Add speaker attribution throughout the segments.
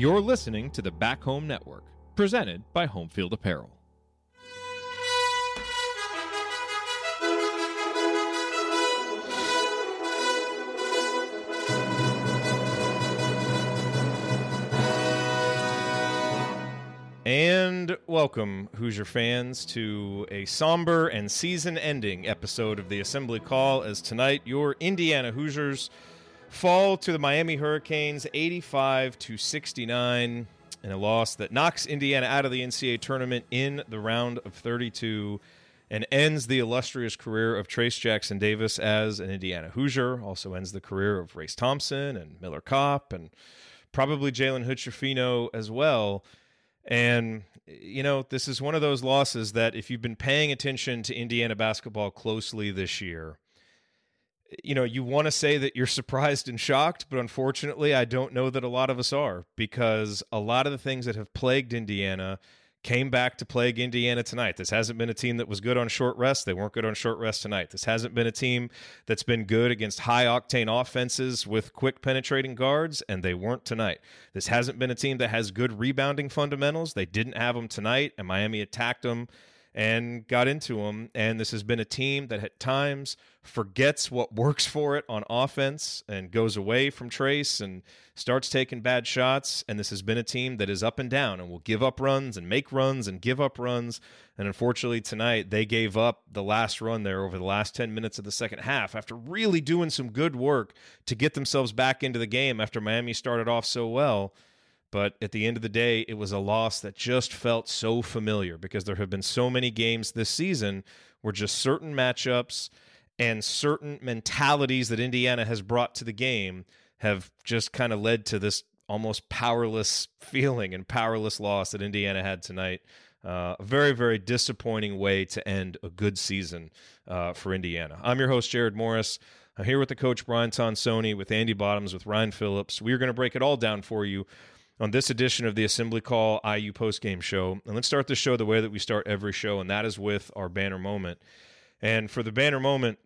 Speaker 1: You're listening to the Back Home Network, presented by Homefield Apparel. And welcome, Hoosier fans, to a somber and season ending episode of the Assembly Call. As tonight, your Indiana Hoosiers fall to the Miami Hurricanes 85 to 69 in a loss that knocks Indiana out of the NCAA tournament in the round of 32 and ends the illustrious career of Trayce Jackson Davis as an Indiana Hoosier. Also ends the career of Race Thompson and Miller Kopp and probably Jalen Hood as well. And, you know, this is one of those losses that if you've been paying attention to Indiana basketball closely this year, you know, you want to say that you're surprised and shocked, but unfortunately, I don't know that a lot of us are because a lot of the things that have plagued Indiana came back to plague Indiana tonight. This hasn't been a team that was good on short rest. They weren't good on short rest tonight. This hasn't been a team that's been good against high octane offenses with quick penetrating guards, and they weren't tonight. This hasn't been a team that has good rebounding fundamentals. They didn't have them tonight, and Miami attacked them and got into them. And this has been a team that at times forgets what works for it on offense and goes away from Trayce and starts taking bad shots. And this has been a team that is up and down and will give up runs and make runs and give up runs. And unfortunately, tonight they gave up the last run there over the last 10 minutes of the second half after really doing some good work to get themselves back into the game after Miami started off so well. But at the end of the day, it was a loss that just felt so familiar because there have been so many games this season where just certain matchups and certain mentalities that Indiana has brought to the game have just kind of led to this almost powerless feeling and powerless loss that Indiana had tonight. Uh, a very, very disappointing way to end a good season uh, for Indiana. I'm your host, Jerod Morris. I'm here with the coach, Brian Tonsoni, with Andy Bottoms, with Ryan Phillips. We are going to break it all down for you on this edition of the Assembly Call IU postgame show. And let's start the show the way that we start every show, and that is with our banner moment. And for the banner moment,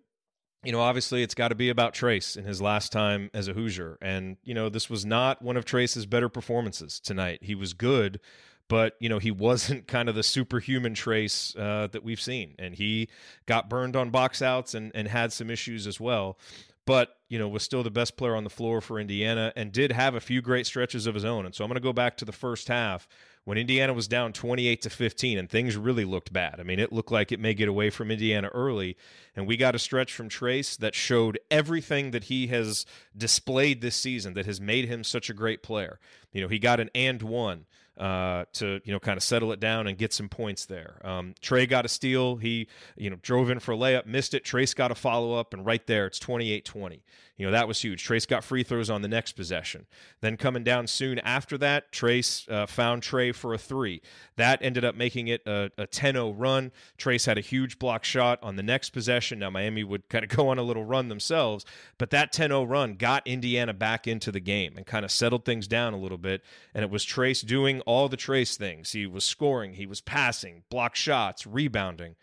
Speaker 1: you know, obviously it's got to be about Trayce in his last time as a Hoosier. And, you know, this was not one of Trayce's better performances tonight. He was good, but, you know, he wasn't kind of the superhuman Trayce uh, that we've seen. And he got burned on box outs and, and had some issues as well but you know was still the best player on the floor for Indiana and did have a few great stretches of his own. And so I'm going to go back to the first half when Indiana was down 28 to 15 and things really looked bad. I mean, it looked like it may get away from Indiana early and we got a stretch from Trayce that showed everything that he has displayed this season that has made him such a great player. You know, he got an and one uh, to you know kind of settle it down and get some points there. Um, Trey got a steal. He you know drove in for a layup, missed it. Trayce got a follow up, and right there it's 28-20. You know that was huge. Trayce got free throws on the next possession. Then coming down soon after that, Trayce uh, found Trey for a three. That ended up making it a, a 10-0 run. Trayce had a huge block shot on the next possession. Now Miami would kind of go on a little run themselves, but that 10-0 run got Indiana back into the game and kind of settled things down a little bit. And it was Trayce doing all the Trace things. He was scoring, he was passing, block shots, rebounding.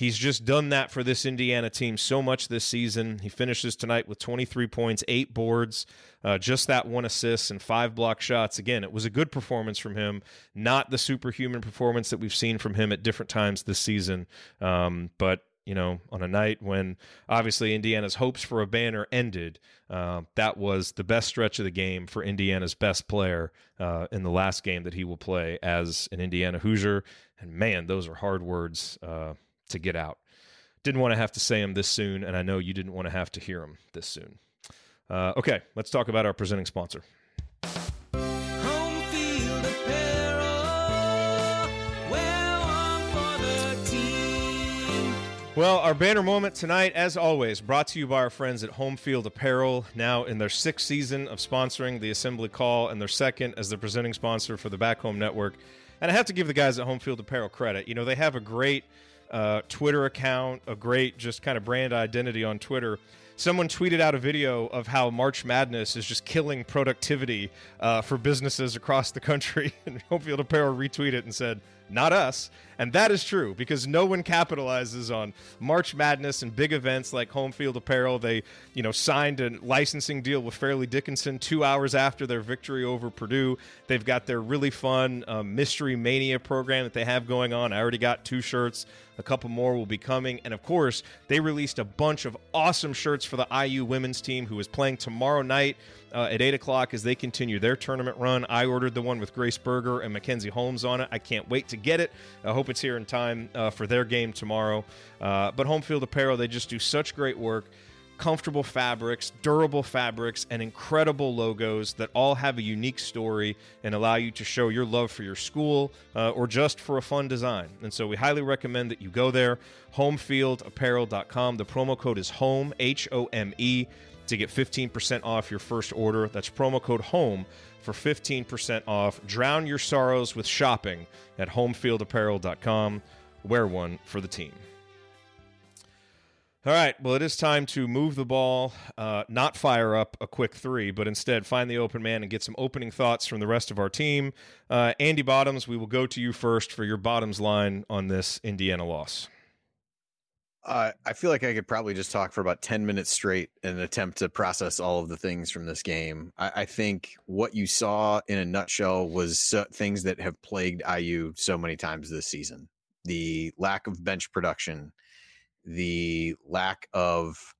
Speaker 1: He's just done that for this Indiana team so much this season. He finishes tonight with 23 points, eight boards, uh, just that one assist, and five block shots. Again, it was a good performance from him, not the superhuman performance that we've seen from him at different times this season. Um, but you know, on a night when obviously Indiana's hopes for a banner ended. Uh, that was the best stretch of the game for Indiana's best player uh, in the last game that he will play as an Indiana Hoosier. And man, those are hard words uh, to get out. Didn't want to have to say them this soon, and I know you didn't want to have to hear them this soon. Uh, okay, let's talk about our presenting sponsor. Well, our banner moment tonight, as always, brought to you by our friends at Homefield Apparel, now in their sixth season of sponsoring the Assembly Call and their second as the presenting sponsor for the Back Home Network. And I have to give the guys at Homefield Apparel credit. You know, they have a great uh, Twitter account, a great just kind of brand identity on Twitter. Someone tweeted out a video of how March Madness is just killing productivity uh, for businesses across the country, and Home Field Apparel retweeted and said, "Not us." And that is true because no one capitalizes on March Madness and big events like Home Field Apparel. They, you know, signed a licensing deal with Fairleigh Dickinson two hours after their victory over Purdue. They've got their really fun um, Mystery Mania program that they have going on. I already got two shirts. A couple more will be coming. And of course, they released a bunch of awesome shirts for the IU women's team who is playing tomorrow night uh, at 8 o'clock as they continue their tournament run. I ordered the one with Grace Berger and Mackenzie Holmes on it. I can't wait to get it. I hope it's here in time uh, for their game tomorrow. Uh, but Home Field Apparel, they just do such great work. Comfortable fabrics, durable fabrics, and incredible logos that all have a unique story and allow you to show your love for your school uh, or just for a fun design. And so we highly recommend that you go there, homefieldapparel.com. The promo code is HOME, H O M E to get 15% off your first order. That's promo code HOME for 15% off. Drown your sorrows with shopping at homefieldapparel.com. Wear one for the team. All right, well, it is time to move the ball, uh, not fire up a quick three, but instead find the open man and get some opening thoughts from the rest of our team. Uh, Andy Bottoms, we will go to you first for your bottoms line on this Indiana loss.
Speaker 2: I feel like I could probably just talk for about 10 minutes straight and attempt to process all of the things from this game. I, I think what you saw in a nutshell was things that have plagued IU so many times this season the lack of bench production, the lack of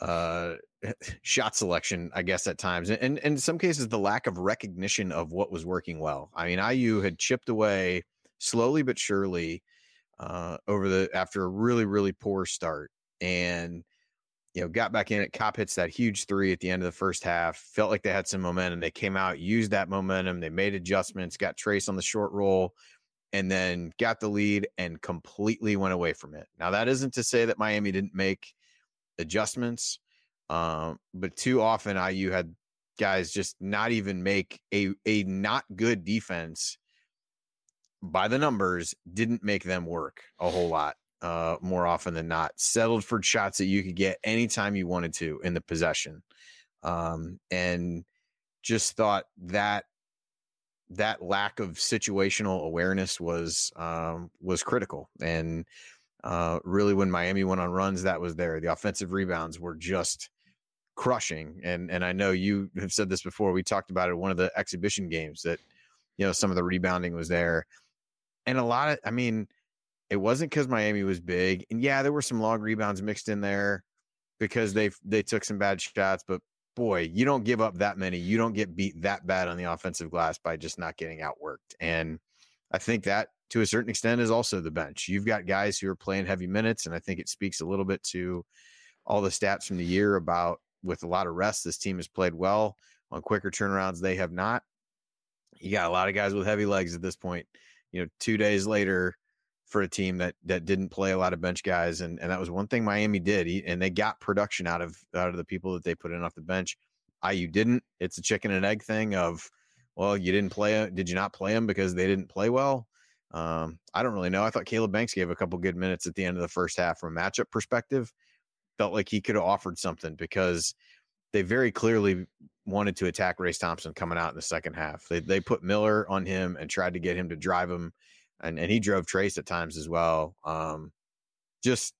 Speaker 2: uh, shot selection, I guess, at times, and, and in some cases, the lack of recognition of what was working well. I mean, IU had chipped away slowly but surely uh, over the after a really really poor start, and you know got back in it. Kopp hits that huge three at the end of the first half. Felt like they had some momentum. They came out, used that momentum. They made adjustments. Got Trayce on the short roll, and then got the lead and completely went away from it. Now that isn't to say that Miami didn't make adjustments, um, but too often IU had guys just not even make a a not good defense by the numbers, didn't make them work a whole lot uh, more often than not. Settled for shots that you could get anytime you wanted to in the possession. Um, and just thought that that lack of situational awareness was um, was critical. And uh, really, when Miami went on runs, that was there. The offensive rebounds were just crushing. And and I know you have said this before. We talked about it one of the exhibition games that you know some of the rebounding was there and a lot of, I mean, it wasn't because Miami was big, and yeah, there were some long rebounds mixed in there because they they took some bad shots, but boy, you don't give up that many. You don't get beat that bad on the offensive glass by just not getting outworked. And I think that to a certain extent is also the bench. You've got guys who are playing heavy minutes, and I think it speaks a little bit to all the stats from the year about with a lot of rest, this team has played well on quicker turnarounds. They have not. You got a lot of guys with heavy legs at this point you know, two days later for a team that that didn't play a lot of bench guys, and and that was one thing Miami did, and they got production out of out of the people that they put in off the bench. IU didn't. It's a chicken and egg thing of, well, you didn't play. Did you not play them because they didn't play well? Um, I don't really know. I thought Caleb Banks gave a couple good minutes at the end of the first half from a matchup perspective. Felt like he could have offered something because they very clearly wanted to attack Race Thompson coming out in the second half. They they put Miller on him and tried to get him to drive him, and and he drove Trayce at times as well. Um, just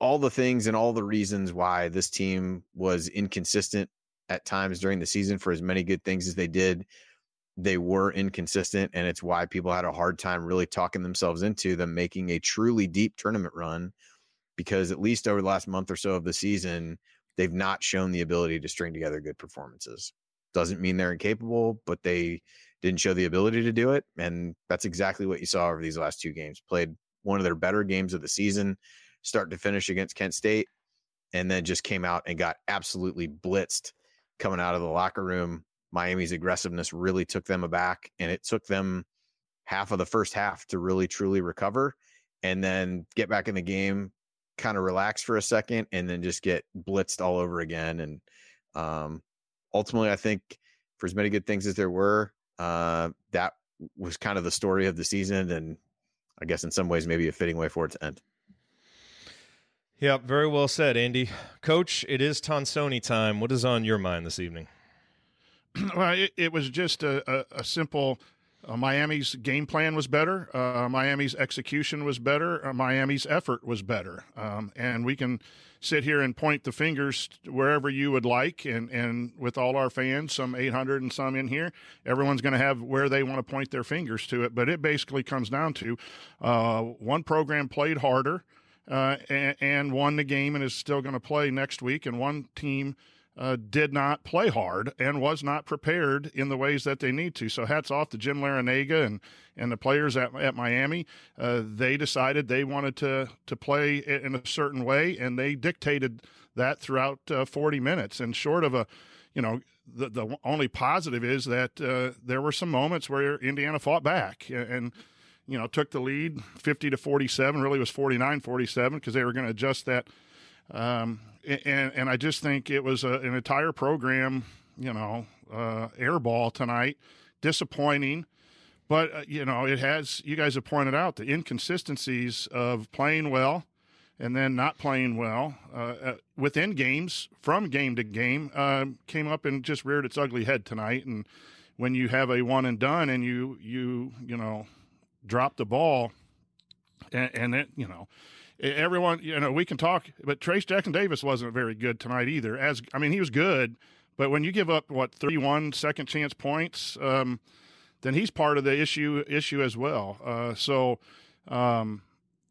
Speaker 2: all the things and all the reasons why this team was inconsistent at times during the season for as many good things as they did. They were inconsistent, and it's why people had a hard time really talking themselves into them making a truly deep tournament run. Because at least over the last month or so of the season, they've not shown the ability to string together good performances. Doesn't mean they're incapable, but they didn't show the ability to do it. And that's exactly what you saw over these last two games. Played one of their better games of the season, start to finish against Kent State, and then just came out and got absolutely blitzed coming out of the locker room. Miami's aggressiveness really took them aback, and it took them half of the first half to really truly recover and then get back in the game, kind of relax for a second and then just get blitzed all over again. And um, ultimately, I think for as many good things as there were, uh, that was kind of the story of the season. And I guess in some ways, maybe a fitting way for it to end.
Speaker 1: Yep, very well said, Andy. Coach, it is Tonsoni time. What is on your mind this evening?
Speaker 3: well, it, it, was just a, a, a simple. Uh, Miami's game plan was better. Uh, Miami's execution was better. Uh, Miami's effort was better. Um, and we can sit here and point the fingers wherever you would like. And, and with all our fans, some 800 and some in here, everyone's going to have where they want to point their fingers to it. But it basically comes down to uh, one program played harder uh, and, and, won the game and is still going to play next week, and one team. Uh, did not play hard and was not prepared in the ways that they need to. So hats off to Jim Larrañaga and and the players at, at Miami. Uh, they decided they wanted to to play in a certain way, and they dictated that throughout uh, 40 minutes. And short of a, you know, the the only positive is that uh, there were some moments where Indiana fought back and you know, took the lead 50 to 47, really was 49 47 because they were going to adjust that. Um, and, and I just think it was a, an entire program, you know, uh, airball tonight. Disappointing. But, uh, you know, it has, you guys have pointed out the inconsistencies of playing well and then not playing well uh, uh within games from game to game um, came up and just reared its ugly head tonight. And when you have a one and done and you, you, you know, drop the ball, and, and it, you know, everyone, you know, we can talk, but Trayce Jackson Davis wasn't very good tonight either. As I mean, he was good, but when you give up what 31 second chance points, um, then he's part of the issue issue as well. Uh, so, um,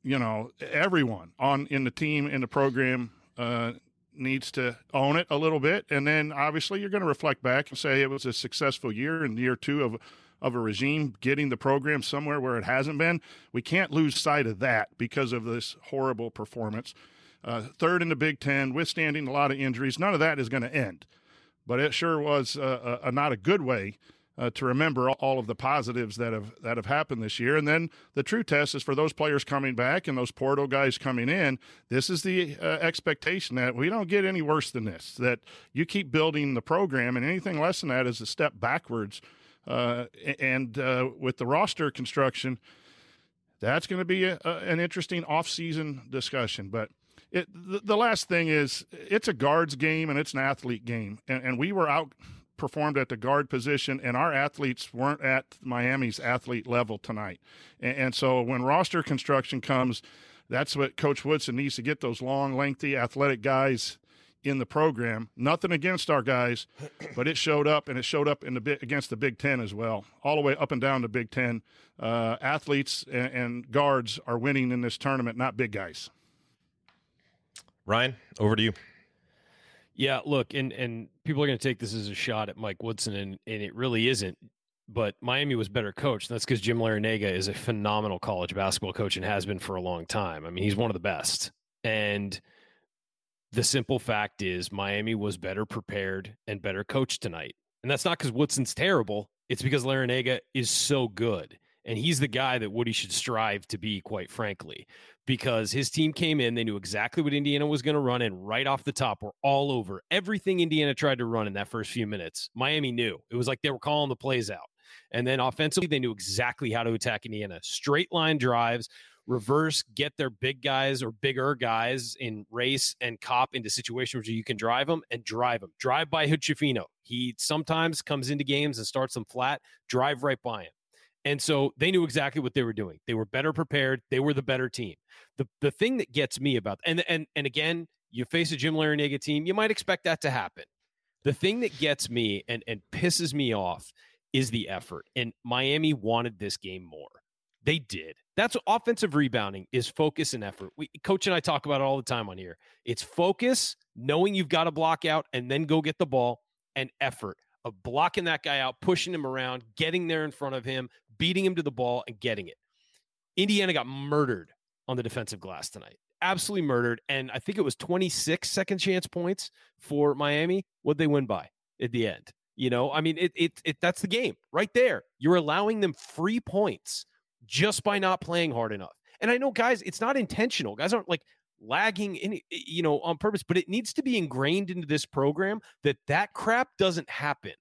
Speaker 3: you know, everyone on in the team in the program uh, needs to own it a little bit, and then obviously you're going to reflect back and say it was a successful year in year two of of a regime getting the program somewhere where it hasn't been. We can't lose sight of that because of this horrible performance. Uh, third in the Big Ten, withstanding a lot of injuries. None of that is going to end, but it sure was a, a, not a good way uh, to remember all of the positives that have that have happened this year. And then the true test is for those players coming back and those portal guys coming in. This is the uh, expectation that we don't get any worse than this. That you keep building the program, and anything less than that is a step backwards uh, and uh, with the roster construction, that's going to be a, a, an interesting off-season discussion. But it, the, the, last thing is it's a guards game and it's an athlete game. And, and we were outperformed at the guard position, and our athletes weren't at Miami's athlete level tonight. And, and so when roster construction comes, that's what Coach Woodson needs to get those long, lengthy, athletic guys in the program. Nothing against our guys, but it showed up, and it showed up in the against the Big Ten as well, all the way up and down the Big Ten. Uh, athletes and, and guards are winning in this tournament, not big guys.
Speaker 1: Ryan, over to you.
Speaker 4: Yeah, look, and and people are going to take this as a shot at Mike Woodson, and and it really isn't. But Miami was better coached. That's because Jim Larrañaga is a phenomenal college basketball coach and has been for a long time. I mean, he's one of the best. And the simple fact is Miami was better prepared and better coached tonight. And that's not because Woodson's terrible. It's because Larrañaga is so good. And he's the guy that Woody should strive to be, quite frankly, because his team came in. They knew exactly what Indiana was going to run. And right off the top, we're all over everything Indiana tried to run in that first few minutes. Miami knew. It was like they were calling the plays out. And then offensively, they knew exactly how to attack Indiana. Straight line drives, reverse, get their big guys or bigger guys in Race and Kopp into situations where you can drive them and drive them. Drive by Hood-Schifino. He sometimes comes into games and starts them flat, drive right by him. And so they knew exactly what they were doing. They were better prepared. They were the better team. The the thing that gets me about and and and again, you face a Jim Larrañaga team, you might expect that to happen. The thing that gets me and and pisses me off is the effort. And Miami wanted this game more. They did. That's offensive rebounding is focus and effort. We, Coach and I talk about it all the time on here. It's focus, knowing you've got to block out and then go get the ball, and effort of blocking that guy out, pushing him around, getting there in front of him, beating him to the ball, and getting it. Indiana got murdered on the defensive glass tonight. Absolutely murdered. And I think it was 26 second chance points for Miami. What they win by at the end? You know, I mean, it, it, it that's the game right there. You're allowing them free points just by not playing hard enough. And I know guys, it's not intentional. Guys aren't like lagging in you know on purpose, but it needs to be ingrained into this program that that crap doesn't happen.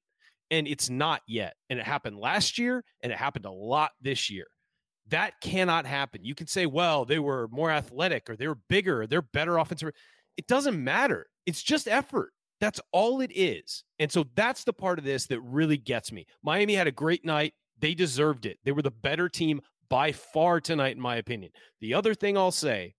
Speaker 4: And it's not yet. And it happened last year and it happened a lot this year. That cannot happen. You can say, well, they were more athletic or they were bigger or they're better offensive. It doesn't matter. It's just effort. That's all it is. And so that's the part of this that really gets me. Miami had a great night. They deserved it. They were the better team by far tonight, in my opinion. The other thing I'll say,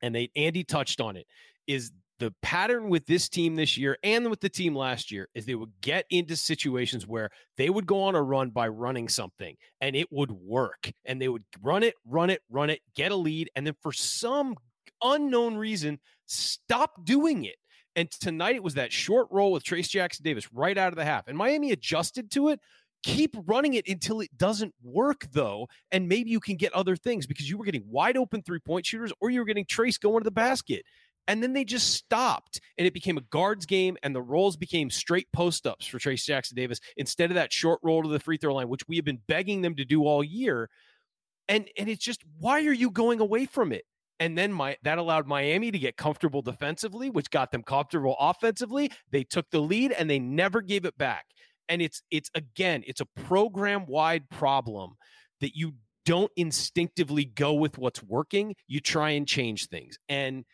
Speaker 4: and they Andy touched on it, is the pattern with this team this year and with the team last year is they would get into situations where they would go on a run by running something and it would work. And they would run it run it run it get a lead and then for some unknown reason stop doing it. And tonight it was that short roll with Trayce Jackson Davis right out of the half. And Miami adjusted to it keep running it until it doesn't work though and maybe you can get other things because you were getting wide open three point shooters or you were getting Trayce going to the basket and then they just stopped and it became a guards game and the rolls became straight post ups for Trayce Jackson Davis instead of that short roll to the free throw line, which we have been begging them to do all year. And and it's just why are you going away from it? And then my that allowed Miami to get comfortable defensively, which got them comfortable offensively. They took the lead and they never gave it back. And it's it's again, it's a program wide problem that you don't instinctively go with what's working. You try and change things. And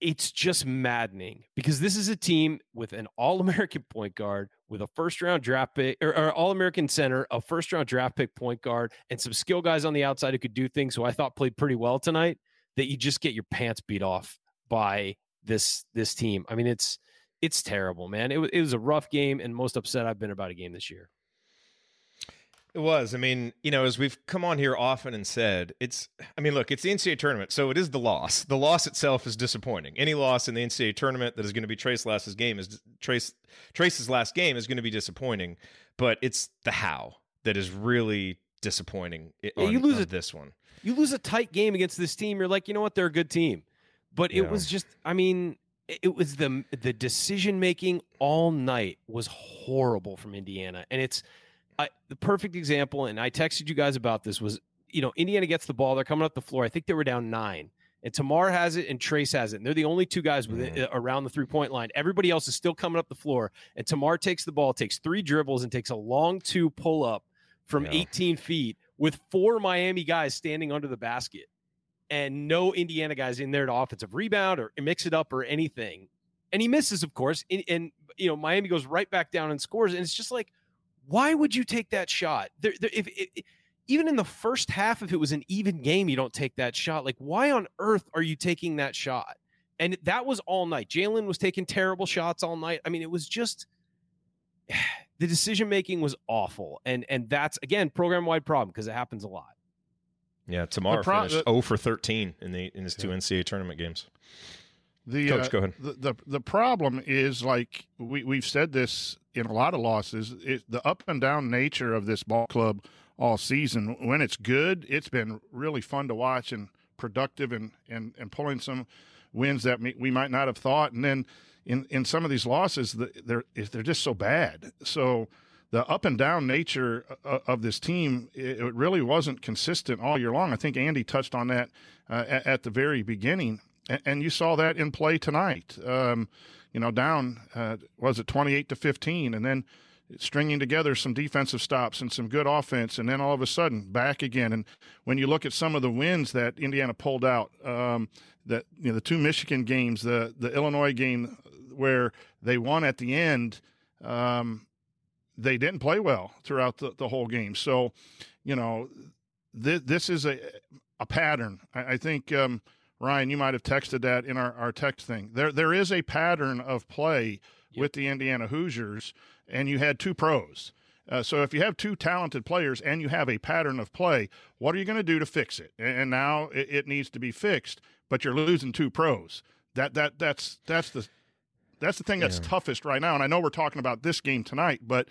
Speaker 4: it's just maddening because this is a team with an all American point guard, with a first round draft pick or, or all American center, a first round draft pick point guard, and some skill guys on the outside who could do things who I thought played pretty well tonight. That you just get your pants beat off by this this team. I mean, it's it's terrible, man. It, it was a rough game and most upset I've been about a game this year.
Speaker 1: It was. I mean, you know, as we've come on here often and said, it's, I mean, look, it's the NCAA tournament, so it is the loss. The loss itself is disappointing. Any loss in the NCAA tournament that is going to be Trayce last's game is Trayce Trayce's last game is going to be disappointing, but it's the how that is really disappointing. On, you lose on this one.
Speaker 4: You lose a tight game against this team. You're like, you know what? They're a good team, but it yeah. was just, I mean, it was the the decision making all night was horrible from Indiana, and it's I, the perfect example, and I texted you guys about this was, you know, Indiana gets the ball, they're coming up the floor. I think they were down nine, and Tamar has it and Trayce has it. And they're the only two guys with mm. it, around the three point line. Everybody else is still coming up the floor, and Tamar takes the ball, takes three dribbles, and takes a long two pull up from yeah. 18 feet with four Miami guys standing under the basket, and no Indiana guys in there to offensive rebound or mix it up or anything. And he misses, of course, and, and you know Miami goes right back down and scores, and it's just like why would you take that shot? There, there, if, if, even in the first half, if it was an even game, you don't take that shot. Like, why on earth are you taking that shot? And that was all night. Jalen was taking terrible shots all night. I mean, it was just the decision making was awful, and and that's again program wide problem because it happens a lot.
Speaker 1: Yeah, Tamar pro- finished the, 0 for 13 in the in his two NCAA tournament games.
Speaker 3: The
Speaker 1: coach,
Speaker 3: uh,
Speaker 1: go ahead.
Speaker 3: The, the the problem is like we we've said this in a lot of losses. It, the up and down nature of this ball club all season. When it's good, it's been really fun to watch and productive, and and and pulling some wins that we might not have thought. And then in in some of these losses, they're they're just so bad. So the up and down nature of this team, it really wasn't consistent all year long. I think Andy touched on that uh, at the very beginning and, you saw that in play tonight. Um, you know, down uh, was it twenty eight to fifteen, and then stringing together some defensive stops and some good offense, and then all of a sudden back again. And when you look at some of the wins that Indiana pulled out, um, that you know the two Michigan games, the the Illinois game where they won at the end, um, they didn't play well throughout the, the whole game. So, you know, th- this is a a pattern. I, I think. Um, Ryan, you might have texted that in our, our text thing. There there is a pattern of play yep. with the Indiana Hoosiers, and you had two pros. Uh, so if you have two talented players and you have a pattern of play, what are you going to do to fix it? And now it, it, needs to be fixed, but you're losing two pros. That that that's that's the that's the thing that's yeah. toughest right now. And I know we're talking about this game tonight, but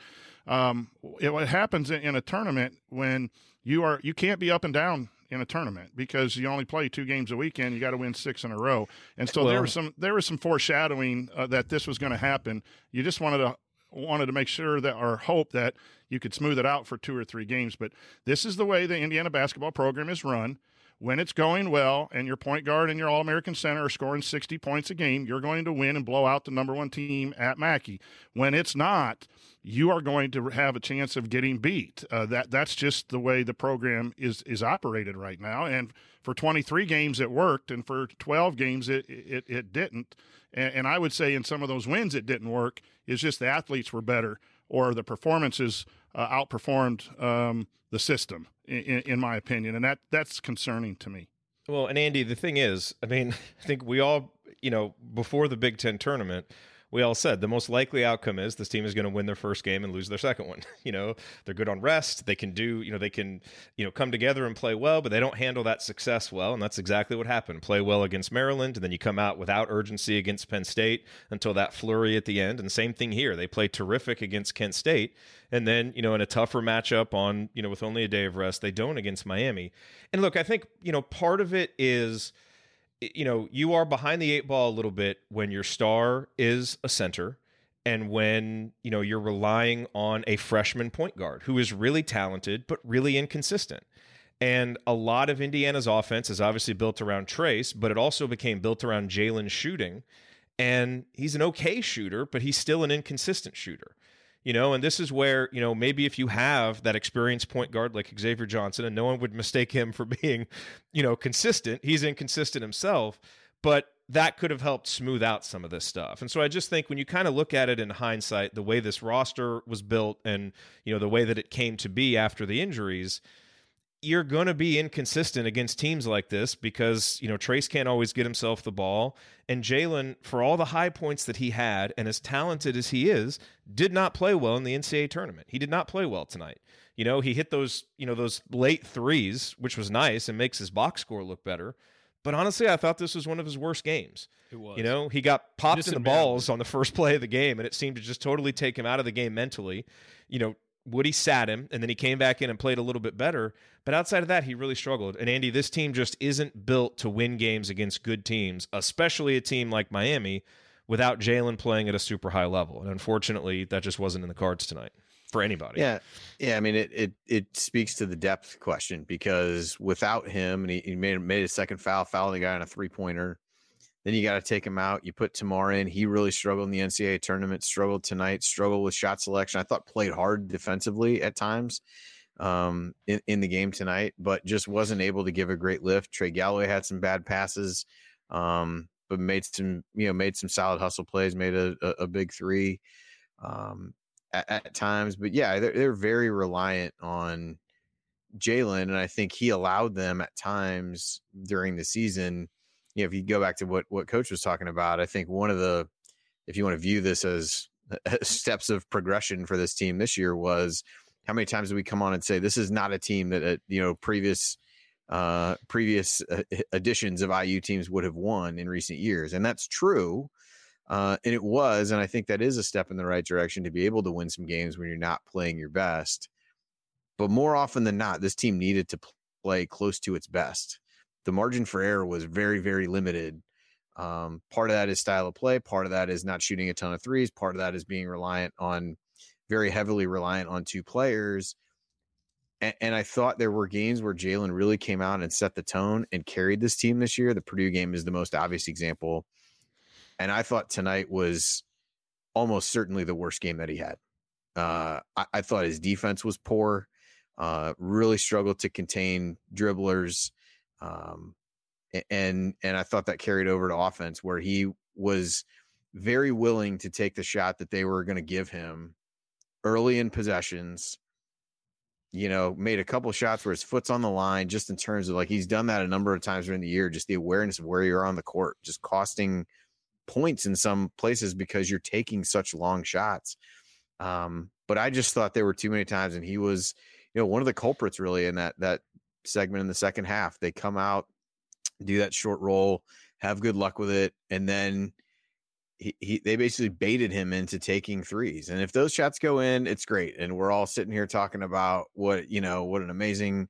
Speaker 3: um, it, what happens in, in a tournament when you are you can't be up and down in a tournament because you only play two games a weekend. You got to win six in a row, and so well, there was some there was some foreshadowing uh, that this was going to happen. You just wanted to wanted to make sure that or hope that you could smooth it out for two or three games. But this is the way the Indiana basketball program is run. When it's going well and your point guard and your All American center are scoring 60 points a game, you're going to win and blow out the number one team at Mackey. When it's not, you are going to have a chance of getting beat. Uh, that that's just the way the program is is operated right now. And for 23 games it worked, and for 12 games it it, it didn't. And, and I would say in some of those wins it didn't work. It's just the athletes were better or the performances uh, outperformed um, the system, in, in my opinion, and that that's concerning to me.
Speaker 1: Well, and Andy, the thing is, I mean, I think we all, you know, before the Big Ten tournament, we all said the most likely outcome is this team is going to win their first game and lose their second one. You know, they're good on rest. They can do, you know, they can, you know, come together and play well, but they don't handle that success well. And that's exactly what happened. Play well against Maryland, and then you come out without urgency against Penn State until that flurry at the end. And same thing here. They play terrific against Kent State. And then, you know, in a tougher matchup on, you know, with only a day of rest, they don't against Miami. And look, I think, you know, part of it is you know, you are behind the eight ball a little bit when your star is a center and when, you know, you're relying on a freshman point guard who is really talented but really inconsistent. And a lot of Indiana's offense is obviously built around Trayce, but it also became built around Jalen shooting. And he's an okay shooter, but he's still an inconsistent shooter you know, and this is where, you know, maybe if you have that experienced point guard like Xavier Johnson, and no one would mistake him for being, you know, consistent, he's inconsistent himself, but that could have helped smooth out some of this stuff. And so I just think when you kind of look at it in hindsight, the way this roster was built and, you know, the way that it came to be after the injuries, you're going to be inconsistent against teams like this because, you know, Trayce can't always get himself the ball. And Jalen, for all the high points that he had and as talented as he is, did not play well in the NCAA tournament. He did not play well tonight. You know, he hit those, you know, those late threes, which was nice and makes his box score look better. But honestly, I thought this was one of his worst games.
Speaker 4: It was.
Speaker 1: You know, he got popped in the balls on the first play of the game, and it seemed to just totally take him out of the game mentally. You know, Woody sat him, and then he came back in and played a little bit better. But outside of that, he really struggled. And Andy, this team just isn't built to win games against good teams, especially a team like Miami, without Jalen playing at a super high level. And unfortunately, that just wasn't in the cards tonight for anybody.
Speaker 2: Yeah, yeah. I mean, it it it speaks to the depth question because without him, and he, he made made a second foul, fouling the guy on a three pointer. Then you got to take him out. You put Tamar in. He really struggled in the NCAA tournament, struggled tonight, struggled with shot selection. I thought played hard defensively at times um, in, in the game tonight, but just wasn't able to give a great lift. Trey Galloway had some bad passes, um, but made some, you know, made some solid hustle plays, made a, a, a big three um, at, at, times. But yeah, they're, they're very reliant on Jalen. And I think he allowed them at times during the season – you know, if you go back to what what coach was talking about, I think one of the if you want to view this as steps of progression for this team this year was how many times we come on and say this is not a team that uh, you know previous uh, previous uh, editions of IU teams would have won in recent years, and that's true. Uh, and it was, and I think that is a step in the right direction to be able to win some games when you're not playing your best. But more often than not, this team needed to play close to its best the margin for error was very, very limited. Um, part of that is style of play. Part of that is not shooting a ton of threes. Part of that is being reliant on, very heavily reliant on two players. And, and I thought there were games where Jalen really came out and set the tone and carried this team this year. The Purdue game is the most obvious example. And I thought tonight was almost certainly the worst game that he had. Uh, I, I, thought his defense was poor. Uh, really struggled to contain dribblers. Um, and and I thought that carried over to offense where he was very willing to take the shot that they were going to give him early in possessions. You know, made a couple shots where his foot's on the line, just in terms of like he's done that a number of times during the year. Just the awareness of where you're on the court, just costing points in some places because you're taking such long shots. Um, but I just thought there were too many times, and he was, you know, one of the culprits really in that that segment in the second half. They come out, do that short roll, have good luck with it, and then he, he they basically baited him into taking threes. And if those shots go in, it's great. And we're all sitting here talking about what you know what an amazing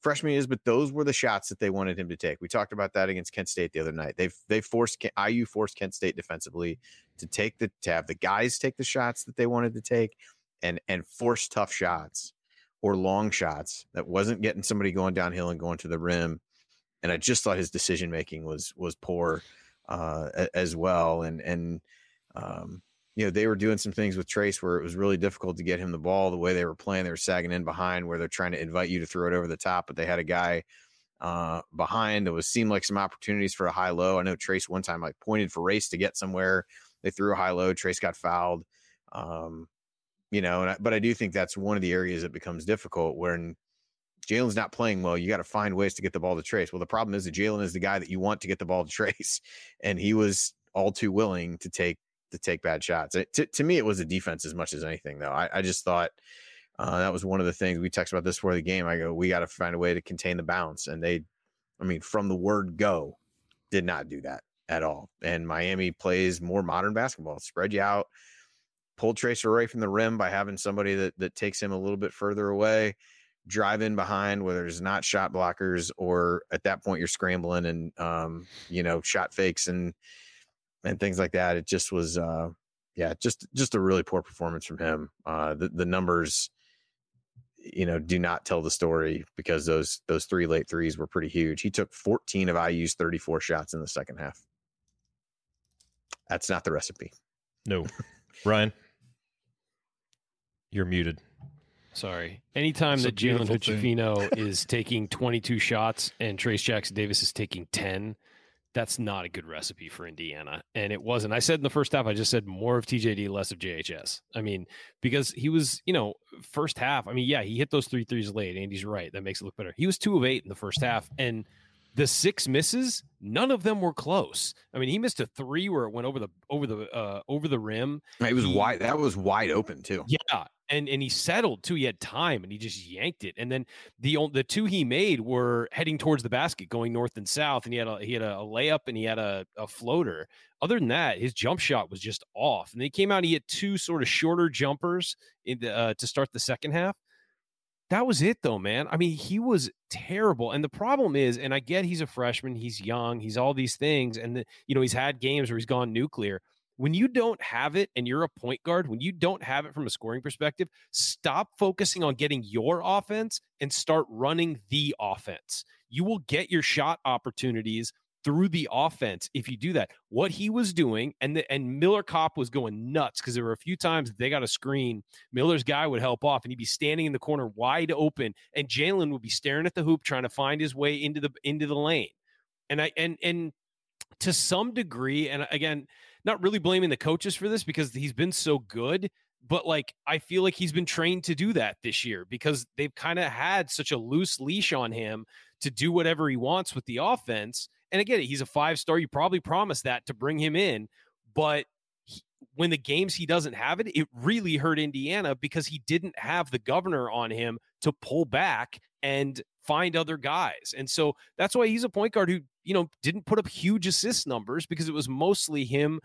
Speaker 2: freshman is, but those were the shots that they wanted him to take. We talked about that against Kent State the other night. They've they forced IU forced Kent State defensively to take the to have the guys take the shots that they wanted to take and and force tough shots or long shots that wasn't getting somebody going downhill and going to the rim. and I just thought his decision making was was poor uh, as well. And and um, you know they were doing some things with Trayce where it was really difficult to get him the ball. The way they were playing, they were sagging in behind where they're trying to invite you to throw it over the top, but they had a guy uh, behind. It was seemed like some opportunities for a high low. I know Trayce one time like pointed for Race to get somewhere. They threw a high low. Trayce got fouled. Um, you know, I, but I do think that's one of the areas that becomes difficult when Jalen's not playing well. You got to find ways to get the ball to Trayce. Well, the problem is that Jalen is the guy that you want to get the ball to Trayce, and he was all too willing to take to take bad shots. It, to, to me, it was the defense as much as anything, though. I, I just thought uh, that was one of the things we talked about this before the game. I go, we got to find a way to contain the bounce, and they, I mean, from the word go, did not do that at all. And Miami plays more modern basketball, spread you out, pull Tracer away from the rim by having somebody that that takes him a little bit further away. Drive in behind whether it's not shot blockers or at that point you're scrambling and um, you know shot fakes and and things like that. It just was uh yeah just just a really poor performance from him. Uh the, the numbers you know do not tell the story because those those three late threes were pretty huge. He took 14 of iu's 34 shots in the second half. That's not the recipe.
Speaker 1: No. Ryan you're muted
Speaker 4: Sorry. Anytime that Jalen Hood-Schifino is taking 22 shots and Trayce Jackson Davis is taking 10, that's not a good recipe for Indiana. And it wasn't. I said in the first half, I just said more of TJD, less of JHS. I mean, because he was, you know, first half. I mean, yeah, he hit those three threes late. Andy's right. That makes it look better. He was two of eight in the first half. And the six misses, none of them were close. I mean, he missed a three where it went over the over the uh, over the rim.
Speaker 2: It was he, wide. That was wide open too.
Speaker 4: Yeah, and and he settled too. He had time, and he just yanked it. And then the the two he made were heading towards the basket, going north and south. And he had a he had a, layup and he had a, a floater. Other than that, his jump shot was just off. And then he came out. And he had two sort of shorter jumpers in the, uh, to start the second half. That was it, though, man. I mean, he was terrible. And the problem is, and I get he's a freshman, he's young, he's all these things, and the, you know he's had games where he's gone nuclear when you don't have it and you're a point guard, when you don't have it from a scoring perspective, stop focusing on getting your offense and start running the offense. You will get your shot opportunities through the offense if you do that. What he was doing, and the, and Miller Kopp was going nuts because there were a few times they got a screen. Miller's guy would help off, and he'd be standing in the corner wide open, and Jalen would be staring at the hoop trying to find his way into the into the lane. And I and and to some degree, and again, not really blaming the coaches for this because he's been so good, but like I feel like he's been trained to do that this year because they've kind of had such a loose leash on him to do whatever he wants with the offense. And again, he's a five star. You probably promised that to bring him in, but he, when the games he doesn't have it, it really hurt Indiana because he didn't have the governor on him to pull back and find other guys. And so that's why he's a point guard who, you know, didn't put up huge assist numbers because it was mostly him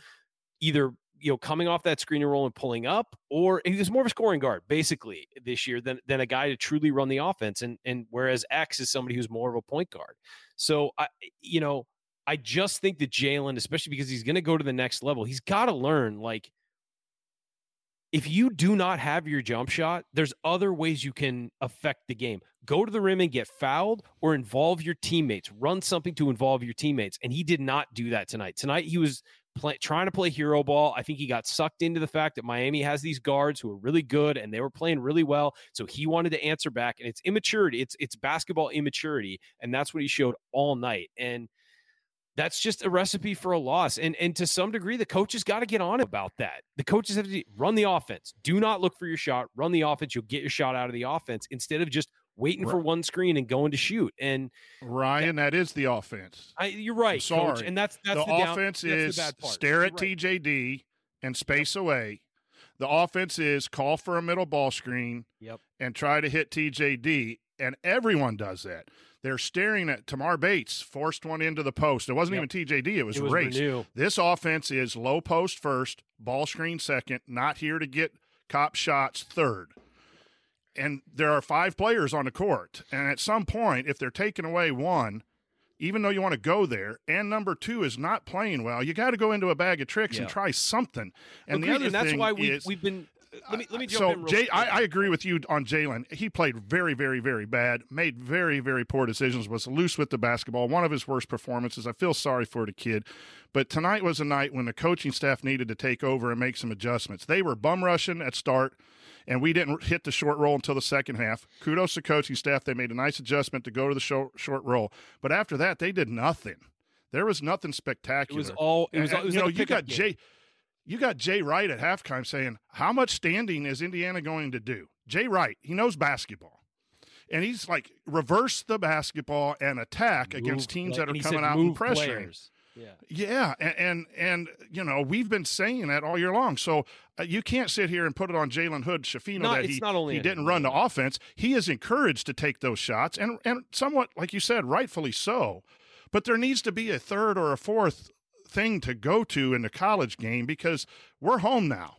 Speaker 4: either you know coming off that screen and roll and pulling up or he was more of a scoring guard basically this year than than a guy to truly run the offense and and whereas X is somebody who's more of a point guard. So I you know, I just think that Jalen, especially because he's going to go to the next level, he's got to learn like if you do not have your jump shot, there's other ways you can affect the game. Go to the rim and get fouled or involve your teammates. Run something to involve your teammates. And he did not do that tonight. Tonight, he was play, trying to play hero ball. I think he got sucked into the fact that Miami has these guards who are really good and they were playing really well. So he wanted to answer back. And it's immaturity. It's, it's basketball immaturity. And that's what he showed all night. And – that's just a recipe for a loss. And and to some degree, the coaches got to get on about that. The coaches have to run the offense. Do not look for your shot. Run the offense. You'll get your shot out of the offense instead of just waiting right. for one screen and going to shoot. And
Speaker 3: Ryan, that, that is the offense.
Speaker 4: I, you're right, sorry. Coach, and that's that's
Speaker 3: the,
Speaker 4: the
Speaker 3: offense
Speaker 4: down,
Speaker 3: is stare at right. TJD and space away. The offense is call for a middle ball screen
Speaker 4: yep.
Speaker 3: and try to hit TJD, and everyone does that. They're staring at Tamar Bates, forced one into the post. It wasn't yep. even TJD, it was, it was Race. Renew. This offense is low post first, ball screen second, not here to get Kopp shots third. And there are five players on the court. And at some point, if they're taking away one, even though you want to go there, and number two is not playing well, you got to go into a bag of tricks yeah. and try something. And
Speaker 4: Agreed,
Speaker 3: the other
Speaker 4: and that's
Speaker 3: thing
Speaker 4: why we,
Speaker 3: is,
Speaker 4: we've been let me let me jump
Speaker 3: so
Speaker 4: in. real
Speaker 3: Jay. I, I agree with you on Jalen. He played very, very, very bad. Made very, very poor decisions. Was loose with the basketball. One of his worst performances. I feel sorry for the kid, but tonight was a night when the coaching staff needed to take over and make some adjustments. They were bum rushing at start, and we didn't hit the short roll until the second half. Kudos to coaching staff. They made a nice adjustment to go to the short short roll, but after that, they did nothing. There was nothing
Speaker 4: it
Speaker 3: spectacular.
Speaker 4: was all it was.
Speaker 3: And-
Speaker 4: it was
Speaker 3: you
Speaker 4: like
Speaker 3: know, you
Speaker 4: pickup
Speaker 3: got
Speaker 4: game.
Speaker 3: Jay, you got Jay Wright at halftime saying, "How much standing is Indiana going to do?" Jay Wright, he knows basketball, and he's like reverse the basketball and attack against teams
Speaker 4: play-
Speaker 3: that are coming out and
Speaker 4: move
Speaker 3: pressuring.
Speaker 4: players. Yeah.
Speaker 3: Yeah, and, and and you know we've been saying that all year long. So uh, you can't sit here and put it on Jalen Hood, Schifino
Speaker 4: Not-
Speaker 3: that he
Speaker 4: not only
Speaker 3: he didn't
Speaker 4: him,
Speaker 3: run the offense. He is encouraged to take those shots, and and somewhat like you said, rightfully so. But there needs to be a third or a fourth thing to go to in the college game because we're home now.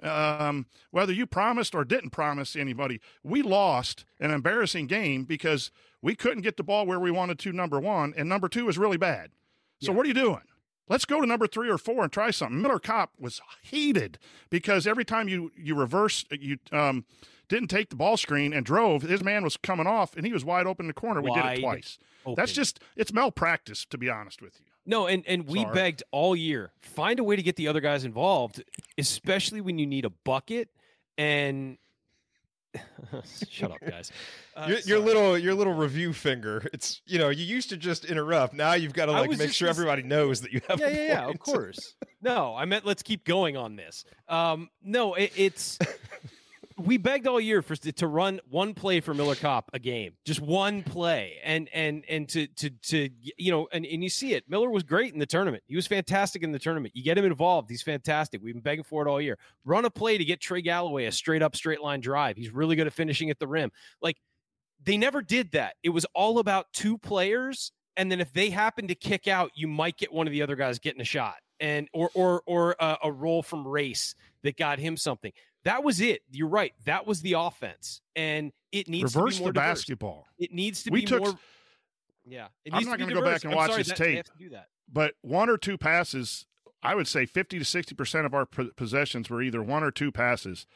Speaker 3: Um, whether you promised or didn't promise anybody, we lost an embarrassing game because we couldn't get the ball where we wanted to. Number one, and number two was really bad. So
Speaker 4: Yeah.
Speaker 3: what are you doing? Let's go to number three or four and try something. Miller Kopp was heated because every time you you reverse you um didn't take the ball screen and drove, his man was coming off and he was wide open in the corner. We did it twice.
Speaker 4: Open.
Speaker 3: That's just it's malpractice to be honest with you.
Speaker 4: No, and and we
Speaker 3: Sorry.
Speaker 4: begged all year find a way to get the other guys involved, especially when you need a bucket. And shut up, guys. Uh,
Speaker 1: your, your little your little review finger. It's you know you used to just interrupt. Now you've got to like make sure
Speaker 4: gonna
Speaker 1: everybody knows that you have.
Speaker 4: yeah,
Speaker 1: a
Speaker 4: yeah, yeah, of course. No, I meant let's keep going on this. Um, no, it, it's we begged all year for to run one play for Miller Kopp a game, just one play, and and and to to to you know, and and you see it. Miller was great in the tournament. He was fantastic in the tournament. You get him involved, he's fantastic. We've been begging for it all year. Run a play to get Trey Galloway a straight up straight line drive. He's really good at finishing at the rim. Like they never did that. It was all about two players, and then if they happen to kick out, you might get one of the other guys getting a shot, and or or or uh, a, a roll from Race that got him something. That was it. You're right. That was the offense, and it needs
Speaker 3: Reverse
Speaker 4: to be more
Speaker 3: the
Speaker 4: diverse.
Speaker 3: basketball.
Speaker 4: It needs to
Speaker 3: We
Speaker 4: be
Speaker 3: took-
Speaker 4: more. Yeah,
Speaker 3: I'm not
Speaker 4: to
Speaker 3: gonna go back and
Speaker 4: I'm
Speaker 3: watch
Speaker 4: sorry,
Speaker 3: this
Speaker 4: that-
Speaker 3: tape.
Speaker 4: do that.
Speaker 3: but one or two passes, I would say 50 to 60% of our possessions were either one or two passes.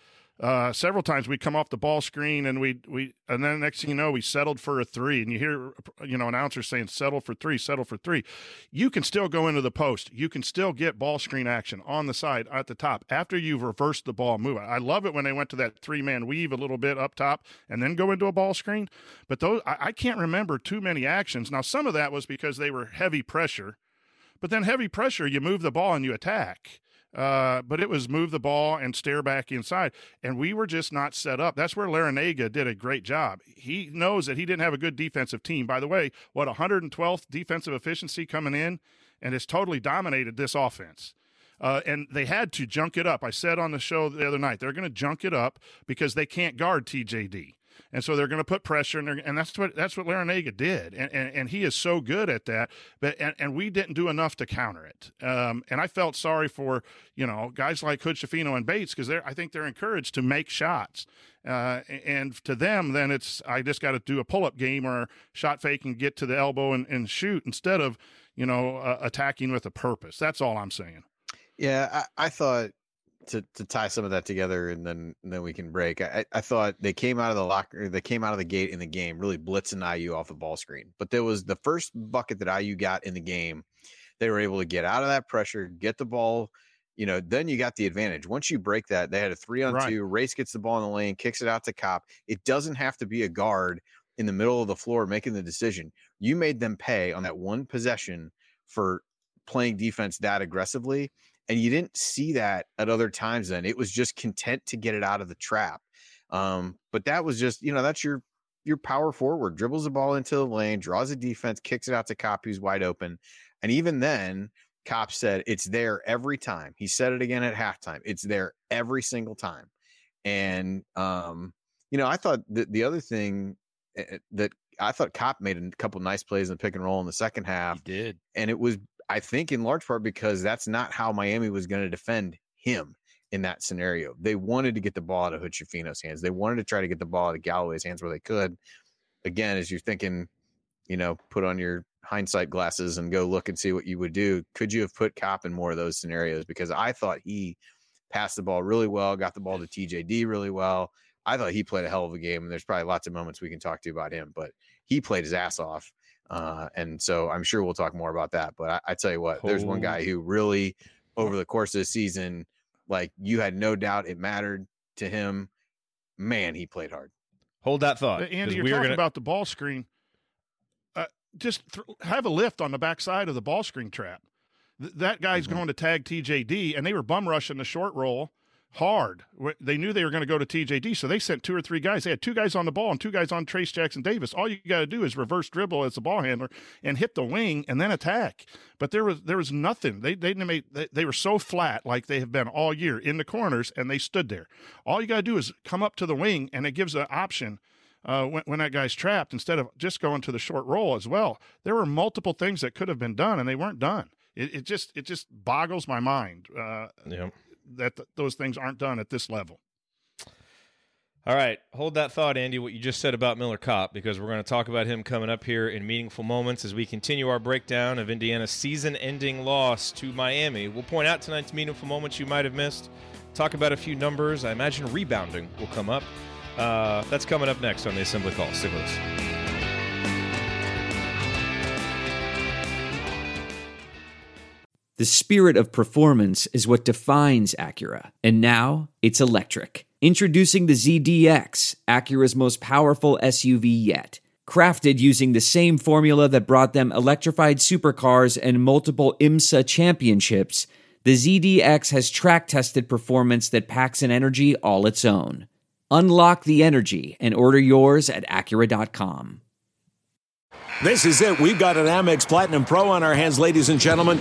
Speaker 3: Uh, several times we come off the ball screen and we we and then next thing you know we settled for a three and you hear you know announcers saying settle for three settle for three. You can still go into the post. You can still get ball screen action on the side at the top after you've reversed the ball move. I love it when they went to that three man weave a little bit up top and then go into a ball screen. But those I, I can't remember too many actions. Now some of that was because they were heavy pressure but then heavy pressure, you move the ball and you attack. Uh, but it was move the ball and stare back inside, and we were just not set up. That's where Larrañaga did a great job. He knows that he didn't have a good defensive team. By the way, what 112th defensive efficiency coming in, and it's totally dominated this offense. Uh, and they had to junk it up. I said on the show the other night they're going to junk it up because they can't guard TJD, and so they're going to put pressure, and, and that's what that's what Larrañaga did, and, and and he is so good at that. But and, and we didn't do enough to counter it. Um, and I felt sorry for you know guys like Hood, Schifino, and Bates because they're I think they're encouraged to make shots. Uh, and to them, then it's I just got to do a pull up game or shot fake and get to the elbow and, and shoot instead of you know uh, attacking with a purpose. That's all I'm saying.
Speaker 2: Yeah, I, I thought to to tie some of that together and then and then we can break. I, I thought they came out of the locker, they came out of the gate in the game really blitzing IU off the ball screen. But there was the first bucket that IU got in the game. They were able to get out of that pressure, get the ball. You know, then you got the advantage. Once you break that, they had a three on
Speaker 3: Right.
Speaker 2: two. Race gets the ball in the lane, kicks it out to Kopp. It doesn't have to be a guard in the middle of the floor making the decision. You made them pay on that one possession for playing defense that aggressively and you didn't see that at other times then it was just content to get it out of the trap um but that was just you know that's your your power forward dribbles the ball into the lane draws a defense kicks it out to Kopp who's wide open and even then Kopp said it's there every time he said it again at halftime it's there every single time and um you know i thought that the other thing eh, that i thought Kopp made a couple nice plays in the pick and roll in the second half
Speaker 4: He did.
Speaker 2: and it was I think in large part because that's not how Miami was going to defend him in that scenario. They wanted to get the ball out of Hood Schifino's hands. They wanted to try to get the ball out of Galloway's hands where they could. Again, as you're thinking, you know, put on your hindsight glasses and go look and see what you would do. Could you have put Kopp in more of those scenarios? Because I thought he passed the ball really well, got the ball to TJD really well. I thought he played a hell of a game, and there's probably lots of moments we can talk to about him, but he played his ass off. Uh, and so I'm sure we'll talk more about that. But I, I tell you what, there's one guy who really, over the course of the season, like you had no doubt it mattered to him. Man, he played hard.
Speaker 1: Hold that thought.
Speaker 3: Andy, you're
Speaker 1: we
Speaker 3: talking
Speaker 1: gonna...
Speaker 3: about the ball screen. Uh, just th- have a lift on the backside of the ball screen trap. Th- that guy's mm-hmm. going to tag TJD, and they were bum rushing the short roll hard. They knew they were going to go to TJD, so they sent two or three guys. They had two guys on the ball and two guys on Trayce Jackson Davis. All you got to do is reverse dribble as a ball handler and hit the wing and then attack. But there was there was nothing. They they made they, they were so flat like they have been all year in the corners, and they stood there. All you got to do is come up to the wing, and it gives an option. Uh, when, when that guy's trapped, instead of just going to the short roll as well, there were multiple things that could have been done, and they weren't done. It, it just it just boggles my mind. Uh,
Speaker 1: yeah
Speaker 3: that th- those things aren't done at this level.
Speaker 1: All right, hold that thought, Andy. What you just said about Miller Kopp, because we're going to talk about him coming up here in meaningful moments as we continue our breakdown of Indiana's season-ending loss to Miami. We'll point out tonight's meaningful moments you might have missed. Talk about a few numbers. I imagine rebounding will come up. Uh, that's coming up next on the Assembly Call. Stick with us.
Speaker 5: The spirit of performance is what defines Acura, and now it's electric. Introducing the ZDX, Acura's most powerful SUV yet. Crafted using the same formula that brought them electrified supercars and multiple IMSA championships, the ZDX has track tested performance that packs an energy all its own. Unlock the energy and order yours at Acura.com.
Speaker 6: This is it. We've got an Amex Platinum Pro on our hands, ladies and gentlemen.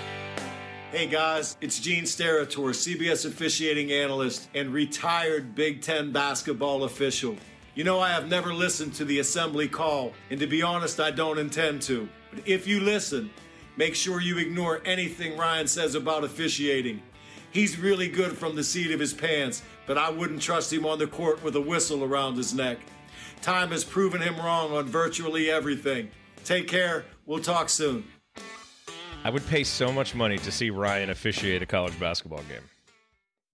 Speaker 7: Hey guys, it's Gene Steratore, CBS officiating analyst and retired Big Ten basketball official. You know, I have never listened to the assembly call, and to be honest, I don't intend to. But if you listen, make sure you ignore anything Ryan says about officiating. He's really good from the seat of his pants, but I wouldn't trust him on the court with a whistle around his neck. Time has proven him wrong on virtually everything. Take care. We'll talk soon.
Speaker 1: I would pay so much money to see Ryan officiate a college basketball game.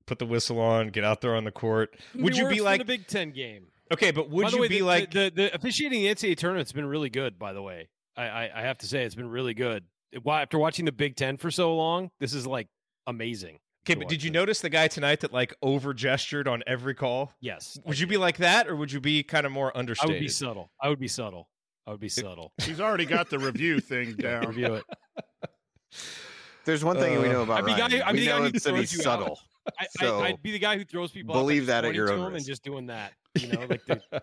Speaker 1: Put the whistle on, get out there on the court. would you be like
Speaker 4: a Big Ten game?
Speaker 1: Okay, but would you
Speaker 4: way,
Speaker 1: be
Speaker 4: the,
Speaker 1: like
Speaker 4: the, the, the, officiating the NCAA tournament's been really good? By the way, I, I, I have to say it's been really good. Why After watching the Big Ten for so long, this is like amazing.
Speaker 1: Okay, but did you this. notice the guy tonight that like over gestured on every call?
Speaker 4: Yes.
Speaker 1: Would you be like that, or would you be kind of more understated?
Speaker 4: I would be subtle. I would be subtle. I would be subtle.
Speaker 3: He's already got the review thing down.
Speaker 4: Review it.
Speaker 2: There's one thing uh, we know about
Speaker 4: I'd be
Speaker 2: Ryan.
Speaker 4: Guy, I'd
Speaker 2: we
Speaker 4: be
Speaker 2: know
Speaker 4: the guy who
Speaker 2: he's subtle.
Speaker 4: I,
Speaker 2: so
Speaker 4: I, would be the guy who throws people.
Speaker 2: Believe
Speaker 4: that
Speaker 2: at your own
Speaker 4: and just doing that. You know, like the, nah,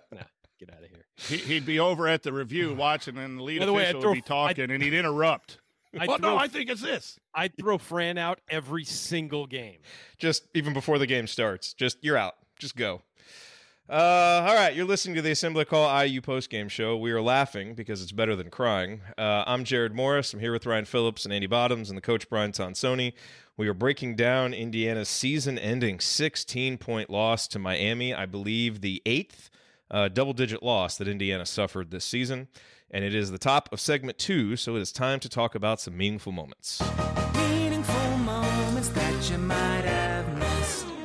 Speaker 4: get out of here.
Speaker 3: He, would be over at the review watching, and the lead By the official way, throw, would be talking, and he'd interrupt. I well, throw, no, I think it's this.
Speaker 4: I throw Fran out every single game.
Speaker 1: Just even before the game starts. Just you're out. Just go. Uh, all right, you're listening to the Assembly Call IU postgame show. We are laughing because it's better than crying. Uh, I'm Jerod Morris. I'm here with Ryan Phillips and Andy Bottoms and the coach Brian Tonsoni. We are breaking down Indiana's season-ending 16-point loss to Miami. I believe the eighth uh, double-digit loss that Indiana suffered this season, and it is the top of segment two. So it is time to talk about some meaningful moments. Meaningful moments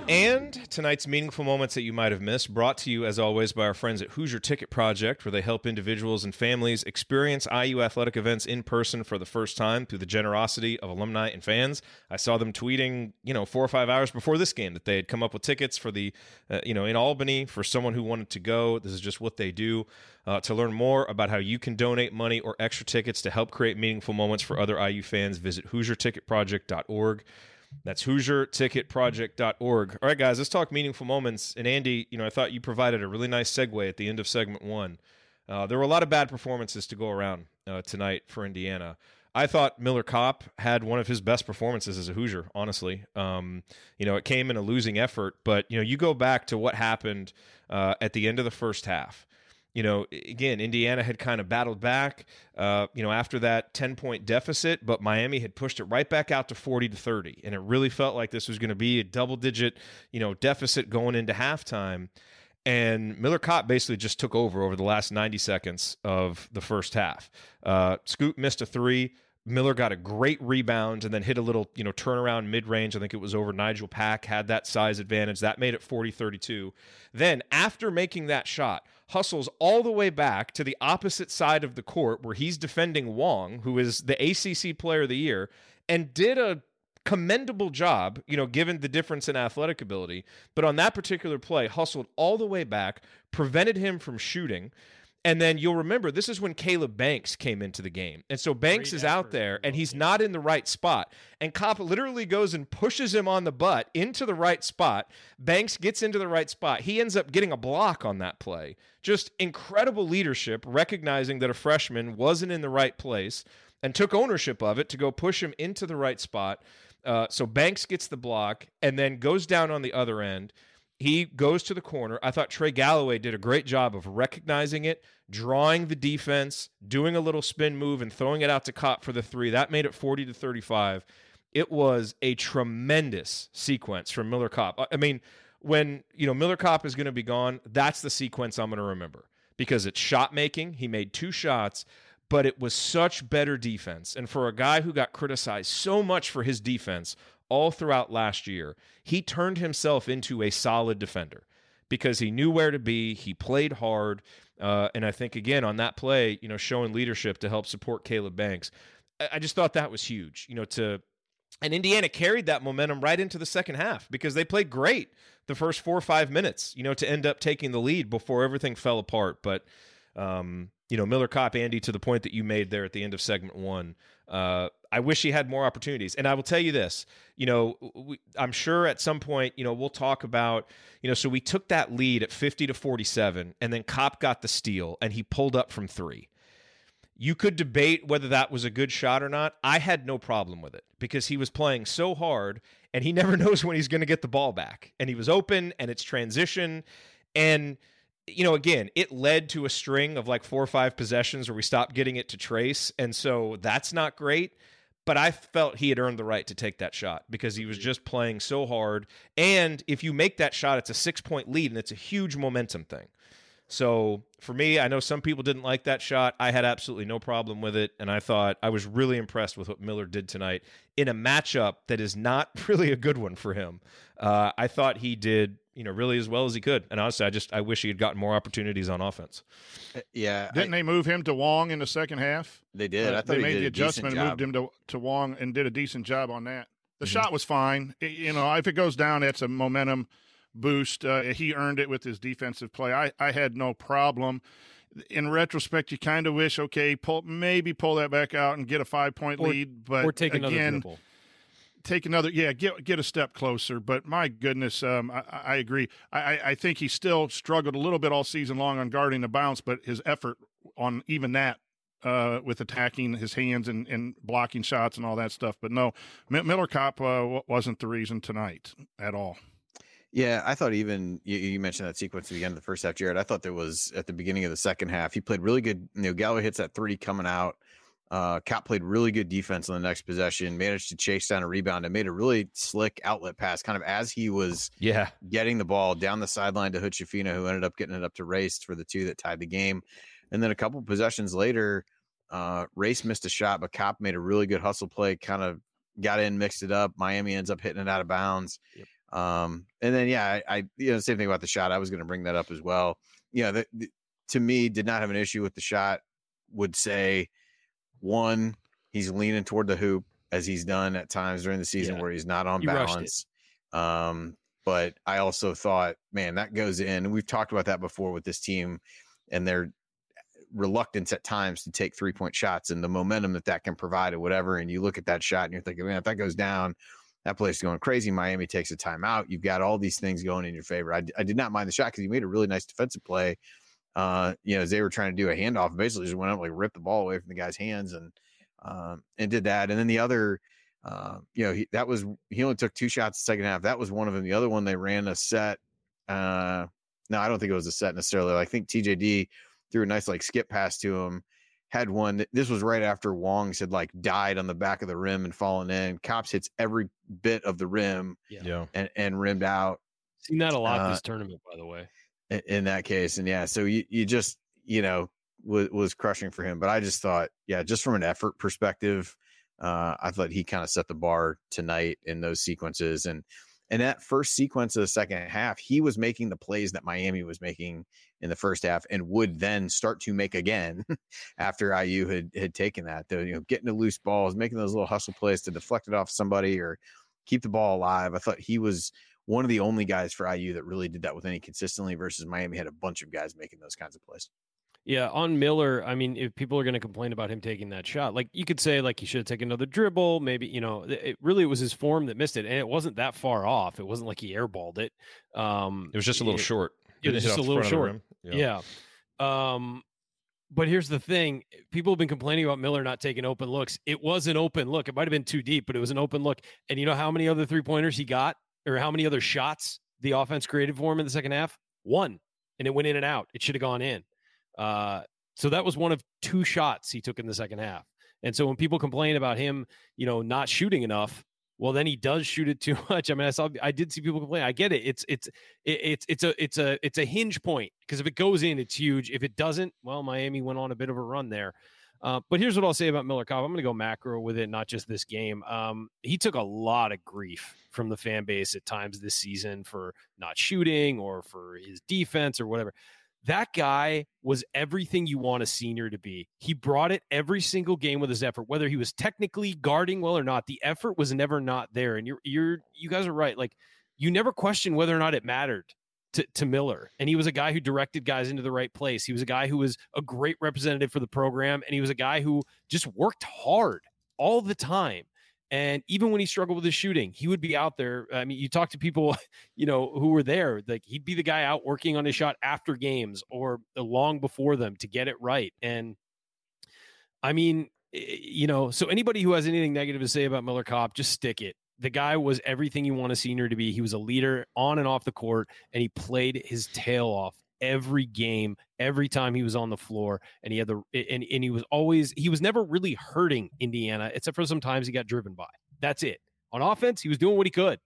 Speaker 1: and tonight's meaningful moments that you might have missed, brought to you as always by our friends at Hoosier Ticket Project, where they help individuals and families experience IU athletic events in person for the first time through the generosity of alumni and fans. I saw them tweeting, you know, four or five hours before this game that they had come up with tickets for the, uh, you know, in Albany for someone who wanted to go. This is just what they do. Uh, to learn more about how you can donate money or extra tickets to help create meaningful moments for other IU fans, visit HoosierTicketProject.org. That's HoosierTicketProject.org. All right, guys, let's talk meaningful moments. And Andy, you know, I thought you provided a really nice segue at the end of segment one. Uh, there were a lot of bad performances to go around uh, tonight for Indiana. I thought Miller Kopp had one of his best performances as a Hoosier. Honestly, um, you know, it came in a losing effort, but you know, you go back to what happened uh, at the end of the first half you know, again, Indiana had kind of battled back, uh, you know, after that 10 point deficit, but Miami had pushed it right back out to 40 to 30. And it really felt like this was going to be a double digit, you know, deficit going into halftime. And Miller Kopp basically just took over over the last 90 seconds of the first half. Uh, Scoot missed a three. Miller got a great rebound and then hit a little, you know, turnaround mid range. I think it was over Nigel Pack, had that size advantage. That made it 40 32. Then, after making that shot, hustles all the way back to the opposite side of the court where he's defending Wong, who is the ACC player of the year, and did a commendable job, you know, given the difference in athletic ability. But on that particular play, hustled all the way back, prevented him from shooting. And then you'll remember this is when Caleb Banks came into the game. And so Banks Great is out there and he's not in the right spot. And Kopp literally goes and pushes him on the butt into the right spot. Banks gets into the right spot. He ends up getting a block on that play. Just incredible leadership, recognizing that a freshman wasn't in the right place and took ownership of it to go push him into the right spot. Uh, so Banks gets the block and then goes down on the other end he goes to the corner. I thought Trey Galloway did a great job of recognizing it, drawing the defense, doing a little spin move, and throwing it out to Kopp for the three. That made it 40 to 35. It was a tremendous sequence from Miller Kopp. I mean, when you know Miller Kopp is going to be gone, that's the sequence I'm going to remember because it's shot making. He made two shots, but it was such better defense. And for a guy who got criticized so much for his defense all throughout last year, he turned himself into a solid defender because he knew where to be. He played hard. Uh, and I think, again, on that play, you know, showing leadership to help support Caleb Banks, I, I just thought that was huge, you know, to. And Indiana carried that momentum right into the second half because they played great the first four or five minutes, you know, to end up taking the lead before everything fell apart. But, um, you know, Miller Kopp, Andy, to the point that you made there at the end of segment one, uh, I wish he had more opportunities. And I will tell you this, you know, we, I'm sure at some point, you know, we'll talk about, you know, so we took that lead at 50 to 47, and then Kopp got the steal and he pulled up from three. You could debate whether that was a good shot or not. I had no problem with it because he was playing so hard and he never knows when he's going to get the ball back. And he was open and it's transition. And, you know, again, it led to a string of like four or five possessions where we stopped getting it to Trayce. And so that's not great. But I felt he had earned the right to take that shot because he was just playing so hard. And if you make that shot, it's a six point lead and it's a huge momentum thing. So for me, I know some people didn't like that shot. I had absolutely no problem with it. And I thought I was really impressed with what Miller did tonight in a matchup that is not really a good one for him. Uh, I thought he did you know really as well as he could. And honestly, I just I wish he had gotten more opportunities on offense.
Speaker 2: Uh, yeah,
Speaker 3: didn't I, they move him to Wong in the second half?
Speaker 2: They did. I thought
Speaker 3: they made
Speaker 2: the
Speaker 3: adjustment and moved him to to Wong and did a decent job on that. The mm-hmm. shot was fine. It, you know, if it goes down, it's a momentum boost. Uh, he earned it with his defensive play. I I had no problem. In retrospect, you kind of wish, okay, pull maybe pull that back out and get a five point lead, but
Speaker 4: or take another
Speaker 3: again,
Speaker 4: dribble
Speaker 3: take another yeah get get a step closer but my goodness um, I, I, agree I, I think he still struggled a little bit all season long on guarding the bounce but his effort on even that uh, with attacking his hands and, and blocking shots and all that stuff but no Miller Kopp uh, wasn't the reason tonight at all
Speaker 2: yeah, I thought even you, you, mentioned that sequence at the end of the first half, Jerod. I thought there was at the beginning of the second half. He played really good. You know, Galloway hits that three coming out. Uh, Kopp played really good defense on the next possession, managed to chase down a rebound and made a really slick outlet pass, kind of as he was
Speaker 1: yeah
Speaker 2: getting the ball down the sideline to Hood-Schifino, who ended up getting it up to Race for the two that tied the game. And then a couple possessions later, uh, Race missed a shot, but Kopp made a really good hustle play, kind of got in, mixed it up. Miami ends up hitting it out of bounds. Yep. Um, and then yeah, I, I, you know same thing about the shot. I was going to bring that up as well. You know, the, the, to me, did not have an issue with the shot. Would say one, he's leaning toward the hoop as he's done at times during the season yeah. where he's not on balance. Um, but I also thought, man, that goes in. We've talked about that before with this team and their reluctance at times to take three point shots and the momentum that that can provide or whatever. And you look at that shot and you're thinking, man, if that goes down, that place is going crazy. Miami takes a timeout. You've got all these things going in your favor. I, I did not mind the shot because he made a really nice defensive play uh, you know, as they were trying to do a handoff, basically just went up like ripped the ball away from the guy's hands and um, and did that. And then the other, uh, you know, he, that was he only took two shots the second half. That was one of them. The other one they ran a set. Uh, no, I don't think it was a set necessarily. I think TJD threw a nice like skip pass to him. Had one. This was right after Wong's had like died on the back of the rim and fallen in. Kopp's hits every bit of the rim,
Speaker 4: Yeah.
Speaker 1: Yeah.
Speaker 2: and, and rimmed out
Speaker 4: Seen that a lot
Speaker 2: Uh,
Speaker 4: this tournament, by the way.
Speaker 2: In, that case. And yeah, so you you just you know was was crushing for him. But I just thought, yeah, just from an effort perspective, uh, I thought he kind of set the bar tonight in those sequences. And and that first sequence of the second half, he was making the plays that Miami was making in the first half, and would then start to make again after IU had had taken that. The you know getting the loose balls, making those little hustle plays to deflect it off somebody or keep the ball alive. I thought he was one of the only guys for IU that really did that with any consistently versus Miami had a bunch of guys making those kinds of plays.
Speaker 4: Yeah, on Miller, I mean, if people are going to complain about him taking that shot, like you could say, like he should have taken another dribble. Maybe you know, it it really was his form that missed it, and it wasn't that far off. It wasn't like he airballed it. Um,
Speaker 1: It was just a little
Speaker 4: it-
Speaker 1: short.
Speaker 4: it
Speaker 1: Didn't
Speaker 4: was just a little
Speaker 1: front of the
Speaker 4: short.
Speaker 1: rim.
Speaker 4: Yeah. Um, but here's the thing: people have been complaining about Miller not taking open looks. It was an open look. It might have been too deep, but it was an open look. And you know how many other three pointers he got, or how many other shots the offense created for him in the second half? One, and it went in and out. It should have gone in. Uh, so that was one of two shots he took in the second half. And so when people complain about him, you know, not shooting enough, well, then he does shoot it too much. I mean, I saw, I did see people complain. I get it. It's, it's, it, it's, it's a, it's a, it's a hinge point because if it goes in, it's huge. If it doesn't, well, Miami went on a bit of a run there. Uh, but here's what I'll say about Miller Kopp. I'm going to go macro with it, not just this game. Um, he took a lot of grief from the fan base at times this season for not shooting or for his defense or whatever. That guy was everything you want a senior to be. He brought it every single game with his effort, whether he was technically guarding well or not. The effort was never not there. And you're you're you guys are right. Like you never question whether or not it mattered to, to Miller. And he was a guy who directed guys into the right place. He was a guy who was a great representative for the program. And he was a guy who just worked hard all the time. And even when he struggled with his shooting, he would be out there. I mean, you talk to people, you know, who were there, like he'd be the guy out working on his shot after games or long before them to get it right. And I mean, eh, you know, so anybody who has anything negative to say about Miller Kopp, just stick it. The guy was everything you want a senior to be. He was a leader on and off the court, and he played his tail off every game, every time he was on the floor. And he had the and, and he was always he was never really hurting Indiana, except for sometimes he got driven by. That's it. On offense, he was doing what he could.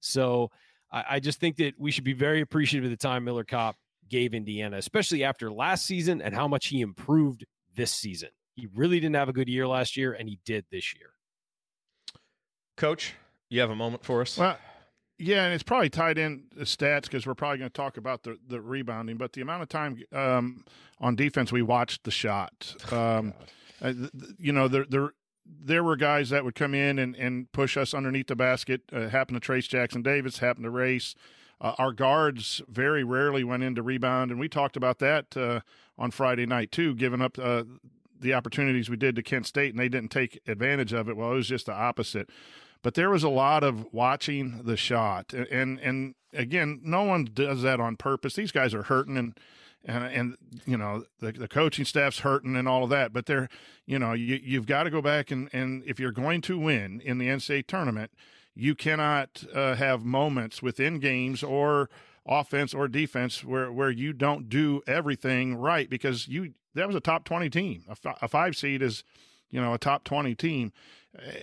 Speaker 4: So I, I just think that we should be very appreciative of the time Miller Kopp gave Indiana, especially after last season and how much he improved this season. He really didn't have a good year last year, and he did this year.
Speaker 1: Coach, you have a moment for us?
Speaker 3: Well, yeah, and it's probably tied in the stats because we're probably going to talk about the, the rebounding. But the amount of time um, on defense we watched the shot, um, uh, th- th- you know, there there there were guys that would come in and, and push us underneath the basket. Uh, happened to Trayce Jackson Davis, happened to Race. Uh, our guards very rarely went into rebound, and we talked about that uh, on Friday night too, giving up uh, the opportunities we did to Kent State, and they didn't take advantage of it. Well, it was just the opposite but there was a lot of watching the shot. And, and again no one does that on purpose. These guys are hurting and and and you know the, the coaching staff's hurting and all of that. But they're you know you, you've got to go back and and if you're going to win in the ncaa tournament you cannot uh, have moments within games or offense or defense where where you don't do everything right because you that was a top 20 team. A, f- a five seed is you know a top 20 team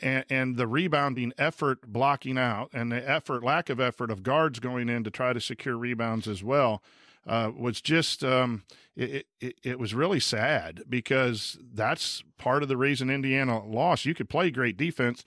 Speaker 3: and, and, the rebounding effort blocking out and the effort lack of effort of guards going in to try to secure rebounds as well uh, was just um, it, it, it was really sad because that's part of the reason Indiana lost. You could play great defense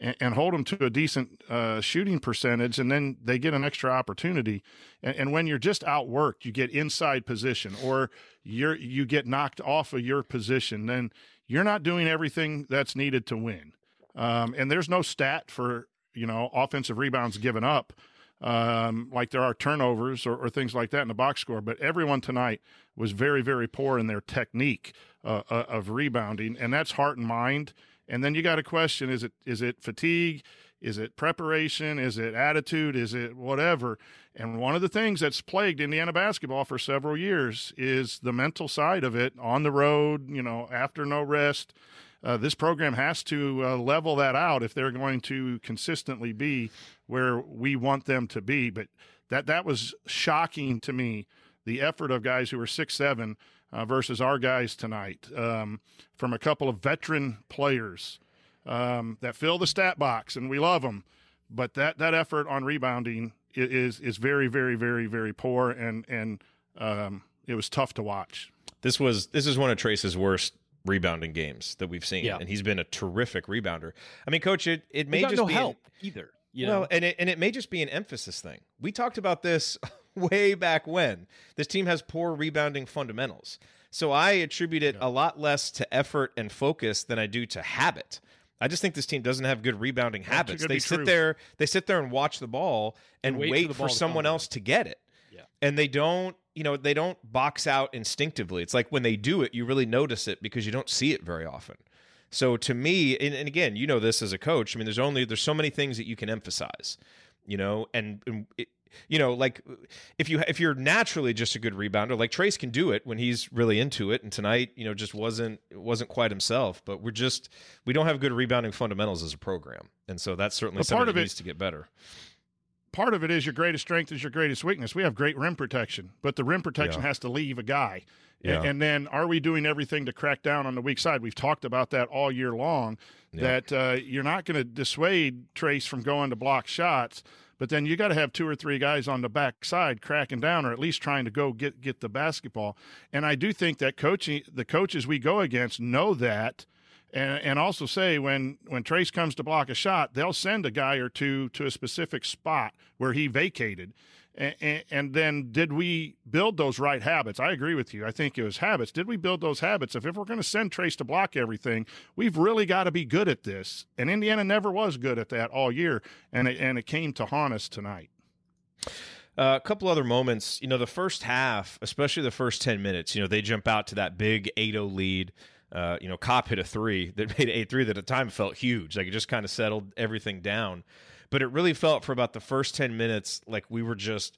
Speaker 3: and, and hold them to a decent uh, shooting percentage, and then they get an extra opportunity. And, and when you're just outworked, you get inside position or you're you get knocked off of your position. Then you're not doing everything that's needed to win. Um, and there's no stat for you know offensive rebounds given up, um, like there are turnovers or, or, things like that in the box score. But everyone tonight was very very poor in their technique uh, uh, of rebounding, and that's heart and mind. And then you got a question: is it is it fatigue? Is it preparation? Is it attitude? Is it whatever? And one of the things that's plagued Indiana basketball for several years is the mental side of it on the road, you know, after no rest. Uh, this program has to uh, level that out if they're going to consistently be where we want them to be. But that that was shocking to me. The effort of guys who are six seven uh, versus our guys tonight um, from a couple of veteran players um, that fill the stat box, and we love them. But that that effort on rebounding is is very very very very poor, and and um, it was tough to watch.
Speaker 1: This was this is one of Trayce's worst rebounding games that we've seen,
Speaker 4: Yeah.
Speaker 1: and he's been a terrific rebounder. I mean, coach, it it may just
Speaker 4: no
Speaker 1: be
Speaker 4: help either. You
Speaker 1: well,
Speaker 4: know?
Speaker 1: and it, and it may just be an emphasis thing. We talked about this way back when. This team has poor rebounding fundamentals. So I attribute it a lot less to effort and focus than I do to habit. I just think this team doesn't have good rebounding habits. They sit
Speaker 3: true.
Speaker 1: there, they sit there and watch the ball and,
Speaker 4: And wait
Speaker 1: wait,
Speaker 4: for
Speaker 1: for, someone else to get it. And they don't, you know, they don't box out instinctively. It's like when they do it, you really notice it because you don't see it very often. So to me, and, and again, you know this as a coach. I mean, there's only there's so many things that you can emphasize, you know, and, and it, you know, like if you if you're naturally just a good rebounder, like Trayce can do it when he's really into it, and tonight, you know, just wasn't wasn't quite himself. But we're just we don't have good rebounding fundamentals as a program, and so that's certainly
Speaker 3: But
Speaker 1: something
Speaker 3: part
Speaker 1: that
Speaker 3: of it-
Speaker 1: needs to get better.
Speaker 3: Part of it is your greatest strength is your greatest weakness. We have great rim protection, but the rim protection
Speaker 1: Yeah.
Speaker 3: has to leave a guy.
Speaker 1: Yeah.
Speaker 3: And then are we doing everything to crack down on the weak side? We've talked about that all year long.
Speaker 1: Yeah.
Speaker 3: That uh, you're not going to dissuade Trayce from going to block shots, but then you got to have two or three guys on the back side cracking down, or at least trying to go get get the basketball. And I do think that coaching the coaches we go against know that and, and also say when when Trayce comes to block a shot, they'll send a guy or two to a specific spot where he vacated. And, and then did we build those right habits? I agree with you. I think it was habits. Did we build those habits? If, if we're going to send Trayce to block everything, we've really got to be good at this. And Indiana never was good at that all year, and it, and it came to haunt us tonight.
Speaker 1: Uh, a couple other moments, you know, the first half, especially the first 10 minutes, you know, they jump out to that big 8 0 lead. Uh, you know, Kopp hit a three that made 8 3 that at the time felt huge. Like it just kind of settled everything down. But it really felt for about the first 10 minutes like we were just,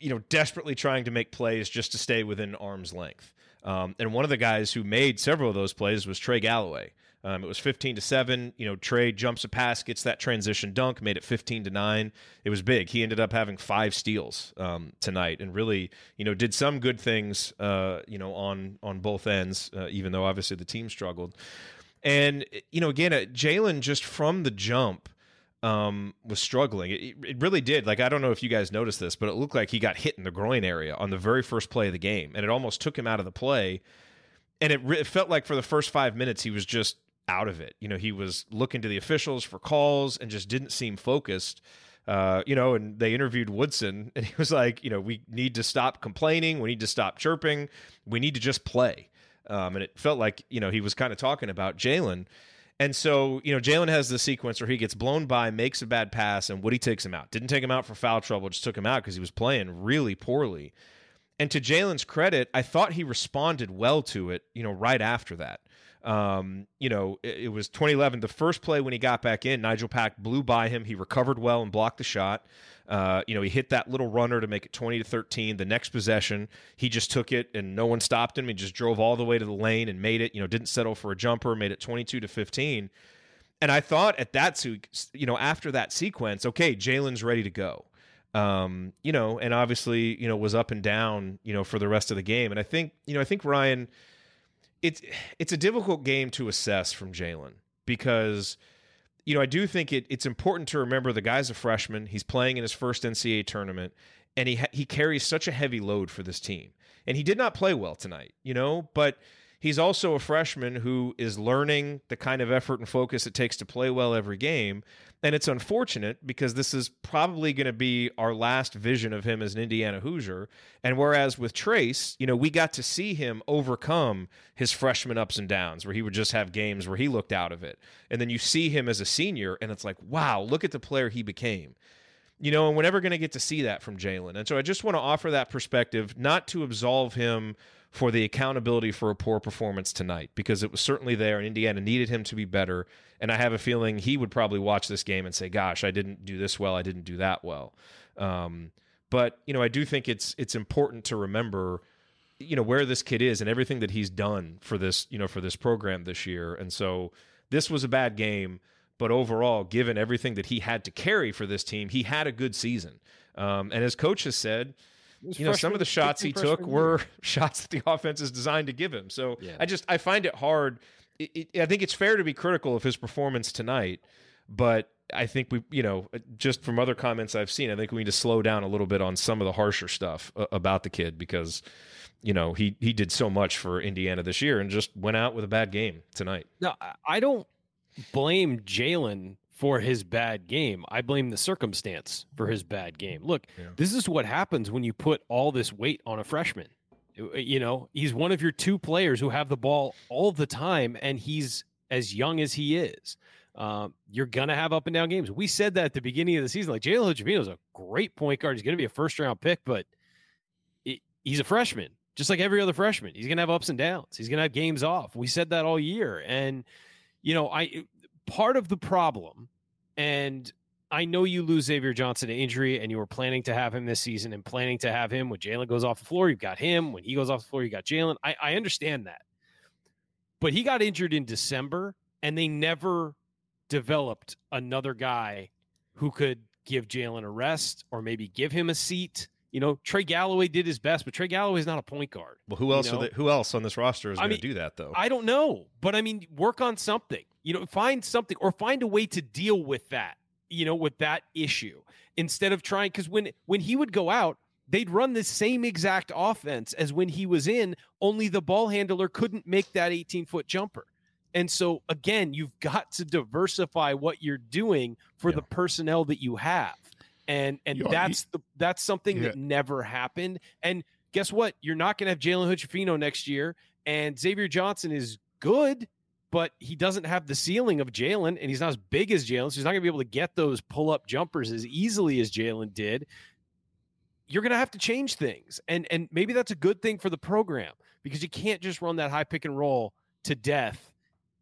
Speaker 1: you know, desperately trying to make plays just to stay within arm's length. Um, and one of the guys who made several of those plays was Trey Galloway. Um, it was 15 to 7. You know, Trey jumps a pass, gets that transition dunk, made it 15 to 9. It was big. He ended up having five steals um, tonight and really, you know, did some good things, uh, you know, on, on both ends, uh, even though obviously the team struggled. And, you know, again, uh, Jalen just from the jump um, was struggling. It, it really did. Like, I don't know if you guys noticed this, but it looked like he got hit in the groin area on the very first play of the game, and it almost took him out of the play. And it, re- it felt like for the first five minutes, he was just out of it. You know, he was looking to the officials for calls and just didn't seem focused. Uh, you know, and they interviewed Woodson, and he was like, you know, we need to stop complaining. We need to stop chirping. We need to just play. Um, and it felt like, you know, he was kind of talking about Jalen. And so, you know, Jalen has the sequence where he gets blown by, makes a bad pass, and Woody takes him out. Didn't take him out for foul trouble, just took him out because he was playing really poorly. And to Jalen's credit, I thought he responded well to it, you know, right after that. Um, you know, it, it was 2011, the first play when he got back in, Nigel Pack blew by him. He recovered well and blocked the shot. Uh, you know, he hit that little runner to make it 20 to 13. The next possession, he just took it and no one stopped him. He just drove all the way to the lane and made it, you know, didn't settle for a jumper, made it 22 to 15. And I thought at that, you know, after that sequence, okay, Jalen's ready to go. Um, you know, and obviously, you know, was up and down, you know, for the rest of the game. And I think, you know, I think Ryan, it's it's a difficult game to assess from Jalen because, you know, I do think it, it's important to remember the guy's a freshman. He's playing in his first NCAA tournament, and he ha- he carries such a heavy load for this team. And he did not play well tonight, you know, but he's also a freshman who is learning the kind of effort and focus it takes to play well every game. And it's unfortunate because this is probably going to be our last vision of him as an Indiana Hoosier. And whereas with Trayce, you know, we got to see him overcome his freshman ups and downs where he would just have games where he looked out of it. And then you see him as a senior and it's like, wow, look at the player he became. You know, and we're never going to get to see that from Jalen. And so I just want to offer that perspective, not to absolve him for the accountability for a poor performance tonight because it was certainly there and Indiana needed him to be better. And I have a feeling he would probably watch this game and say, gosh, I didn't do this well. I didn't do that well. Um, but, you know, I do think it's, it's important to remember, you know, where this kid is and everything that he's done for this, you know, for this program this year. And so this was a bad game, but overall, given everything that he had to carry for this team, he had a good season. Um, and as coach has said, you know, some of the shots he took were shots that the offense is designed to give him. So yeah. I just I find it hard. It, it, I think it's fair to be critical of his performance tonight, but I think we, you know, just from other comments I've seen, I think we need to slow down a little bit on some of the harsher stuff uh, about the kid because, you know, he he did so much for Indiana this year and just went out with a bad game tonight.
Speaker 4: No, I don't blame Jalen for his bad game. I blame the circumstance for his bad game. Look, yeah. this is what happens when you put all this weight on a freshman. You know, he's one of your two players who have the ball all the time, and he's as young as he is. Um, you're gonna have up and down games. We said that at the beginning of the season. Like Jalen Hood-Schifino is a great point guard. He's gonna be a first round pick, but it, he's a freshman, just like every other freshman. He's gonna have ups and downs. He's gonna have games off. We said that all year, and you know, I part of the problem, and I know you lose Xavier Johnson to injury, and you were planning to have him this season and planning to have him when Jalen goes off the floor. You've got him. When he goes off the floor, you got Jalen. I, I understand that. But he got injured in December, and they never developed another guy who could give Jalen a rest or maybe give him a seat. You know, Trey Galloway did his best, but Trey Galloway is not a point guard.
Speaker 1: Well, who else?
Speaker 4: You know?
Speaker 1: they, who else on this roster is going to do that though?
Speaker 4: I don't know, but I mean, work on something. You know, find something or find a way to deal with that. You know, with that issue instead of trying because when when he would go out, they'd run the same exact offense as when he was in. Only the ball handler couldn't make that 18 foot jumper. And so again, you've got to diversify what you're doing for yeah. the personnel that you have and and that's the that's something yeah. that never happened. And guess what? You're not going to have Jalen Hood-Schifino next year, and Xavier Johnson is good, but he doesn't have the ceiling of Jalen, and he's not as big as Jalen, so he's not going to be able to get those pull up jumpers as easily as Jalen did. You're going to have to change things, and and maybe that's a good thing for the program because you can't just run that high pick and roll to death.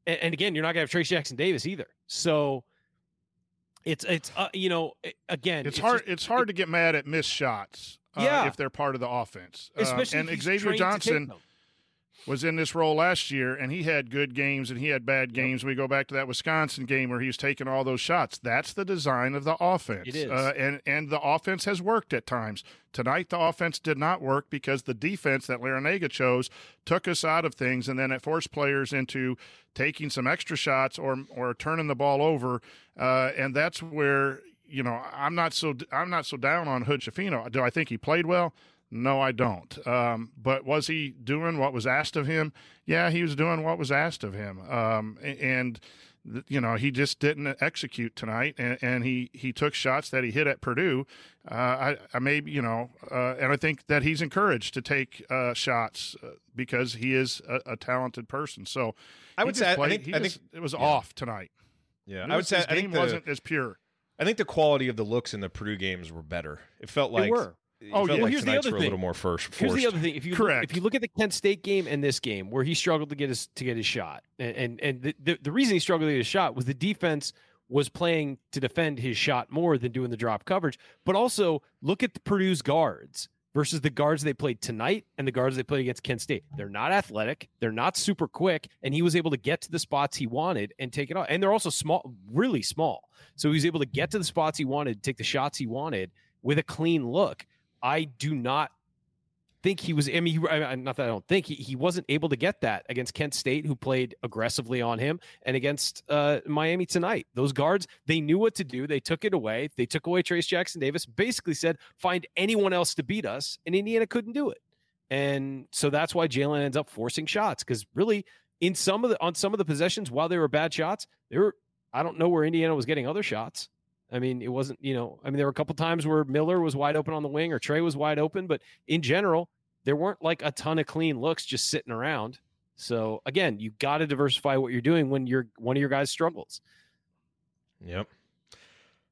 Speaker 4: And, and again, you're not going to have Trayce Jackson Davis either. So it's it's uh, you know again
Speaker 3: it's, it's hard just, it's hard it, to get mad at missed shots uh, yeah. if they're part of the offense
Speaker 4: uh,
Speaker 3: and Xavier Johnson was in this role last year, and he had good games and he had bad games. Yep. We go back to that Wisconsin game where he was taking all those shots. That's the design of the offense.
Speaker 4: It is, uh,
Speaker 3: and and the offense has worked at times. Tonight, the offense did not work because the defense that Larrañaga chose took us out of things, and then it forced players into taking some extra shots or or turning the ball over, uh, and that's where you know I'm not so I'm not so down on Hood-Schifino. Do I think he played well? No, I don't. Um, but was he doing what was asked of him? Yeah, he was doing what was asked of him. Um, and you know he just didn't execute tonight, and, and, he he took shots that he hit at Purdue. Uh, I, I may you know, uh, and I think that he's encouraged to take uh, shots uh, because he is a, a, talented person. So
Speaker 1: I would say played, I think, I
Speaker 3: just,
Speaker 1: think
Speaker 3: it was yeah. off tonight.
Speaker 1: Yeah,
Speaker 3: I
Speaker 1: would say
Speaker 3: his
Speaker 1: I
Speaker 3: game
Speaker 1: the,
Speaker 3: wasn't as pure.
Speaker 1: I think the quality of the looks in the Purdue games were better. It felt like
Speaker 4: they were
Speaker 3: oh, yeah.
Speaker 1: Like
Speaker 4: well, here's the other
Speaker 1: thing. A little more first.
Speaker 4: Here's the other thing. If you
Speaker 3: Correct.
Speaker 4: Look, if you look at the Kent State game and this game, where he struggled to get his to get his shot, and and, and the, the, the reason he struggled to get his shot was the defense was playing to defend his shot more than doing the drop coverage. But also look at the Purdue's guards versus the guards they played tonight and the guards they played against Kent State. They're not athletic, they're not super quick, and he was able to get to the spots he wanted and take it off. And they're also small, really small. So he was able to get to the spots he wanted, take the shots he wanted with a clean look. I do not think he was. I mean, he, not that I don't think he, he wasn't able to get that against Kent State, who played aggressively on him, and against uh, Miami tonight. Those guards, they knew what to do. They took it away. They took away Trayce Jackson Davis. Basically said, find anyone else to beat us, and Indiana couldn't do it. And so that's why Jalen ends up forcing shots because really, in some of the on some of the possessions, while they were bad shots, they were. I don't know where Indiana was getting other shots. I mean, it wasn't, you know, I mean, there were a couple times where Miller was wide open on the wing or Trey was wide open, but in general, there weren't like a ton of clean looks just sitting around. So again, you got to diversify what you're doing when you're one of your guys struggles.
Speaker 1: Yep.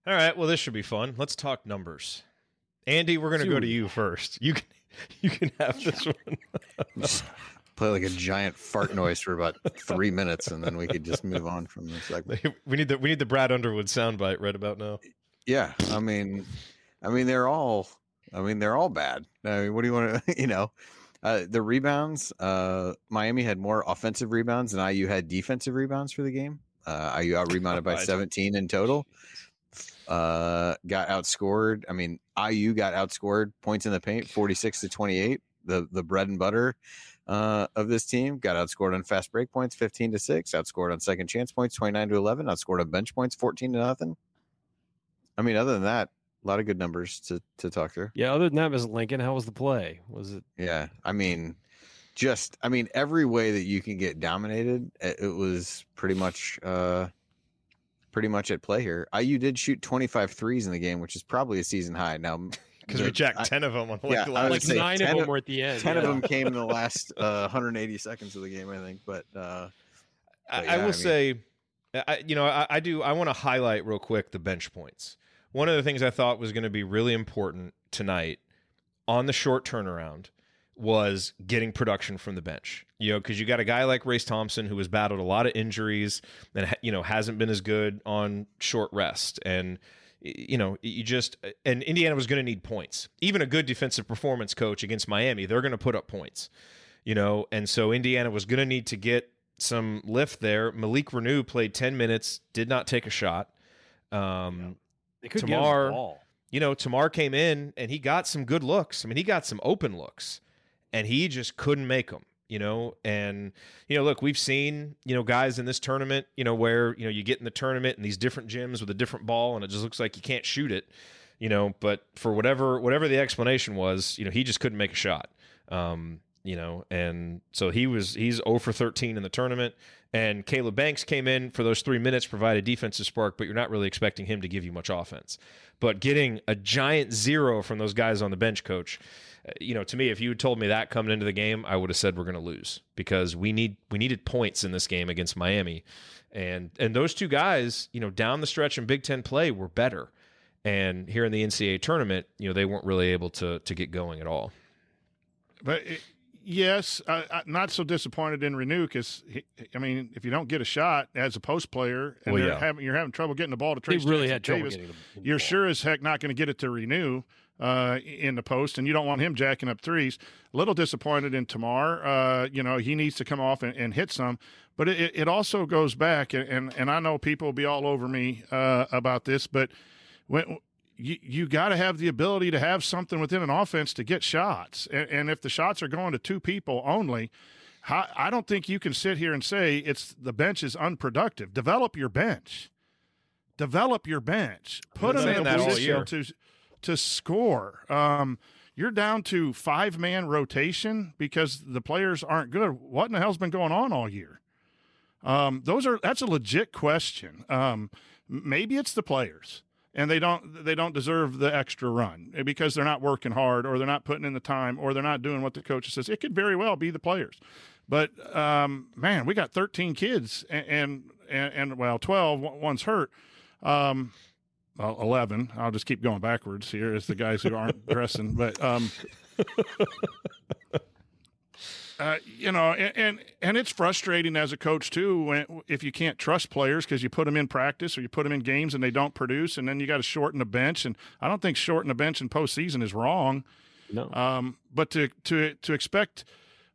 Speaker 1: All right. Well, this should be fun. Let's talk numbers. Andy, we're going to go to you first. You can You can have this one.
Speaker 2: Play like a giant fart noise for about three minutes, and then we could just move on from this. segment.
Speaker 1: we need the we need the Brad Underwood soundbite right about now.
Speaker 2: Yeah, I mean, I mean they're all, I mean they're all bad. I mean, what do you want to, you know? Uh, the rebounds, uh, Miami had more offensive rebounds than IU had defensive rebounds for the game. Uh, IU out rebounded by 17 in total. Uh, got outscored. I mean, IU got outscored points in the paint, 46 to 28. The the bread and butter uh, of this team got outscored on fast break points, 15 to six. Outscored on second chance points, 29 to 11. Outscored on bench points, 14 to nothing. I mean, other than that, a lot of good numbers to to talk through.
Speaker 4: Yeah. Other than that, Ms. Lincoln, how was the play? Was it?
Speaker 2: Yeah, I mean, just I mean, every way that you can get dominated, it, it was pretty much uh pretty much at play here. IU did shoot 25 threes in the game, which is probably a season high. Now,
Speaker 1: Because we
Speaker 2: the-
Speaker 1: jacked
Speaker 2: I-
Speaker 1: ten of them on
Speaker 2: Yeah,
Speaker 1: like, the last
Speaker 4: Like
Speaker 2: say
Speaker 4: nine
Speaker 2: 10
Speaker 4: of
Speaker 2: of-
Speaker 4: them were at the end.
Speaker 2: 10 of them came in the last uh, 180 seconds of the game, I think. But uh,
Speaker 1: I,
Speaker 2: But
Speaker 1: I
Speaker 2: yeah,
Speaker 1: will
Speaker 2: I mean-
Speaker 1: say, I, you know, I, I do. I want to highlight real quick the bench points. One of the things I thought was going to be really important tonight on the short turnaround was getting production from the bench. You know, because you got a guy like Race Thompson who has battled a lot of injuries and you know hasn't been as good on short rest and. You know, you just and Indiana was going to need points. Even a good defensive performance coach against Miami, they're going to put up points. You know, and so Indiana was going to need to get some lift there. Malik Reneau played 10 minutes, did not take a shot. Um,
Speaker 4: They could get him the
Speaker 1: Tamar-. You know, Tamar came in and he got some good looks. I mean, he got some open looks and he just couldn't make them, you know. And, you know, look, we've seen, you know, guys in this tournament, you know, where, you know, you get in the tournament in these different gyms with a different ball and it just looks like you can't shoot it, you know, but for whatever, whatever the explanation was, you know, he just couldn't make a shot. Um, you know, and so he was he's 0 for 13 in the tournament. And Caleb Banks came in for those three minutes, provided defensive spark, but you're not really expecting him to give you much offense. But getting a giant zero from those guys on the bench, coach, you know, to me, if you had told me that coming into the game, I would have said we're going to lose because we need we needed points in this game against Miami, and and those two guys, you know, down the stretch in Big Ten play were better, and here in the NCAA tournament, you know, they weren't really able to to get going at all.
Speaker 3: But it, yes, I, I, not so disappointed in Reneau because I mean, if you don't get a shot as a post player and
Speaker 1: Well, yeah.
Speaker 3: having, you're having trouble getting the ball to
Speaker 4: They
Speaker 3: Trayce
Speaker 4: really
Speaker 3: Jackson
Speaker 4: had trouble
Speaker 3: Davis,
Speaker 4: getting the
Speaker 3: you're
Speaker 4: ball.
Speaker 3: sure as heck not going to get it to Reneau uh, in the post, and you don't want him jacking up threes. A little disappointed in Tamar. Uh, you know, he needs to come off and, and hit some. But it, it also goes back, and, and, and I know people will be all over me uh, about this, but when you, you got to have the ability to have something within an offense to get shots. And, and if the shots are going to two people only, how, I don't think you can sit here and say it's the bench is unproductive. Develop your bench. Develop your bench. Put them in a position to to score. Um, you're down to five man rotation because the players aren't good. What in the hell's been going on all year? Um, those are that's a legit question. Um, maybe it's the players and they don't they don't deserve the extra run because they're not working hard or they're not putting in the time or they're not doing what the coach says. It could very well be the players. But um, man, we got 13 kids and and, and, and well, 12 one's hurt. Um, 11. I'll just keep going backwards here as the guys who aren't dressing, but um, uh, you know, and, and and it's frustrating as a coach too when if you can't trust players because you put them in practice or you put them in games and they don't produce, and then you got to shorten the bench. And I don't think shorten the bench in postseason is wrong.
Speaker 4: No.
Speaker 3: Um, but to to to expect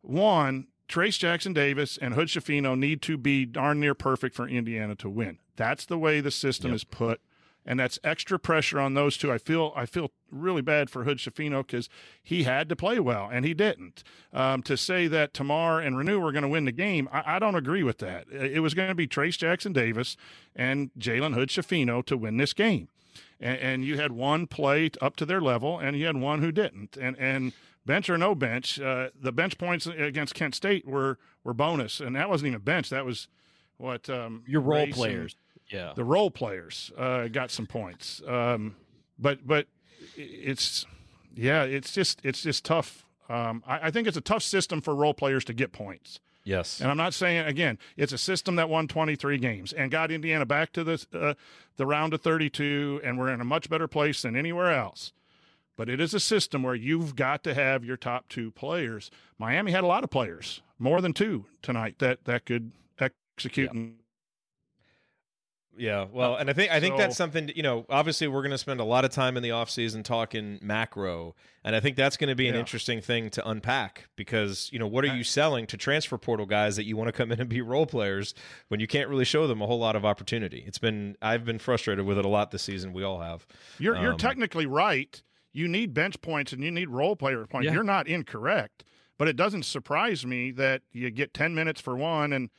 Speaker 3: one, Trayce Jackson Davis and Hood-Schifino need to be darn near perfect for Indiana to win. That's the way the system is put, and that's extra pressure on those two. I feel I feel really bad for Hood-Schifino because he had to play well and he didn't. Um, to say that Tamar and Reneau were going to win the game, I, I don't agree with that. It was going to be Trayce Jackson Davis and Jalen Hood-Schifino to win this game and, and you had one play up to their level, and you had one who didn't. And and bench or no bench, uh, the bench points against Kent State were were bonus, and that wasn't even bench. That was what um,
Speaker 4: Your role
Speaker 3: Race and
Speaker 4: players. Yeah.
Speaker 3: The role players uh, got some points, um, but but it's yeah, it's just it's just tough. Um, I, I think it's a tough system for role players to get points.
Speaker 1: Yes.
Speaker 3: And I'm not saying again, it's a system that won 23 games and got Indiana back to the uh, the round of 32, and we're in a much better place than anywhere else. but it is a system where you've got to have your top two players. Miami had a lot of players, more than two tonight that that could execute
Speaker 1: and yeah, well, and I think I think so, that's something you know. Obviously, we're going to spend a lot of time in the offseason talking macro, and I think that's going to be an yeah. interesting thing to unpack because you know what are you selling to transfer portal guys that you want to come in and be role players when you can't really show them a whole lot of opportunity. It's been I've been frustrated with it a lot this season. We all have.
Speaker 3: You're um, you're technically right. You need bench points and you need role player points. Yeah. You're not incorrect, but it doesn't surprise me that you get ten minutes for one and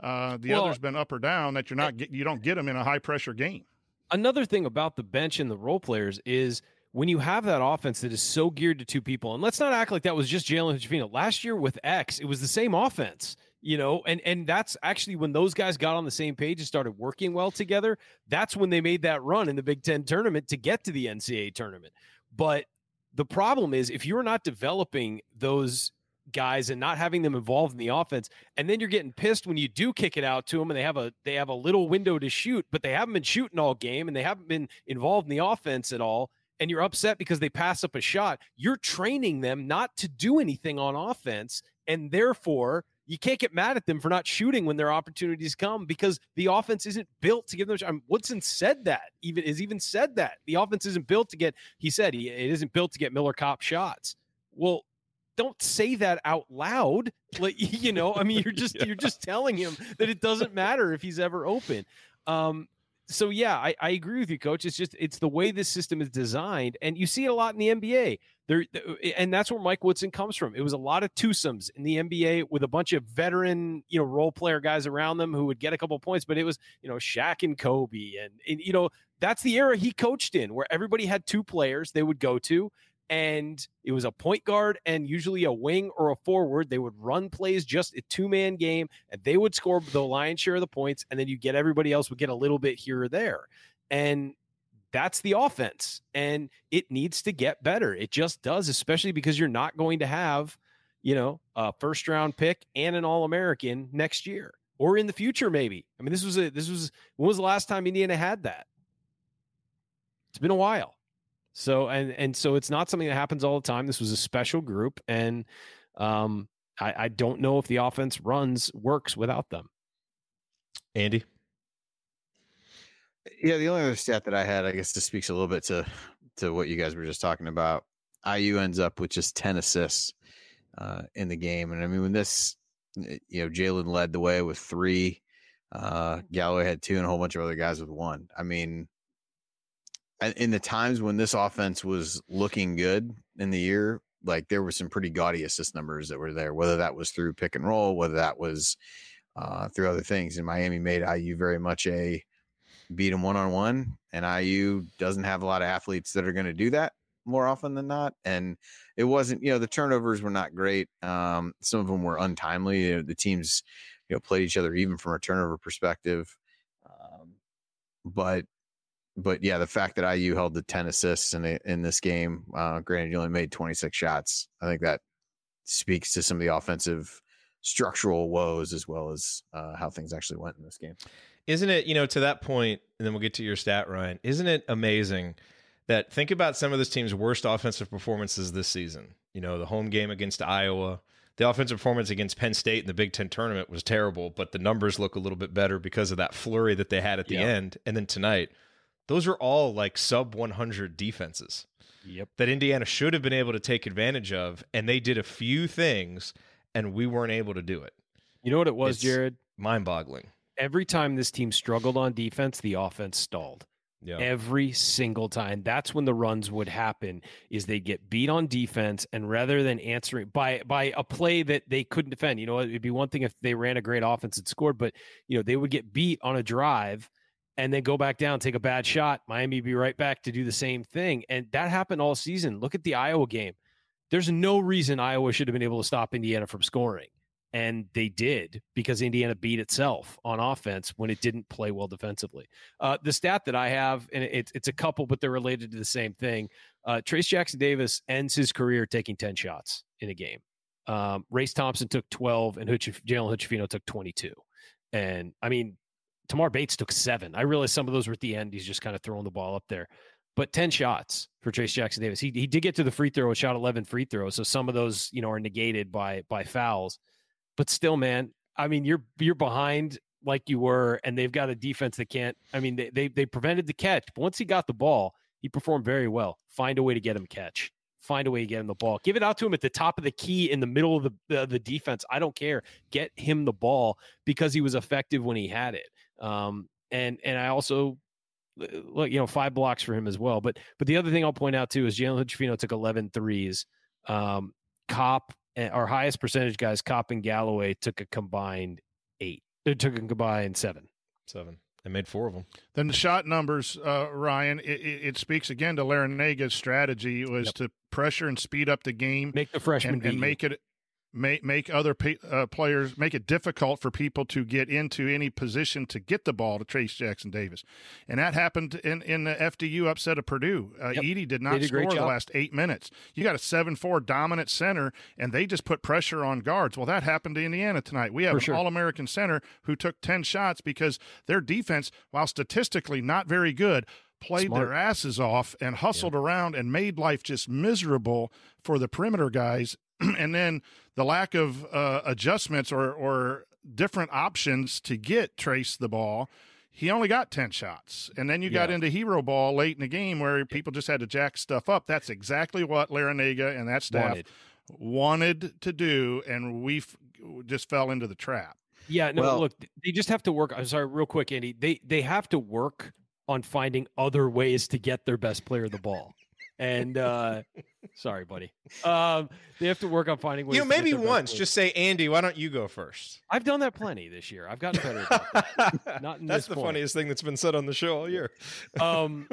Speaker 3: uh, the well, other's been up or down that you're not get, you don't get them in a high pressure game.
Speaker 4: Another thing about the bench and the role players is when you have that offense that is so geared to two people, and let's not act like that was just Jalen Hood-Schifino. Last year with X, it was the same offense, you know, and and that's actually when those guys got on the same page and started working well together. That's when they made that run in the Big Ten tournament to get to the NCAA tournament. But the problem is if you're not developing those guys and not having them involved in the offense and then you're getting pissed when you do kick it out to them and they have a they have a little window to shoot but they haven't been shooting all game and they haven't been involved in the offense at all and you're upset because they pass up a shot you're training them not to do anything on offense and therefore you can't get mad at them for not shooting when their opportunities come because the offense isn't built to give them. I mean, Woodson said that. Even is even said that the offense isn't built to get. He said he, it isn't built to get Miller Kopp shots. Well, don't say that out loud. Like you know, I mean, you're just yeah. you're just telling him that it doesn't matter if he's ever open. Um, so yeah, I, I agree with you, coach. It's just it's the way this system is designed, and you see it a lot in the NBA. There, and that's where Mike Woodson comes from. It was a lot of twosomes in the NBA with a bunch of veteran, you know, role player guys around them who would get a couple points, but it was you know Shaq and Kobe, and, and you know that's the era he coached in, where everybody had two players they would go to, and it was a point guard and usually a wing or a forward. They would run plays just a two man game and they would score the lion's share of the points. And then you get everybody else would get a little bit here or there. And that's the offense. And it needs to get better. It just does, especially because you're not going to have, you know, a first round pick and an All American next year or in the future, maybe. I mean, this was a, this was, when was the last time Indiana had that? It's been a while. So and and so it's not something that happens all the time. This was a special group, and um, I, I don't know if the offense runs works without them.
Speaker 1: Andy.
Speaker 2: Yeah, the only other stat that I had, I guess, this speaks a little bit to to what you guys were just talking about. IU ends up with just ten assists uh, in the game, and I mean, when this, you know, Jalen led the way with three, uh, Galloway had two, and a whole bunch of other guys with one. I mean, in the times when this offense was looking good in the year, like there were some pretty gaudy assist numbers that were there, whether that was through pick and roll, whether that was uh, through other things. And Miami made IU very much a beat them one on one, and IU doesn't have a lot of athletes that are going to do that more often than not. And it wasn't, you know, the turnovers were not great. Um, some of them were untimely. You know, the teams, you know, played each other even from a turnover perspective. Um, but but yeah, the fact that IU held the 10 assists in a, in this game, uh, granted, you only made 26 shots. I think that speaks to some of the offensive structural woes as well as uh, how things actually went in this game.
Speaker 1: Isn't it, you know, to that point, and then we'll get to your stat, Ryan, isn't it amazing that think about some of this team's worst offensive performances this season? You know, the home game against Iowa, the offensive performance against Penn State in the Big Ten tournament was terrible, but the numbers look a little bit better because of that flurry that they had at the end. And then tonight, those are all like sub 100 defenses.
Speaker 4: Yep.
Speaker 1: That Indiana should have been able to take advantage of, and they did a few things, and we weren't able to do it.
Speaker 4: You know what it was, it's Jerod?
Speaker 1: Mind boggling.
Speaker 4: Every time this team struggled on defense, the offense stalled. Yeah. Every single time. That's when the runs would happen is they get beat on defense and rather than answering by by a play that they couldn't defend, you know, it'd be one thing if they ran a great offense and scored, but you know, they would get beat on a drive and then go back down, take a bad shot. Miami be right back to do the same thing. And that happened all season. Look at the Iowa game. There's no reason Iowa should have been able to stop Indiana from scoring. And they did because Indiana beat itself on offense when it didn't play well defensively. Uh, the stat that I have, and it's, it's a couple, but they're related to the same thing. Uh, Trayce Jackson Davis ends his career taking 10 shots in a game. Um, Race Thompson took 12, and Hutch- Jalen Hood-Schifino took 22. And I mean, Tamar Bates took seven. I realize some of those were at the end. He's just kind of throwing the ball up there. But 10 shots for Trayce Jackson Davis. He he did get to the free throw, shot 11 free throws, so some of those you know are negated by by fouls. But still, man, I mean, you're you're behind like you were, and they've got a defense that can't. I mean, they they, they prevented the catch, but once he got the ball, he performed very well. Find a way to get him catch. Find a way to get him the ball. Give it out to him at the top of the key in the middle of the uh, the defense. I don't care. Get him the ball because he was effective when he had it. Um, and and I also look, you know, five blocks for him as well. But but the other thing I'll point out too is Jalen Hood took 11 threes. Um, Kopp, eh, our highest percentage guys, Kopp and Galloway took a combined eight. They took a combined seven.
Speaker 1: Seven. They made four of them.
Speaker 3: Then the shot numbers, uh, Ryan, it, it, speaks again to Larrañaga's strategy was yep. to pressure and speed up the game,
Speaker 4: make the freshman
Speaker 3: and, and make it make make other pe- uh, players make it difficult for people to get into any position to get the ball to Trayce Jackson Davis, and that happened in in the FDU upset of Purdue. Uh, yep. Edey did not did score the last eight minutes. You got a seven four dominant center, and they just put pressure on guards. Well, that happened to Indiana tonight. We have For an sure. All American center who took ten shots because their defense, while statistically not very good, played Smart. their asses off and hustled yeah. around and made life just miserable for the perimeter guys. and then the lack of uh, adjustments or, or different options to get Trayce the ball. He only got 10 shots. And then you yeah. got into hero ball late in the game where people just had to jack stuff up. That's exactly what Larrañaga and that staff wanted, wanted to do. And we f- just fell into the trap.
Speaker 4: Yeah, no, well, look, they just have to work. I'm sorry, real quick, Andy. They they have to work on finding other ways to get their best player the ball. And uh sorry, buddy. Um they have to work on finding ways.
Speaker 1: You know, maybe once just say, Andy, why don't you go first?
Speaker 4: I've done that plenty this year. I've gotten better. Not
Speaker 1: that's
Speaker 4: the
Speaker 1: point. funniest thing that's been said on the show all year.
Speaker 4: um,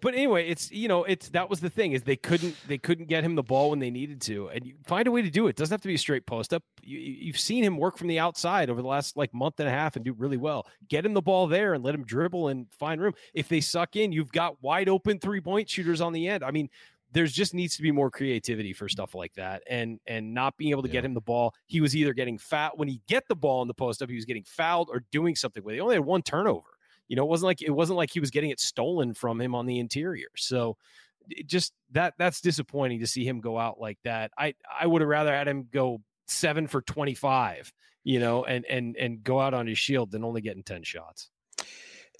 Speaker 4: but anyway, it's you know, it's that was the thing is they couldn't they couldn't get him the ball when they needed to, and you find a way to do it. it doesn't have to be a straight post up. You, you've seen him work from the outside over the last like month and a half and do really well. Get him the ball there and let him dribble and find room. If they suck in, you've got wide open three point shooters on the end. I mean, there's just needs to be more creativity for stuff like that and and not being able to yeah. get him the ball. He was either getting fat when he get the ball in the post up he was getting fouled or doing something with it. He only had one turnover. You know it wasn't like it wasn't like he was getting it stolen from him on the interior. So just that that's disappointing to see him go out like that. I i would have rather had him go seven for 25 you know and and and go out on his shield than only getting 10 shots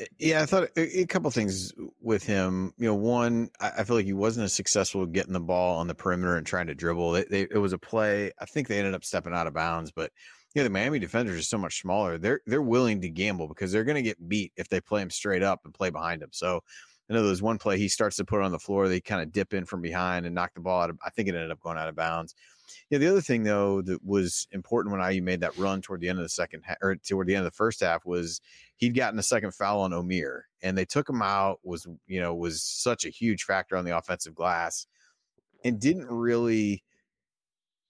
Speaker 4: Eh,
Speaker 2: yeah, I thought a, a couple things with him. You know, one, I, I, feel like he wasn't as successful getting the ball on the perimeter and trying to dribble. They, they, it was a play. I think they ended up stepping out of bounds, but you know, the Miami defenders are so much smaller. They're they're willing to gamble because they're going to get beat if they play him straight up and play behind him. So I know there's one play he starts to put on the floor. They kind of dip in from behind and knock the ball out. Of, I think it ended up going out of bounds. Yeah, the other thing though that was important when IU made that run toward the end of the second ha- or toward the end of the first half was he'd gotten a second foul on Omier and they took him out. Was you know was such a huge factor on the offensive glass, and didn't really,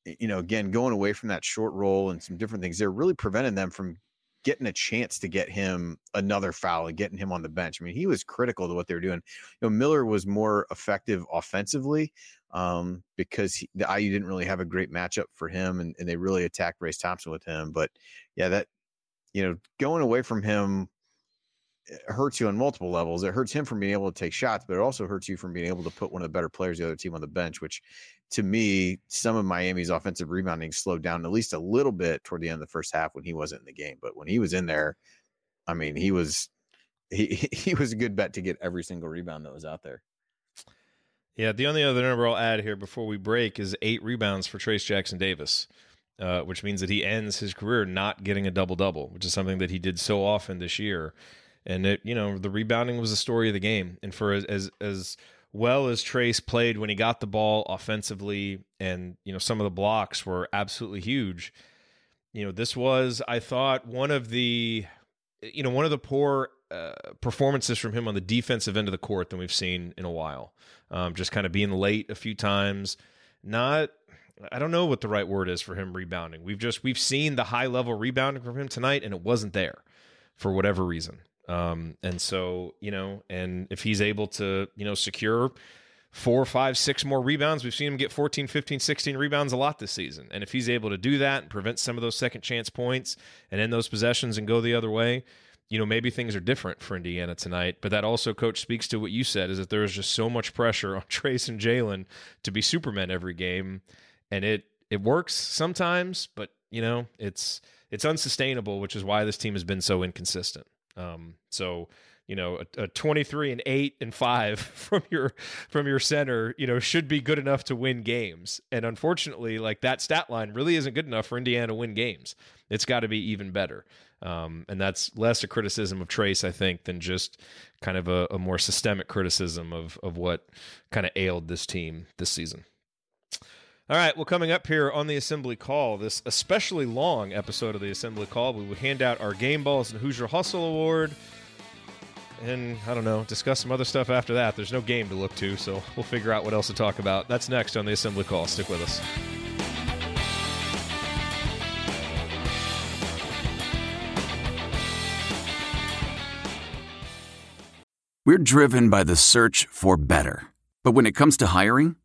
Speaker 2: you know, again going away from that short roll and some different things. They're really preventing them from getting a chance to get him another foul and getting him on the bench. I mean, he was critical to what they were doing. You know, Miller was more effective offensively um, because he, the IU didn't really have a great matchup for him, and, and they really attacked Race Thompson with him. But yeah, that you know, going away from him hurts you on multiple levels. It hurts him from being able to take shots, but it also hurts you from being able to put one of the better players the other team on the bench, which to me, some of Miami's offensive rebounding slowed down at least a little bit toward the end of the first half when he wasn't in the game. But when he was in there, I mean, he was he he was a good bet to get every single rebound that was out there.
Speaker 1: Yeah, the only other number I'll add here before we break is eight rebounds for Trayce Jackson Davis, uh, which means that he ends his career not getting a double double, which is something that he did so often this year. And it, you know, the rebounding was the story of the game. And for as as, as well as Trayce played when he got the ball offensively, and you know some of the blocks were absolutely huge. You know, this was I thought one of the, you know, one of the poor uh, performances from him on the defensive end of the court than we've seen in a while. Um, just kind of being late a few times, not. I don't know what the right word is for him rebounding. We've just we've seen the high level rebounding from him tonight, and it wasn't there for whatever reason. Um, and so, you know, and if he's able to, you know, secure four, five, six more rebounds, we've seen him get 14, 15, 16 rebounds a lot this season. And if he's able to do that and prevent some of those second chance points and end those possessions and go the other way, you know, maybe things are different for Indiana tonight. But that also, coach, speaks to what you said is that there is just so much pressure on Trayce and Jalen to be Supermen every game. And it it works sometimes, but you know, it's it's unsustainable, which is why this team has been so inconsistent. Um, so you know a, a, 23 and 8 and 5 from your from your center you know should be good enough to win games. And unfortunately like that stat line really isn't good enough for indiana to win games. It's got to be even better. Um, and that's less a criticism of Trayce I think, than just kind of a, a more systemic criticism of of what kind of ailed this team this season. All right, well, coming up here on the Assembly Call, this especially long episode of the Assembly Call, we will hand out our Game Balls and Hoosier Hustle Award. And I don't know, discuss some other stuff after that. There's no game to look to, so we'll figure out what else to talk about. That's next on the Assembly Call. Stick with us.
Speaker 8: We're driven by the search for better. But when it comes to hiring,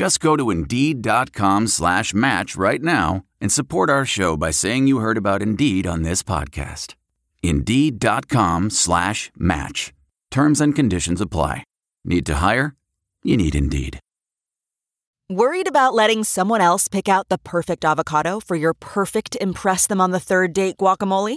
Speaker 8: Just go to Indeed.com slash match right now and support our show by saying you heard about Indeed on this podcast. Indeed.com slash match. Terms and conditions apply. Need to hire? You need Indeed.
Speaker 9: Worried about letting someone else pick out the perfect avocado for your perfect Impress Them on the Third Date guacamole?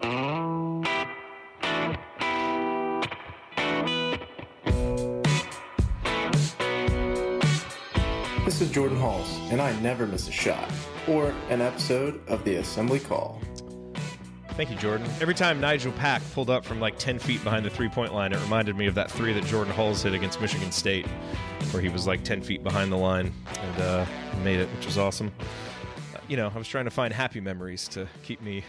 Speaker 10: This is Jordan Hulls, and I never miss a shot or an episode of the Assembly Call.
Speaker 1: Thank you, Jordan. Every time Nigel Pack pulled up from like 10 feet behind the three point line, it reminded me of that three that Jordan Hulls hit against Michigan State, where he was like 10 feet behind the line and uh, made it, which was awesome. You know, I was trying to find happy memories to keep me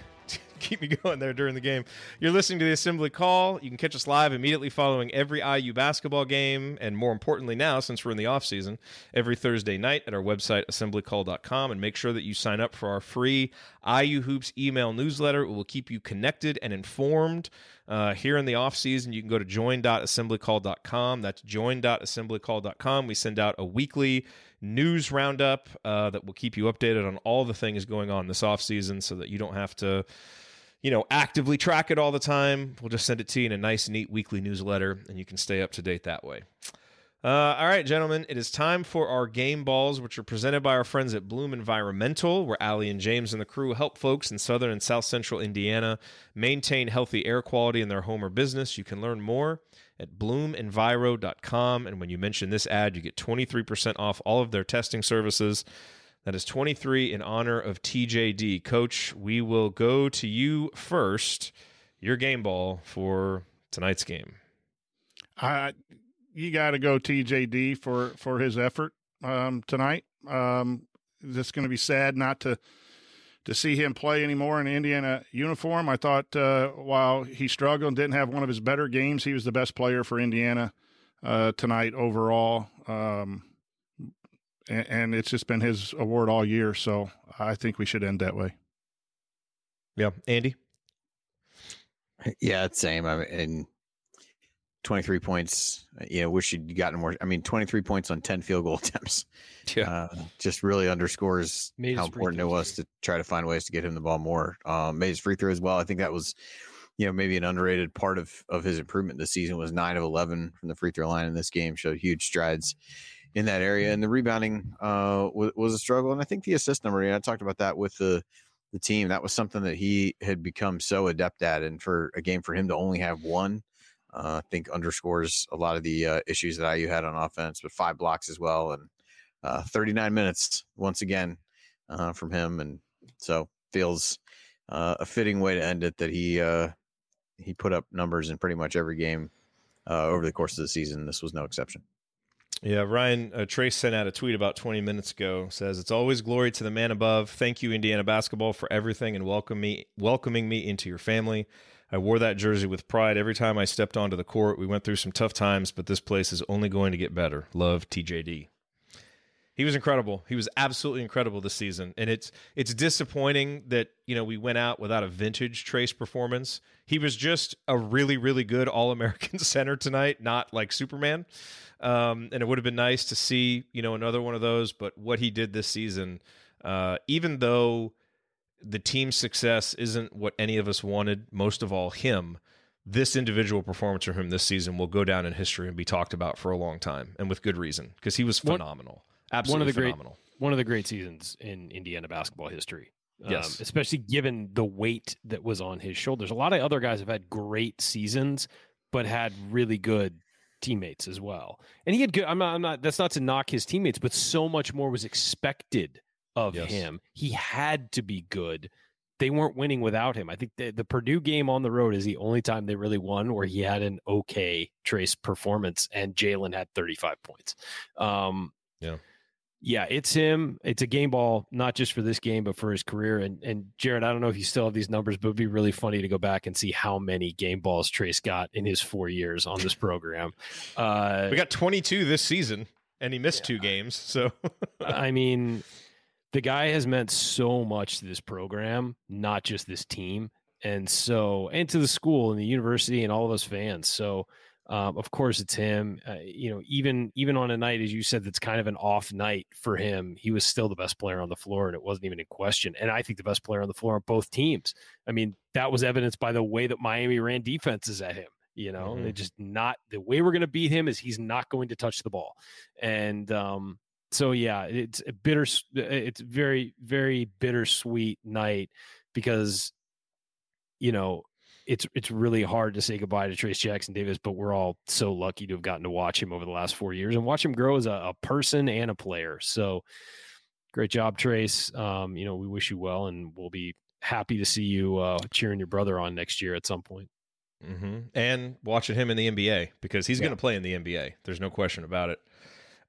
Speaker 1: keep me going there during the game. You're listening to the Assembly Call. You can catch us live immediately following every IU basketball game, and more importantly now, since we're in the off season, every Thursday night at our website assemblycall.com. And make sure that you sign up for our free IU Hoops email newsletter. It will keep you connected and informed. Uh, here in the off season, you can go to join.assemblycall.com. That's join.assemblycall.com. We send out a weekly news roundup uh, that will keep you updated on all the things going on this off season, so that you don't have to you know, actively track it all the time. We'll just send it to you in a nice, neat weekly newsletter, and you can stay up to date that way. Uh, all right, gentlemen, it is time for our game balls, which are presented by our friends at Bloom Environmental, where Allie and James and the crew help folks in southern and south central Indiana maintain healthy air quality in their home or business. You can learn more at bloomenviro.com. And when you mention this ad, you get 23% off all of their testing services. That is 23 in honor of TJD. Coach, we will go to you first. Your game ball for tonight's game.
Speaker 3: Uh, you got to go TJD for, for his effort um, tonight. Um, it's going to be sad not to to see him play anymore in Indiana uniform. I thought uh, while he struggled and didn't have one of his better games, he was the best player for Indiana uh, tonight overall. Um, and, and it's just been his award all year. So I think we should end that way.
Speaker 1: Yeah, Andy.
Speaker 2: Yeah, it's same. I mean, and 23 points. You know, wish you'd gotten more. I mean, 23 points on 10 field goal attempts. Yeah. Uh, just really underscores made how important it was to try to find ways to get him the ball more. Um, made his free throw as well. I think that was, you know, maybe an underrated part of of his improvement this season was nine of 11 from the free throw line in this game. Showed huge strides in that area. And the rebounding uh, was, was, a struggle. And I think the assist number, and I talked about that with the the team. That was something that he had become so adept at. And for a game for him to only have one uh, I think underscores a lot of the uh, issues that IU had on offense, but five blocks as well, and uh, 39 minutes once again uh, from him, and so feels uh, a fitting way to end it that he uh, he put up numbers in pretty much every game over the course of the season. This was no exception.
Speaker 1: Yeah, Ryan uh, Trayce sent out a tweet about 20 minutes ago. Says it's always glory to the man above. Thank you, Indiana basketball, for everything and welcome me, welcoming me into your family. I wore that jersey with pride every time I stepped onto the court. We went through some tough times, but this place is only going to get better. Love, TJD. He was incredible. He was absolutely incredible this season, and it's it's disappointing that you know we went out without a vintage Trayce performance. He was just a really really good All American center tonight, not like Superman. Um, and it would have been nice to see, you know, another one of those. But what he did this season, uh, even though the team's success isn't what any of us wanted, most of all him, this individual performance from him this season will go down in history and be talked about for a long time, and with good reason, because he was phenomenal. One, Absolutely
Speaker 4: one of the
Speaker 1: phenomenal.
Speaker 4: Great, one of the great seasons in Indiana basketball history.
Speaker 1: Um, yes.
Speaker 4: especially given the weight that was on his shoulders. A lot of other guys have had great seasons, but had really good teammates as well. And he had good. I'm not. I'm not. That's not to knock his teammates, but so much more was expected of yes. him. He had to be good. They weren't winning without him. I think the, the Purdue game on the road is the only time they really won where he had an okay Trayce performance, and Jalen had 35 points. Um,
Speaker 1: yeah
Speaker 4: yeah, it's him. It's a game ball, not just for this game, but for his career. And and Jerod, I don't know if you still have these numbers, but it'd be really funny to go back and see how many game balls Trayce got in his four years on this program.
Speaker 1: Uh, we got 22 this season, and he missed yeah. two games. So,
Speaker 4: I mean, the guy has meant so much to this program, not just this team, and so and to the school and the university and all of us fans. So um, of course, it's him. Uh, you know, even even on a night, as you said, that's kind of an off night for him. He was still the best player on the floor, and it wasn't even in question. And I think the best player on the floor on both teams. I mean, that was evidenced by the way that Miami ran defenses at him. You know, mm-hmm. they just not the way we're going to beat him is he's not going to touch the ball, and um, so yeah, it's a bitter. It's very very bittersweet night because you know it's it's really hard to say goodbye to Trayce Jackson Davis, but we're all so lucky to have gotten to watch him over the last four years and watch him grow as a, a person and a player. So great job, Trayce. Um, you know, we wish you well, and we'll be happy to see you uh, cheering your brother on next year at some point.
Speaker 1: Mm-hmm. And watching him in the NBA because he's yeah. going to play in the NBA. There's no question about it.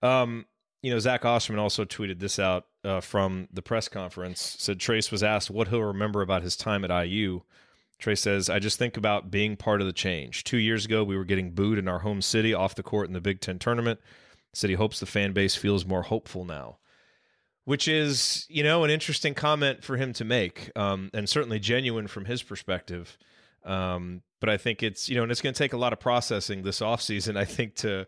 Speaker 1: Um, you know, Zach Osterman also tweeted this out uh, from the press conference. Said Trayce was asked what he'll remember about his time at IU. Trey says, I just think about being part of the change. Two years ago, we were getting booed in our home city off the court in the Big Ten tournament. Said he hopes the fan base feels more hopeful now, which is, you know, an interesting comment for him to make um, and certainly genuine from his perspective. Um, but I think it's, you know, and it's going to take a lot of processing this offseason, I think, to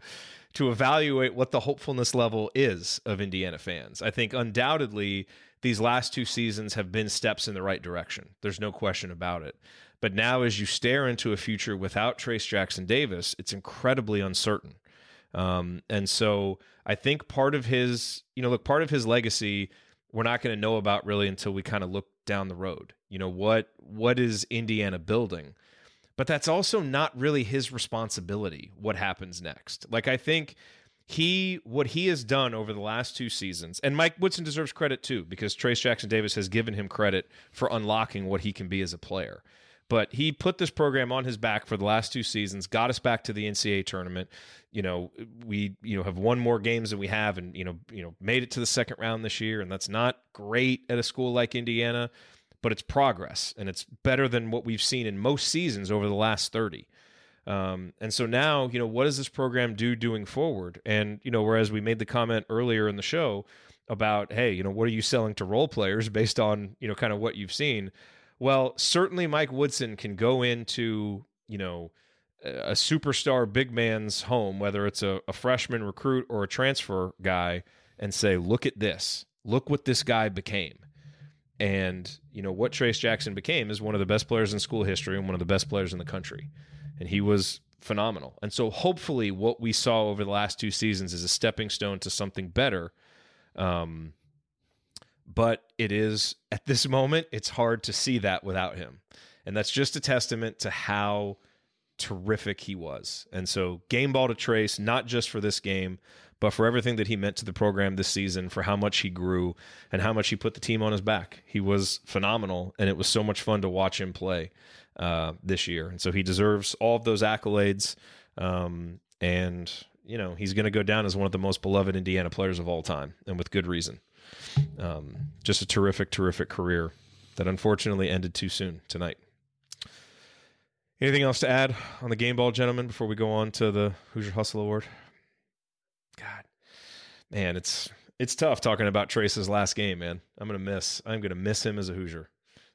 Speaker 1: to evaluate what the hopefulness level is of Indiana fans. I think undoubtedly these last two seasons have been steps in the right direction. There's no question about it. But now, as you stare into a future without Trayce Jackson Davis, it's incredibly uncertain. Um, and so I think part of his, you know, look, part of his legacy, we're not going to know about really until we kind of look down the road. You know, what what is Indiana building? But that's also not really his responsibility. What happens next? Like I think he what he has done over the last two seasons, and Mike Woodson deserves credit too, because Trayce Jackson Davis has given him credit for unlocking what he can be as a player. But he put this program on his back for the last two seasons, got us back to the NCAA tournament. You know, we you know have won more games than we have, and you know you know made it to the second round this year, and that's not great at a school like Indiana, but it's progress, and it's better than what we've seen in most seasons over the last thirty. Um, and so now, you know, what does this program do doing forward? And, you know, whereas we made the comment earlier in the show about, hey, you know, what are you selling to role players based on, you know, kind of what you've seen? Well, certainly Mike Woodson can go into, you know, a superstar big man's home, whether it's a, a freshman recruit or a transfer guy, and say, look at this. Look what this guy became. And, you know, what Trayce Jackson became is one of the best players in school history and one of the best players in the country and he was phenomenal. And so hopefully what we saw over the last two seasons is a stepping stone to something better. Um, but it is at this moment it's hard to see that without him. And that's just a testament to how terrific he was. And so, game ball to Trayce, not just for this game, but for everything that he meant to the program this season, for how much he grew and how much he put the team on his back. He was phenomenal, and it was so much fun to watch him play uh, this year. And so, he deserves all of those accolades. Um, and, you know, he's going to go down as one of the most beloved Indiana players of all time, and with good reason. Um, just a terrific, terrific career that unfortunately ended too soon tonight. Anything else to add on the game ball, gentlemen, before we go on to the Hoosier Hustle Award? God, man, it's it's tough talking about Trayce's last game, man. I'm gonna miss. I'm gonna miss him as a Hoosier.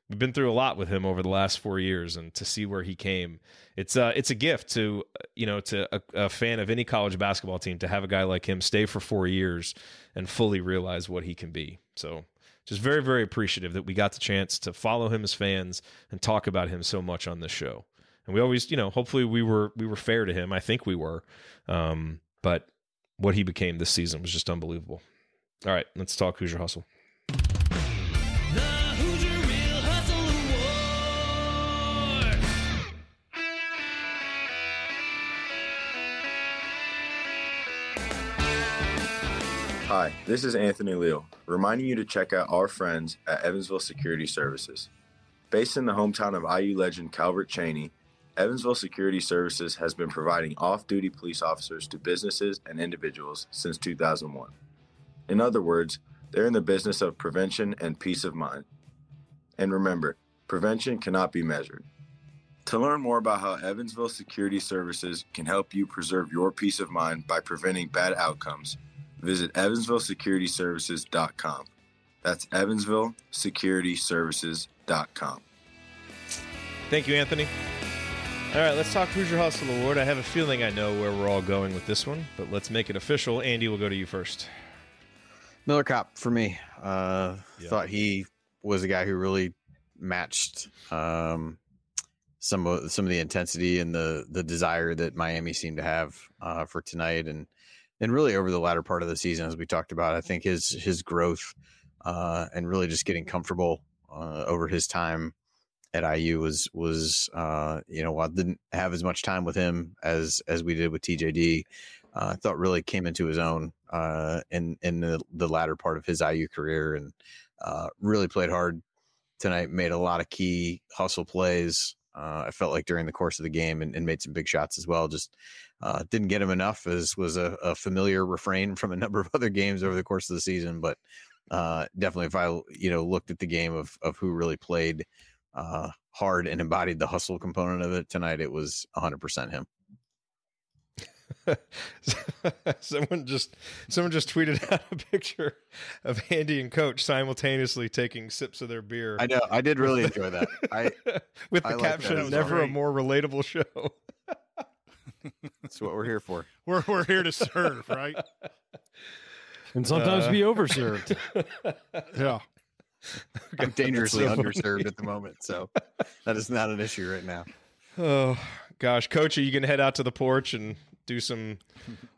Speaker 1: We've been through a lot with him over the last four years, and to see where he came, it's uh, it's a gift to you know to a, a fan of any college basketball team to have a guy like him stay for four years and fully realize what he can be. So just very very appreciative that we got the chance to follow him as fans and talk about him so much on this show and we always, you know, hopefully we were we were fair to him. I think we were, um, but what he became this season was just unbelievable. All right, let's talk Hoosier Hustle.
Speaker 11: Hi, this is Anthony Leal, reminding you to check out our friends at Evansville Security Services. Based in the hometown of IU legend Calbert Cheaney, Evansville Security Services has been providing off duty police officers to businesses and individuals since 2001. In other words, they're in the business of prevention and peace of mind. And remember, prevention cannot be measured. To learn more about how Evansville Security Services can help you preserve your peace of mind by preventing bad outcomes, visit evansvillesecurityservices.com. That's evansvillesecurityservices.com.
Speaker 1: Thank you, Anthony. All right, let's talk Hoosier Hustle Award. I have a feeling I know where we're all going with this one, but let's make it official. Andy, we'll go to you first.
Speaker 2: Miller Kopp for me. Uh, yeah. Thought he was a guy who really matched um, some of some of the intensity and the the desire that Miami seemed to have uh, for tonight, and and really over the latter part of the season, as we talked about. I think his his growth uh, and really just getting comfortable uh, over his time at IU was was uh, you know while I didn't have as much time with him as as we did with TJD, uh, I thought really came into his own uh, in in the, the latter part of his IU career and uh, really played hard tonight. Made a lot of key hustle plays. I felt like during the course of the game and, and made some big shots as well. Just uh, didn't get him enough, as was a, a, familiar refrain from a number of other games over the course of the season. But uh, definitely, if I you know looked at the game of of who really played uh, hard and embodied the hustle component of it tonight, it was 100% him.
Speaker 1: someone just someone just tweeted out a picture of Andy and Coach simultaneously taking sips of their beer.
Speaker 2: I know. I did really enjoy that. I
Speaker 1: with the I caption "Never a more relatable show."
Speaker 2: That's what we're here for.
Speaker 3: We're we're here to serve, right?
Speaker 4: And sometimes uh, be overserved.
Speaker 3: yeah.
Speaker 2: I'm dangerously so underserved at the moment, so that is not an issue right now.
Speaker 1: Oh gosh, Coach, are you gonna head out to the porch and do some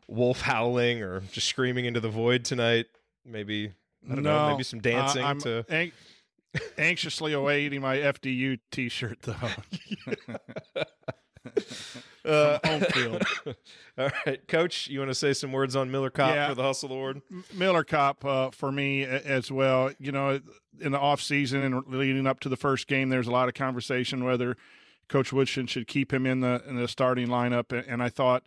Speaker 1: wolf howling or just screaming into the void tonight? Maybe I don't no, know. Maybe some dancing uh, I'm to.
Speaker 3: An- anxiously awaiting my FDU T-shirt though.
Speaker 1: Uh, home field. All right, Coach, you want to say some words on Miller Kopp yeah, for the Hustle Award?
Speaker 3: Miller Kopp uh, for me as well. You know, in the off season and leading up to the first game, there's a lot of conversation whether Coach Woodson should keep him in the in the starting lineup, and I thought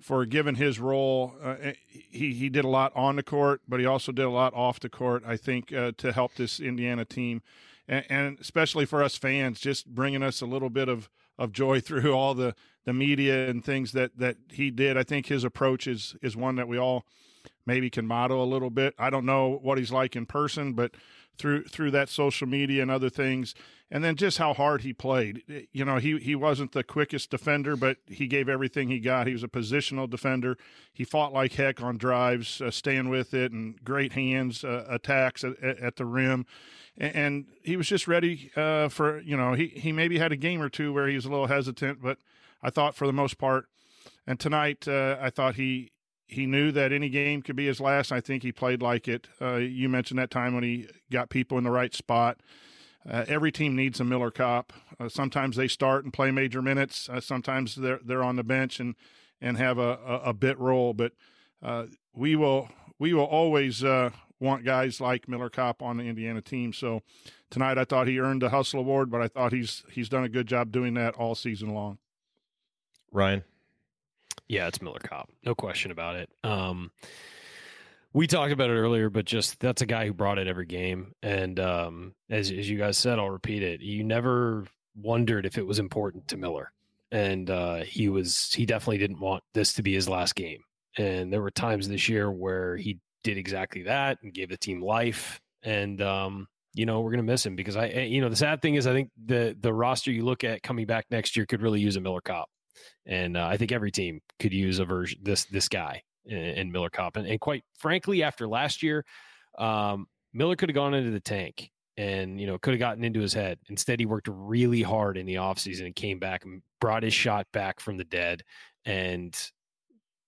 Speaker 3: for given his role, uh, eh, he he did a lot on the court, but he also did a lot off the court. I think uh, to help this Indiana team, and, and, especially for us fans, just bringing us a little bit of of joy through all the the media and things that that he did. I think his approach is is one that we all maybe can model a little bit. I don't know what he's like in person, but through through that social media and other things and then just how hard he played you know he he wasn't the quickest defender but he gave everything he got he was a positional defender he fought like heck on drives uh, staying with it and great hands uh, attacks at, at, the rim and, and he was just ready uh, for you know he he maybe had a game or two where he was a little hesitant but I thought for the most part and tonight uh, I thought he he knew that any game could be his last. I think he played like it. Uh, you mentioned that time when he got people in the right spot. Uh, every team needs a Miller Kopp. Uh, sometimes they start and play major minutes. Uh, sometimes they're they're on the bench and and have a, a, a bit role. But uh, we will we will always uh, want guys like Miller Kopp on the Indiana team. So tonight I thought he earned the Hustle Award, but I thought he's he's done a good job doing that all season long.
Speaker 1: Ryan.
Speaker 4: Yeah, it's Miller Kopp, no question about it. Um, we talked about it earlier, but just that's a guy who brought it every game. And um, as as you guys said, I'll repeat it. You never wondered if it was important to Miller, and uh, he was he definitely didn't want this to be his last game. And there were times this year where he did exactly that and gave the team life. And um, you know we're gonna miss him because I, you know, the sad thing is I think the the roster you look at coming back next year could really use a Miller Kopp, and uh, I think every team could use a version this this guy in Miller Kopp. And, and, quite frankly, after last year, um, Miller could have gone into the tank and you know could have gotten into his head. Instead, he worked really hard in the offseason and came back and brought his shot back from the dead and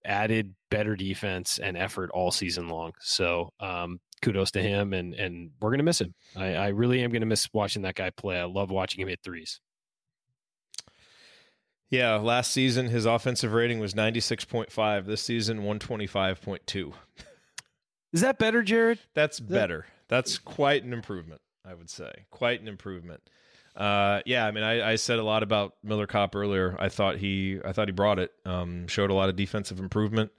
Speaker 4: added better defense and effort all season long. So um, kudos to him, and and we're gonna miss him. I, I really am gonna miss watching that guy play. I love watching him hit threes.
Speaker 1: Yeah, last season his offensive rating was 96.5. This season 125.2.
Speaker 4: Is that better, Jerod?
Speaker 1: That's better. That's quite an improvement, I would say. Quite an improvement. Uh, yeah, I mean, I, I, said a lot about Miller Kopp earlier. I thought he, I thought he brought it. Um, showed a lot of defensive improvement,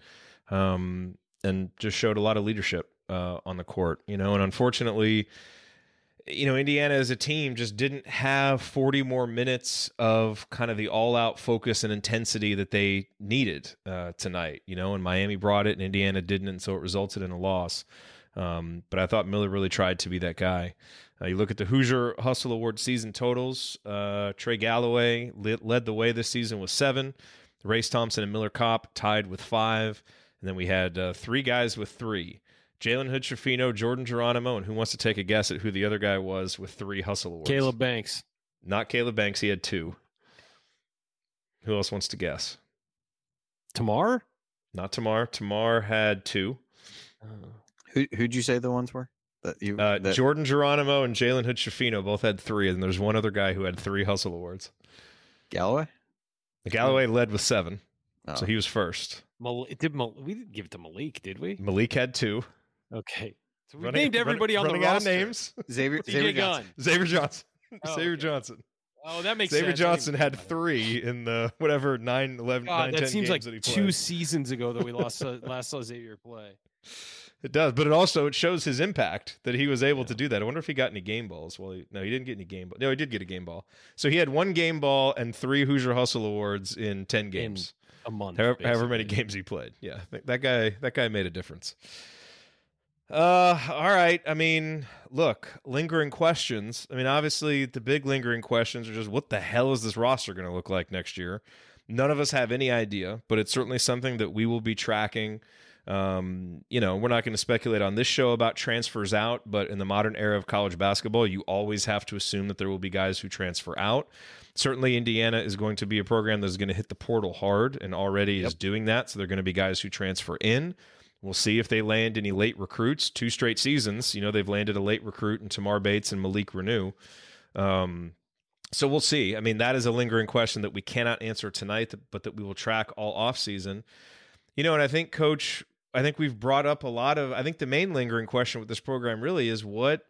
Speaker 1: um, and just showed a lot of leadership uh, on the court. You know, and unfortunately, you know, Indiana as a team just didn't have 40 more minutes of kind of the all out focus and intensity that they needed uh, tonight, you know, and Miami brought it and Indiana didn't. And so it resulted in a loss. Um, but I thought Miller really tried to be that guy. Uh, you look at the Hoosier Hustle Award season totals. Uh, Trey Galloway led, led the way this season with seven. Race Thompson and Miller Kopp tied with five. And then we had uh, three guys with three. Jalen Hood Schifino, Jordan Geronimo, and who wants to take a guess at who the other guy was with three hustle awards?
Speaker 4: Caleb Banks.
Speaker 1: Not Caleb Banks. He had two. Who else wants to guess?
Speaker 4: Tamar?
Speaker 1: Not Tamar. Tamar had two.
Speaker 2: Uh, who who'd you say the ones were? That you
Speaker 1: uh,
Speaker 2: that...
Speaker 1: Jordan Geronimo and Jalen Hood Schifino both had three, and there's one other guy who had three hustle awards.
Speaker 2: Galloway.
Speaker 1: Galloway led with seven, oh. so he was first.
Speaker 4: Mal- did Mal- we didn't give it to Malik, did we?
Speaker 1: Malik had two.
Speaker 4: Okay. So we running, named everybody running, on the roster.
Speaker 1: names.
Speaker 2: Xavier, Xavier Johnson.
Speaker 1: Xavier Johnson. Oh, Xavier okay. Johnson.
Speaker 4: Oh, that makes
Speaker 1: Xavier
Speaker 4: sense.
Speaker 1: Johnson had three in the whatever 9, 11,
Speaker 4: God,
Speaker 1: 9,
Speaker 4: that seems like
Speaker 1: that
Speaker 4: two seasons ago that we lost uh, last saw Xavier play.
Speaker 1: It does, but it also it shows his impact that he was able yeah. to do that. I wonder if he got any game balls. Well, he, no, he didn't get any game ball. No, he did get a game ball. So he had one game ball and three Hoosier Hustle awards in ten games.
Speaker 4: In a month,
Speaker 1: however, however, many games he played. Yeah, that guy that guy made a difference. Uh, all right. I mean, look, lingering questions. I mean, obviously, the big lingering questions are just what the hell is this roster going to look like next year? None of us have any idea, but it's certainly something that we will be tracking um, you know, we're not going to speculate on this show about transfers out, but in the modern era of college basketball, you always have to assume that there will be guys who transfer out. Certainly, Indiana is going to be a program that's going to hit the portal hard and already yep. is doing that. So, they're going to be guys who transfer in. We'll see if they land any late recruits. Two straight seasons, you know, they've landed a late recruit in Tamar Bates and Malik Reneau. Um, so we'll see. I mean, that is a lingering question that we cannot answer tonight, but that we will track all off season. You know, and I think Coach I think we've brought up a lot of I think the main lingering question with this program really is what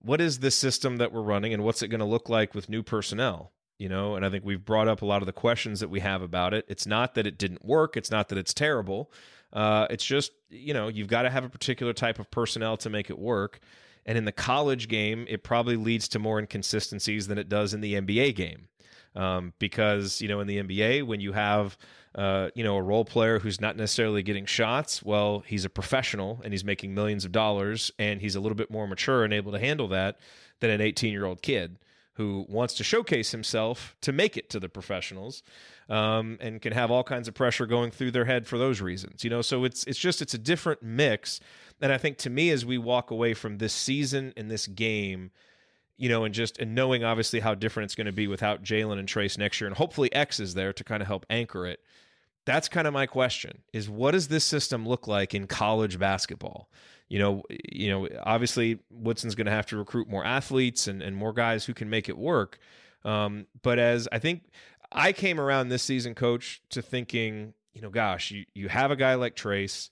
Speaker 1: what is the system that we're running and what's it going to look like with new personnel? You know, and I think we've brought up a lot of the questions that we have about it. It's not that it didn't work, it's not that it's terrible. Uh, it's just, you know, you've got to have a particular type of personnel to make it work. And in the college game, it probably leads to more inconsistencies than it does in the NBA game. Um, because, you know, in the NBA, when you have uh, you know, a role player who's not necessarily getting shots, well, he's a professional and he's making millions of dollars and he's a little bit more mature and able to handle that than an 18 year old kid who wants to showcase himself to make it to the professionals um, and can have all kinds of pressure going through their head for those reasons. You know, so it's it's just it's a different mix. And I think to me, as we walk away from this season and this game, you know, and just and knowing obviously how different it's going to be without Jalen and Trayce next year, and hopefully X is there to kind of help anchor it That's kind of my question is what does this system look like in college basketball? You know, you know, obviously Woodson's going to have to recruit more athletes and, and more guys who can make it work. Um, but as I think I came around this season, coach, to thinking, you know, gosh, you, you have a guy like Trayce,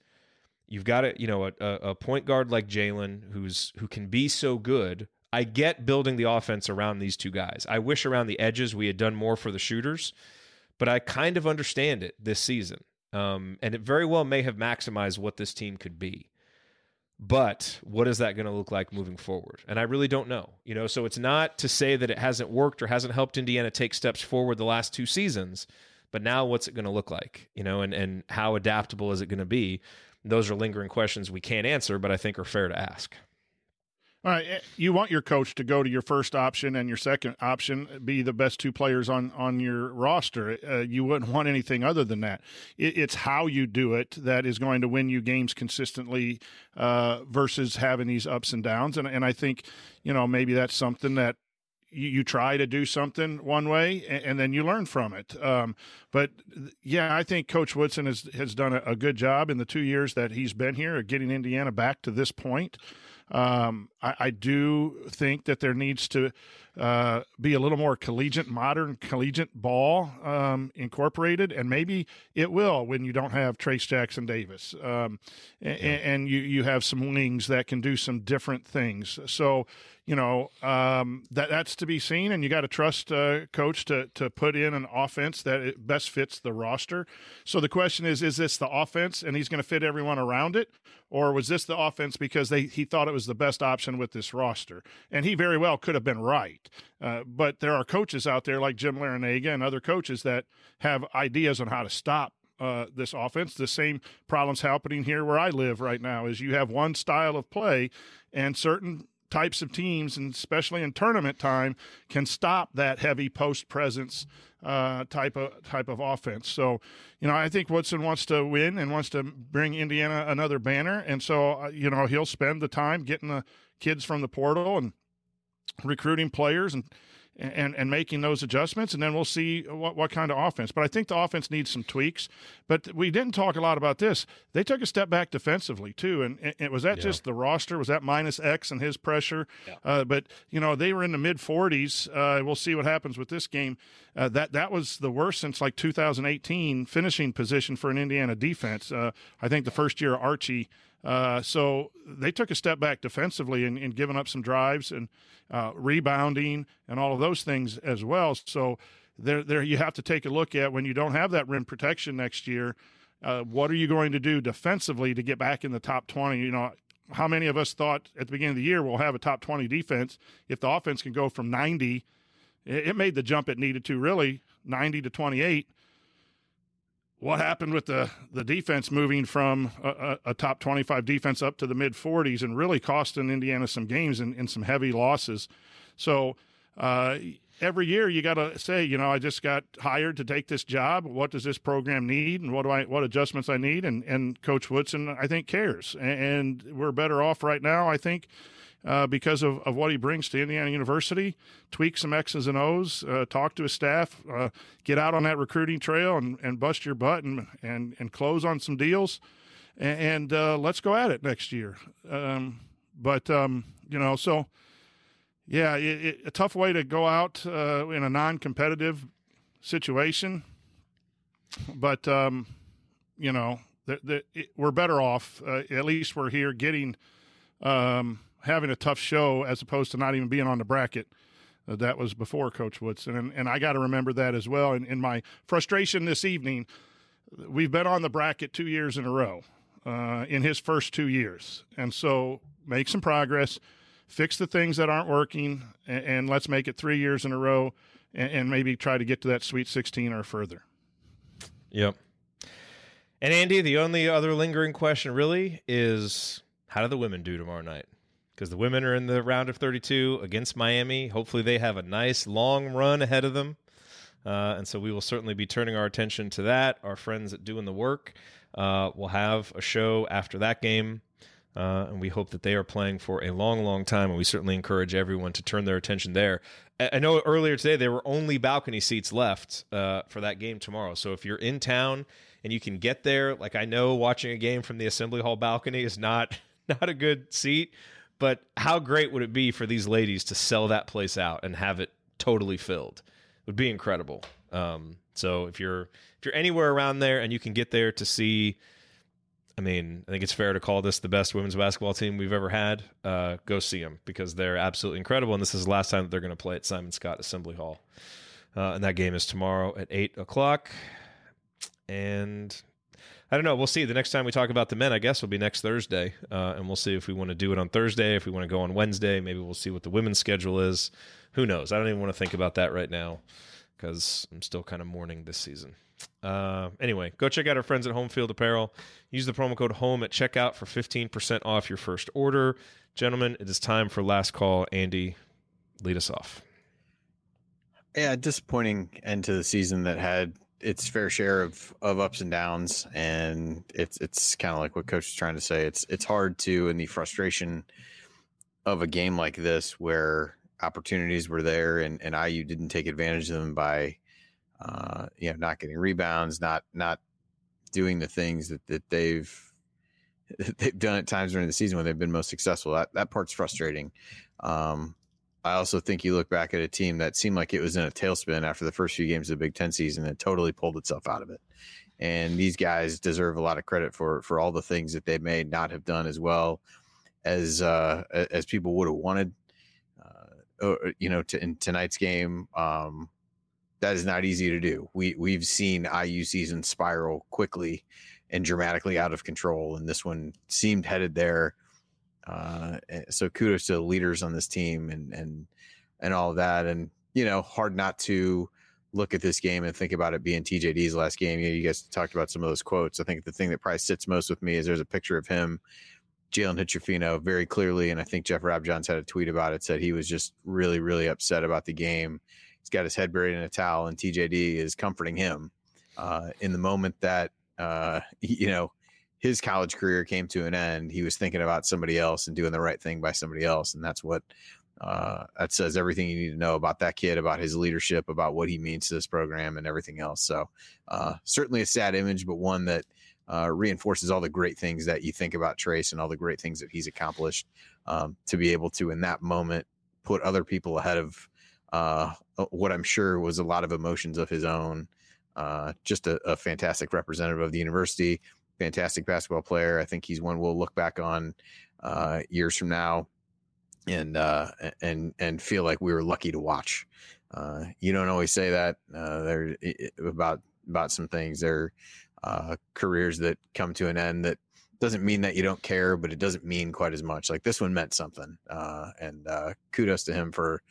Speaker 1: you've got a you know a, a point guard like Jalen who's who can be so good. I get building the offense around these two guys. I wish around the edges we had done more for the shooters, but I kind of understand it this season. Um, and it very well may have maximized what this team could be. But what is that going to look like moving forward? And I really don't know. You know, so it's not to say that it hasn't worked or hasn't helped Indiana take steps forward the last two seasons, but now what's it going to look like? You know, and and how adaptable is it going to be? Those are lingering questions we can't answer, but I think are fair to ask.
Speaker 3: All right, eh, you want your coach to go to your first option and your second option be the best two players on on your roster. Uh, you wouldn't want anything other than that. It, it's how you do it that is going to win you games consistently uh, versus having these ups and downs. And and I think you know maybe that's something that you, you try to do something one way and, and then you learn from it. Um, but yeah, I think Coach Woodson has has done a, a, good job in the two years that he's been here getting Indiana back to this point. Um, I, I, do think that there needs to uh, be a little more collegiate, modern collegiate ball um, incorporated, and maybe it will when you don't have Trayce Jackson Davis, um, and, and, you you have some wings that can do some different things. So you know um, that that's to be seen, and you got to trust uh, coach to to put in an offense that best fits the roster. So the question is: Is this the offense, and he's going to fit everyone around it, or was this the offense because they he thought it was the best option with this roster? And he very well could have been right. Uh, but there are coaches out there like Jim Larrañaga and other coaches that have ideas on how to stop uh, this offense. The same problems happening here where I live right now is you have one style of play, and certain types of teams, and especially in tournament time, can stop that heavy post presence uh, type of type of offense. So, you know, I think Woodson wants to win and wants to bring Indiana another banner, and so uh, you know he'll spend the time getting the kids from the portal and recruiting players and and and making those adjustments, and then we'll see what what kind of offense. But I think the offense needs some tweaks. But we didn't talk a lot about this. They took a step back defensively too, and, and was that yeah. just the roster? Was that minus X and his pressure? Yeah. Uh, but you know they were in the mid 40s. Uh, we'll see what happens with this game. Uh, that that was the worst since like 2018 finishing position for an Indiana defense. Uh, I think the first year Archie. Uh, so they took a step back defensively and, and giving up some drives and uh, rebounding and all of those things as well. So there, there you have to take a look at when you don't have that rim protection next year. Uh, what are you going to do defensively to get back in the top 20? You know, how many of us thought at the beginning of the year we'll have a top 20 defense if the offense can go from 90? It made the jump it needed to, really, 90 to 28 what happened with the, the defense moving from a, a, top 25 defense up to the mid 40s and really costing Indiana some games and, and some heavy losses. So uh, every year you got to say, you know, I just got hired to take this job. What does this program need, and what do I what adjustments I need? And and Coach Woodson, I think, cares, and, and we're better off right now. I think uh, because of, of what he brings to Indiana University. Tweak some X's and O's, uh, talk to his staff, uh, get out on that recruiting trail and, and bust your butt and, and, and close on some deals. And, uh, let's go at it next year. Um, but, um, you know, so yeah, it, it, a tough way to go out uh, in a non competitive situation. But, um, you know, the, the, it, we're better off. Uh, at least we're here getting um, having a tough show as opposed to not even being on the bracket. Uh, that was before Coach Woodson, and, and I got to remember that as well. And in my frustration this evening, we've been on the bracket two years in a row uh, in his first two years, and so make some progress, fix the things that aren't working, and, and let's make it three years in a row, and, and maybe try to get to that Sweet 16 or further.
Speaker 1: Yep. And Andy, the only other lingering question really is how do the women do tomorrow night? Because the women are in the round of 32 against Miami. Hopefully, they have a nice long run ahead of them. Uh, and so we will certainly be turning our attention to that. Our friends at Doing the Work uh, will have a show after that game. Uh, and we hope that they are playing for a long, long time. And we certainly encourage everyone to turn their attention there. I know earlier today there were only balcony seats left uh, for that game tomorrow. So if you're in town and you can get there, like I know watching a game from the Assembly Hall balcony is not not a good seat, but how great would it be for these ladies to sell that place out and have it totally filled? It would be incredible. Um, so if you're if you're anywhere around there and you can get there to see I mean, I think it's fair to call this the best women's basketball team we've ever had. Uh, go see them because they're absolutely incredible, and this is the last time that they're going to play at Simon Scott Assembly Hall. Uh, and that game is tomorrow at eight o'clock. And I don't know. We'll see. The next time we talk about the men, I guess, will be next Thursday, uh, and we'll see if we want to do it on Thursday, if we want to go on Wednesday. Maybe we'll see what the women's schedule is. Who knows? I don't even want to think about that right now because I'm still kind of mourning this season. Uh, anyway, go check out our friends at Home Field Apparel. Use the promo code HOME at checkout for 15% off your first order. Gentlemen, it is time for last call. Andy, lead us off.
Speaker 2: Yeah, disappointing end to the season that had its fair share of, of ups and downs, and it's it's kind of like what Coach is trying to say. It's it's hard to in the frustration of a game like this where opportunities were there and, and IU didn't take advantage of them by uh, you know, not getting rebounds, not not doing the things that, that they've they've done at times during the season when they've been most successful. That that part's frustrating. Um, I also think you look back at a team that seemed like it was in a tailspin after the first few games of the Big Ten season and totally pulled itself out of it. And these guys deserve a lot of credit for for all the things that they may not have done as well as uh, as people would have wanted. Uh, you know, to, in tonight's game, um, that is not easy to do. We we've seen IU season spiral quickly and dramatically out of control, and this one seemed headed there. Uh, eh, so kudos to the leaders on this team and and and all of that, and you know, hard not to look at this game and think about it being TJD's last game. You, know, you guys talked about some of those quotes. I think the thing that probably sits most with me is there's a picture of him, Jalen Hood-Schifino, very clearly, and I think Jeff Rabjohns had a tweet about it. Said he was just really, really upset about the game he's got his head buried in a towel, and TJD is comforting him uh, in the moment that uh, you know his college career came to an end. He was thinking about somebody else and doing the right thing by somebody else, and that's what uh, that says everything you need to know about that kid, about his leadership, about what he means to this program, and everything else. So uh, certainly a sad image, but one that. Uh, reinforces all the great things that you think about Trayce and all the great things that he's accomplished. Um, to be able to, in that moment, put other people ahead of uh, what I'm sure was a lot of emotions of his own. Uh, just a, a, fantastic representative of the university, fantastic basketball player. I think he's one we'll look back on uh, years from now and uh, and and feel like we were lucky to watch. Uh, you don't always say that uh, there about about some things. There are careers that come to an end that doesn't mean that you don't care, but it doesn't mean quite as much. Like this one meant something, and kudos to him for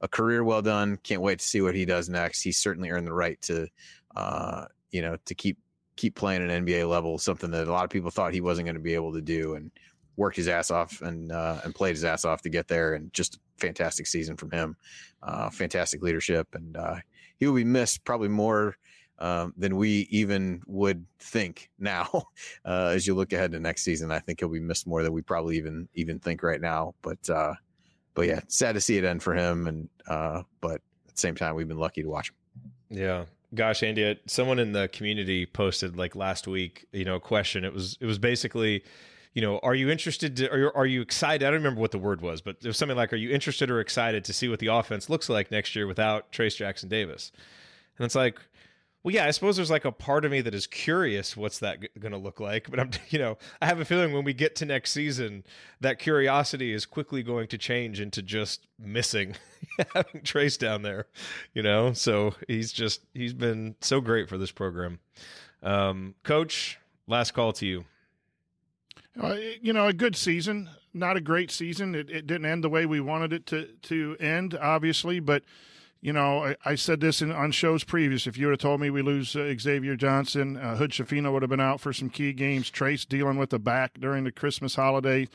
Speaker 2: a career well done. Can't wait to see what he does next. He's certainly earned the right to, uh, you know, to keep keep playing at NBA level. Something that a lot of people thought he wasn't going to be able to do, and worked his ass off and uh, and played his ass off to get there. And just fantastic season from him. Uh, fantastic leadership, and uh, he will be missed probably more. Um, than we even would think now. Uh, as you look ahead to next season, I think he'll be missed more than we probably even even think right now. But uh, but yeah, sad to see it end for him. And uh, but at the same time, we've been lucky to watch him.
Speaker 1: Yeah, gosh, Andy, someone in the community posted like last week, you know, a question. It was it was basically, you know, are you interested to, or are you excited? I don't remember what the word was, but it was something like, are you interested or excited to see what the offense looks like next year without Trayce Jackson Davis? And it's like, well, yeah, I suppose there's like a part of me that is curious what's that g- going to look like, but I'm, you know, I have a feeling when we get to next season, that curiosity is quickly going to change into just missing having Trayce down there, you know. So he's just he's been so great for this program. Um, Coach, last call to you.
Speaker 3: Uh, you know, a good season, not a great season. It, it didn't end the way we wanted it to to end, obviously, but you know, I, I, said this in, on shows previous. If you would have told me we lose uh, Xavier Johnson, uh, Hood-Schifino would have been out for some key games. Trayce dealing with the back during the Christmas holiday,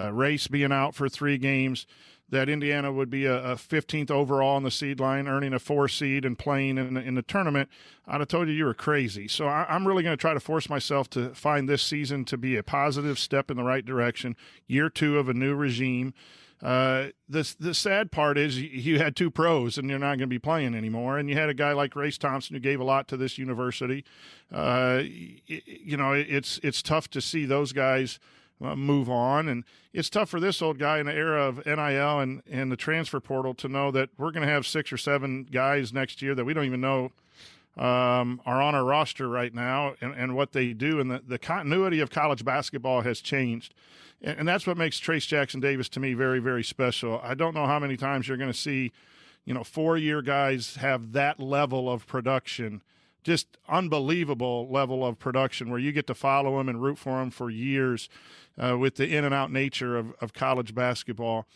Speaker 3: uh, Race being out for three games. that Indiana would be a, a 15th overall on the seed line, earning a four seed and playing in, in the tournament, I'd have told you you were crazy. So I, I'm really going to try to force myself to find this season to be a positive step in the right direction. Year two of a new regime. Uh, the the sad part is you had two pros and you're not going to be playing anymore, and you had a guy like Race Thompson who gave a lot to this university. Uh, you know, it's it's tough to see those guys uh, move on. And it's tough for this old guy in the era of NIL and, and the transfer portal to know that we're going to have six or seven guys next year that we don't even know um, are on our roster right now and, and what they do. And the, the continuity of college basketball has changed. And, and that's what makes Trayce Jackson Davis to me very, very special. I don't know how many times you're going to see, you know, four year guys have that level of production just unbelievable level of production where you get to follow them and root for them for years uh, with the in and out nature of, of college basketball.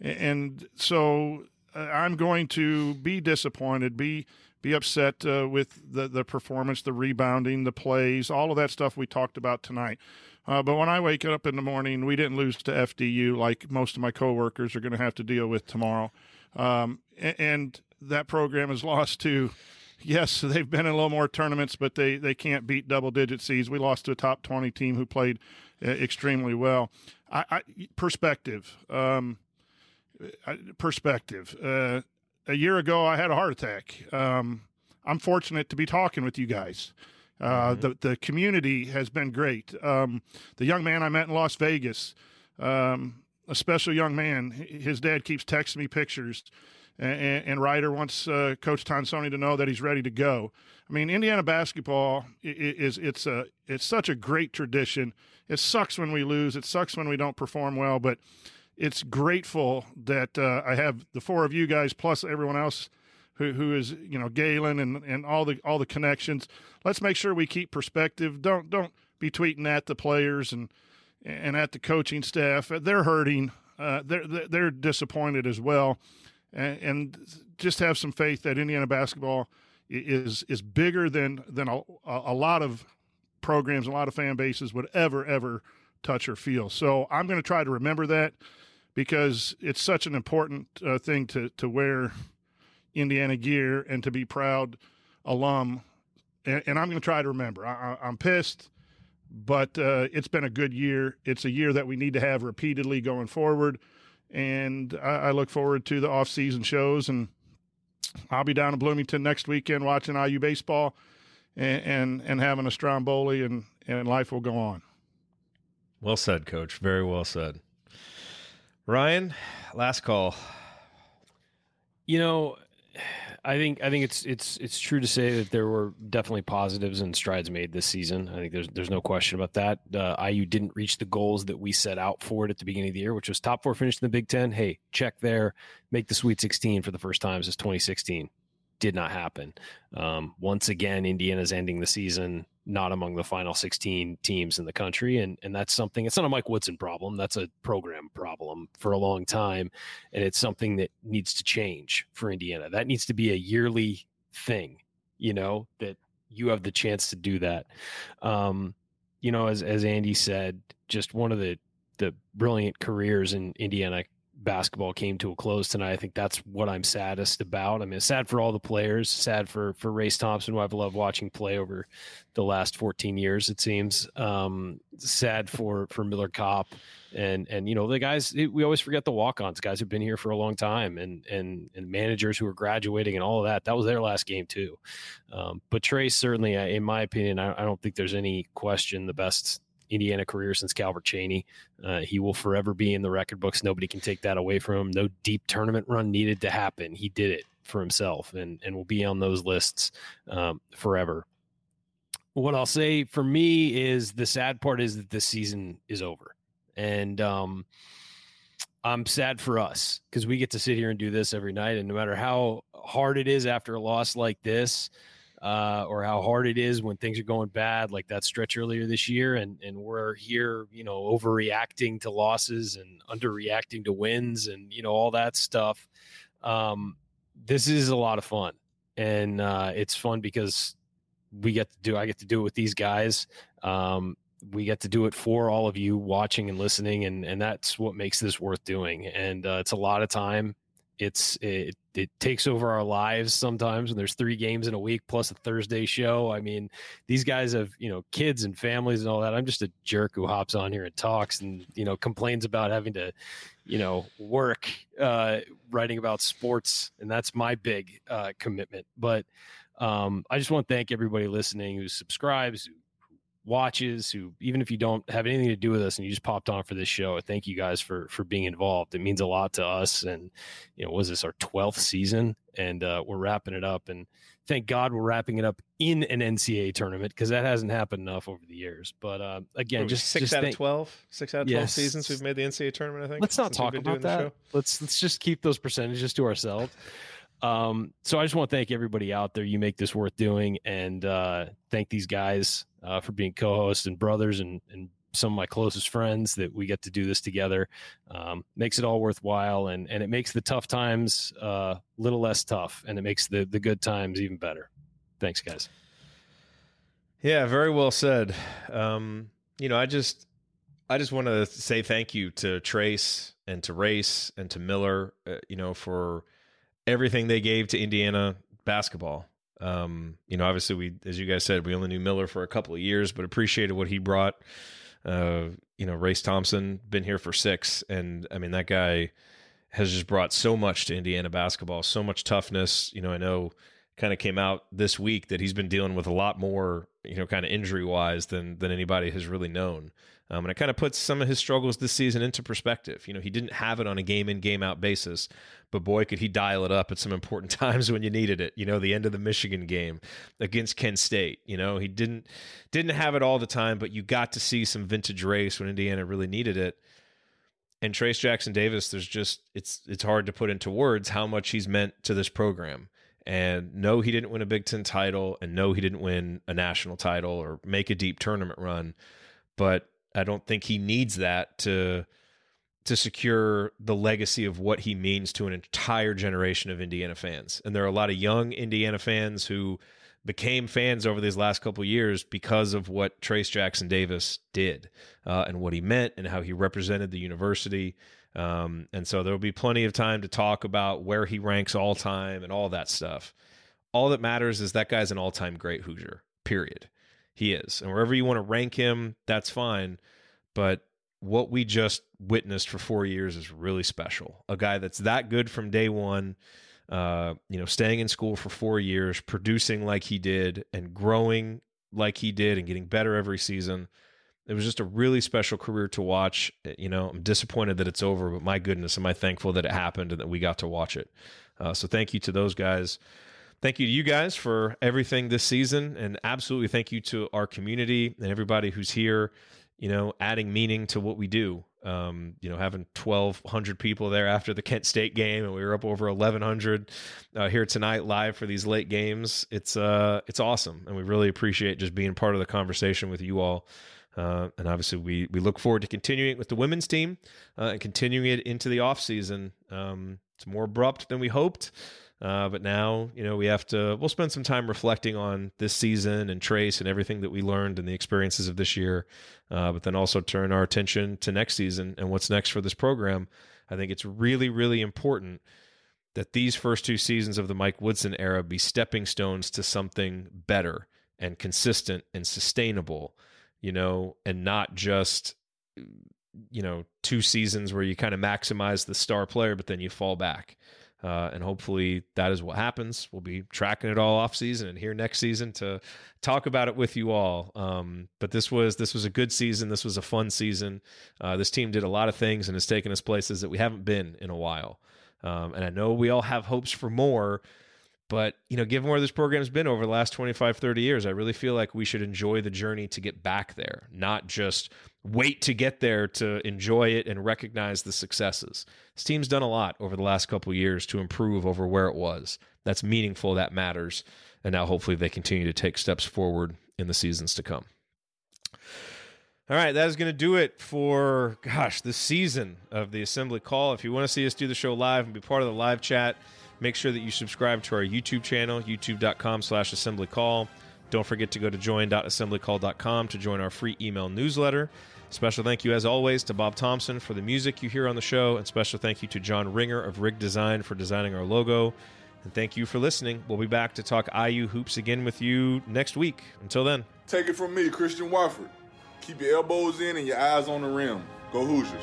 Speaker 3: And so uh, I'm going to be disappointed, be be upset uh, with the, the performance, the rebounding, the plays, all of that stuff we talked about tonight. Uh, but when I wake up in the morning, we didn't lose to FDU like most of my coworkers are going to have to deal with tomorrow. Um, and, and that program is lost to yes, they've been in a little more tournaments, but they, they can't beat double digit seeds. We lost to a top 20 team who played uh, extremely well. I, I perspective, um, perspective. Uh, a year ago, I had a heart attack. Um, I'm fortunate to be talking with you guys. Uh, mm-hmm. the the community has been great. Um, the young man I met in Las Vegas, um, a special young man. His dad keeps texting me pictures and, and Ryder wants uh, Coach Tonsoni to know that he's ready to go. I mean, Indiana basketball is it's a it's such a great tradition. It sucks when we lose. It sucks when we don't perform well, but it's grateful that uh, I have the four of you guys plus everyone else who who is you know Galen and and all the all the connections. Let's make sure we keep perspective. Don't don't be tweeting at the players and and at the coaching staff. They're hurting. Uh, they're they're disappointed as well and, and just have some faith that Indiana basketball is is bigger than than a, a lot of programs, a lot of fan bases would ever ever touch or feel. So I'm going to try to remember that because it's such an important uh, thing to to wear Indiana gear and to be proud alum. And, and I'm going to try to remember. I, am pissed, but uh, it's been a good year. It's a year that we need to have repeatedly going forward and I, I look forward to the off-season shows. And I'll be down in Bloomington next weekend watching IU baseball and and, and having a Stromboli, and and life will go on.
Speaker 1: Well said, Coach. Very well said. Ryan, last call.
Speaker 4: You know, I think I think it's it's it's true to say that there were definitely positives and strides made this season. I think there's there's no question about that. Uh, IU didn't reach the goals that we set out for it at the beginning of the year, which was top four finish in the Big Ten. Hey, check there, make the Sweet 16 for the first time since 2016. Did not happen. Um, once again, Indiana's ending the season not among the final 16 teams in the country. And, and that's something, it's not a Mike Woodson problem. That's a program problem for a long time. And it's something that needs to change for Indiana. That needs to be a yearly thing, you know, that you have the chance to do that. Um, you know, as, as Andy said, just one of the, the brilliant careers in Indiana basketball came to a close tonight. I think that's what I'm saddest about. I mean, sad for all the players, sad for for Race Thompson, who I've loved watching play over the last 14 years. It seems um, sad for for Miller Kopp and and you know the guys. We always forget the walk-ons, guys who've been here for a long time, and and and managers who are graduating and all of that. That was their last game too. Um, but Trayce certainly, in my opinion, I, I don't think there's any question the best Indiana career since Calbert Cheaney. Uh, he will forever be in the record books. Nobody can take that away from him. No deep tournament run needed to happen. He did it for himself and, and will be on those lists um, forever. What I'll say for me is the sad part is that this season is over. And um, I'm sad for us because we get to sit here and do this every night. And no matter how hard it is after a loss like this, uh, or how hard it is when things are going bad, like that stretch earlier this year, and and we're here, you know, overreacting to losses and underreacting to wins, and you know all that stuff. Um, this is a lot of fun, and uh, it's fun because we get to do. I get to do it with these guys. Um, we get to do it for all of you watching and listening, and and that's what makes this worth doing. And uh, it's a lot of time. It's it, it takes over our lives sometimes when there's three games in a week plus a Thursday show. I mean, these guys have you know kids and families and all that. I'm just a jerk who hops on here and talks and you know complains about having to you know work uh, writing about sports, and that's my big uh, commitment. But um, I just want to thank everybody listening who subscribes, who watches who even if you don't have anything to do with us and you just popped on for this show thank you guys for for being involved. It means a lot to us. And you know was this our 12th season? And uh, we're wrapping it up. And thank god we're wrapping it up in an ncaa tournament because that hasn't happened enough over the years. But uh, again just
Speaker 1: six
Speaker 4: just
Speaker 1: out
Speaker 4: thank-
Speaker 1: of 12 six out of 12
Speaker 4: Yes.
Speaker 1: seasons we've made the ncaa tournament i think
Speaker 4: let's not talk about that. let's let's just keep those percentages to ourselves. Um so i just want to thank everybody out there. You make this worth doing. And uh thank these guys uh for being co-hosts and brothers and and some of my closest friends that we get to do this together um, makes it all worthwhile and and it makes the tough times uh, a little less tough and it makes the the good times even better thanks guys
Speaker 1: Yeah, very well said. Um, you know, I just I just want to say thank you to Trayce and to Race and to Miller, uh, you know, for everything they gave to Indiana basketball. Um, you know, obviously we as you guys said, we only knew Miller for a couple of years, but appreciated what he brought. Uh, you know, Race Thompson been here for 6 and I mean that guy has just brought so much to Indiana basketball, so much toughness. You know, I know kind of came out this week that he's been dealing with a lot more, you know, kind of injury wise than than anybody has really known. Um, and it kind of puts some of his struggles this season into perspective. You know, he didn't have it on a game in game out basis, but boy, could he dial it up at some important times when you needed it. You know, the end of the Michigan game against Kent State. You know, he didn't didn't have it all the time, but you got to see some vintage race when Indiana really needed it and Trayce Jackson Davis, there's just it's it's hard to put into words how much he's meant to this program. And no, he didn't win a Big Ten title, and no, he didn't win a national title or make a deep tournament run. But I don't think he needs that to to secure the legacy of what he means to an entire generation of Indiana fans. And there are a lot of young Indiana fans who became fans over these last couple years because of what Trayce Jackson Davis did uh, and what he meant and how he represented the university. Um, and so there will be plenty of time to talk about where he ranks all time and all that stuff. All that matters is that guy's an all time great Hoosier, period. He is. And wherever you want to rank him, that's fine. But what we just witnessed for four years is really special. A guy that's that good from day one uh, you know, staying in school for four years, producing like he did, and growing like he did, and getting better every season. It was just a really special career to watch. You know, I'm disappointed that it's over, but my goodness, am I thankful that it happened and that we got to watch it. Uh, so thank you to those guys. Thank you to you guys for everything this season, and absolutely thank you to our community and everybody who's here. You know, adding meaning to what we do um, you know, having 1,200 people there after the Kent State game, and we were up over 1,100 uh, here tonight live for these late games. It's uh, it's awesome, and we really appreciate just being part of the conversation with you all. Uh, and obviously, we we look forward to continuing it with the women's team uh, and continuing it into the off season. Um, it's more abrupt than we hoped. Uh, but now, you know, we have to, we'll spend some time reflecting on this season and Trayce and everything that we learned and the experiences of this year. Uh, but then also turn our attention to next season and what's next for this program. I think it's really, really important that these first two seasons of the Mike Woodson era be stepping stones to something better and consistent and sustainable, you know, and not just, you know, two seasons where you kind of maximize the star player, but then you fall back. Uh, and hopefully that is what happens. We'll be tracking it all off season and here next season to talk about it with you all. Um, but this was this was a good season. This was a fun season. Uh, this team did a lot of things and has taken us places that we haven't been in a while. Um, and I know we all have hopes for more, but you know, given where this program's been over the last 25, 30 years, I really feel like we should enjoy the journey to get back there, not just wait to get there to enjoy it and recognize the successes. This team's done a lot over the last couple years to improve over where it was. That's meaningful, that matters. And now hopefully they continue to take steps forward in the seasons to come. All right, that is going to do it for, gosh, the season of the Assembly Call. If you want to see us do the show live and be part of the live chat, make sure that you subscribe to our YouTube channel, youtube.com slash assembly call. Don't forget to go to join.assemblycall.com to join our free email newsletter. Special thank you, as always, to Bob Thompson for the music you hear on the show, and special thank you to John Ringer of Rig Design for designing our logo. And thank you for listening. We'll be back to talk IU hoops again with you next week. Until then.
Speaker 12: Take it from me, Christian Wofford. Keep your elbows in and your eyes on the rim. Go Hoosiers.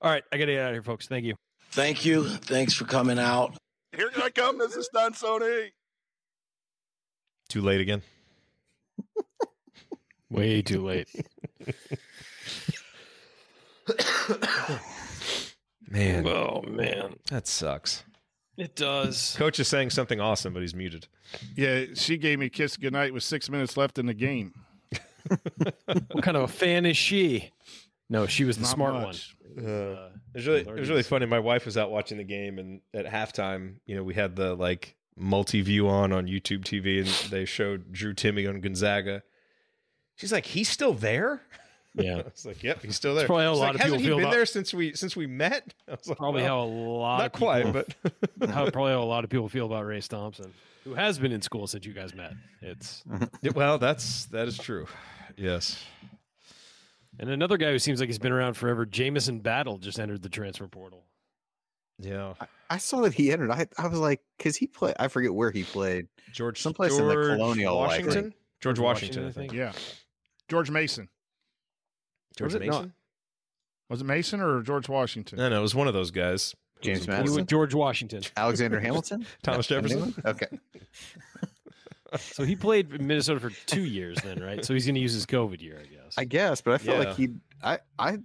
Speaker 4: All right, I got to get out of here, folks. Thank you.
Speaker 13: Thank you. Thanks for coming out.
Speaker 12: Here I come, Mrs. Stunt Sony.
Speaker 1: Too late again.
Speaker 4: Way too late.
Speaker 1: Man.
Speaker 4: Oh man.
Speaker 1: That sucks.
Speaker 4: It does.
Speaker 1: Coach is saying something awesome, but he's muted.
Speaker 3: Yeah, she gave me a kiss goodnight with six minutes left in the game.
Speaker 4: what kind of a fan is she? No, she was the
Speaker 3: Not
Speaker 4: smart
Speaker 3: much.
Speaker 4: One.
Speaker 1: Uh, it was really, it was really funny. My wife was out watching the game, and at halftime, you know, we had the like multi-view on on YouTube TV, and they showed Drew Timme on Gonzaga. She's like, "He's still there."
Speaker 4: Yeah,
Speaker 1: it's like, "Yep, he's still there."
Speaker 4: Probably how a lot
Speaker 1: like,
Speaker 4: of
Speaker 1: Hasn't
Speaker 4: people
Speaker 1: he
Speaker 4: feel
Speaker 1: been
Speaker 4: about-
Speaker 1: there since we since we met? I was like,
Speaker 4: Probably
Speaker 1: well,
Speaker 4: how a lot
Speaker 1: not
Speaker 4: of people,
Speaker 1: quite, but
Speaker 4: how probably how a lot of people feel about Ray Thompson, who has been in school since you guys met. It's
Speaker 1: well, that's that is true. Yes.
Speaker 4: And another guy who seems like he's been around forever. Jamison Battle just entered the transfer portal.
Speaker 1: Yeah.
Speaker 2: I saw that he entered. I, I was like, because he played. I forget where he played.
Speaker 1: George
Speaker 2: Someplace in the
Speaker 1: George
Speaker 2: Colonial, likely.
Speaker 1: Washington. George Washington, I think.
Speaker 3: Yeah. George Mason.
Speaker 1: George
Speaker 4: Was it? No.
Speaker 1: Mason.
Speaker 3: Was it Mason or George Washington?
Speaker 1: No, no, it was one of those guys.
Speaker 2: James
Speaker 4: He
Speaker 2: Madison.
Speaker 4: went George Washington.
Speaker 2: Alexander Hamilton.
Speaker 1: Thomas Jefferson.
Speaker 2: Okay.
Speaker 4: So he played in Minnesota for two years then, right? So he's going to use his COVID year, I guess.
Speaker 2: I guess, but I felt
Speaker 1: Yeah.
Speaker 2: like he. I I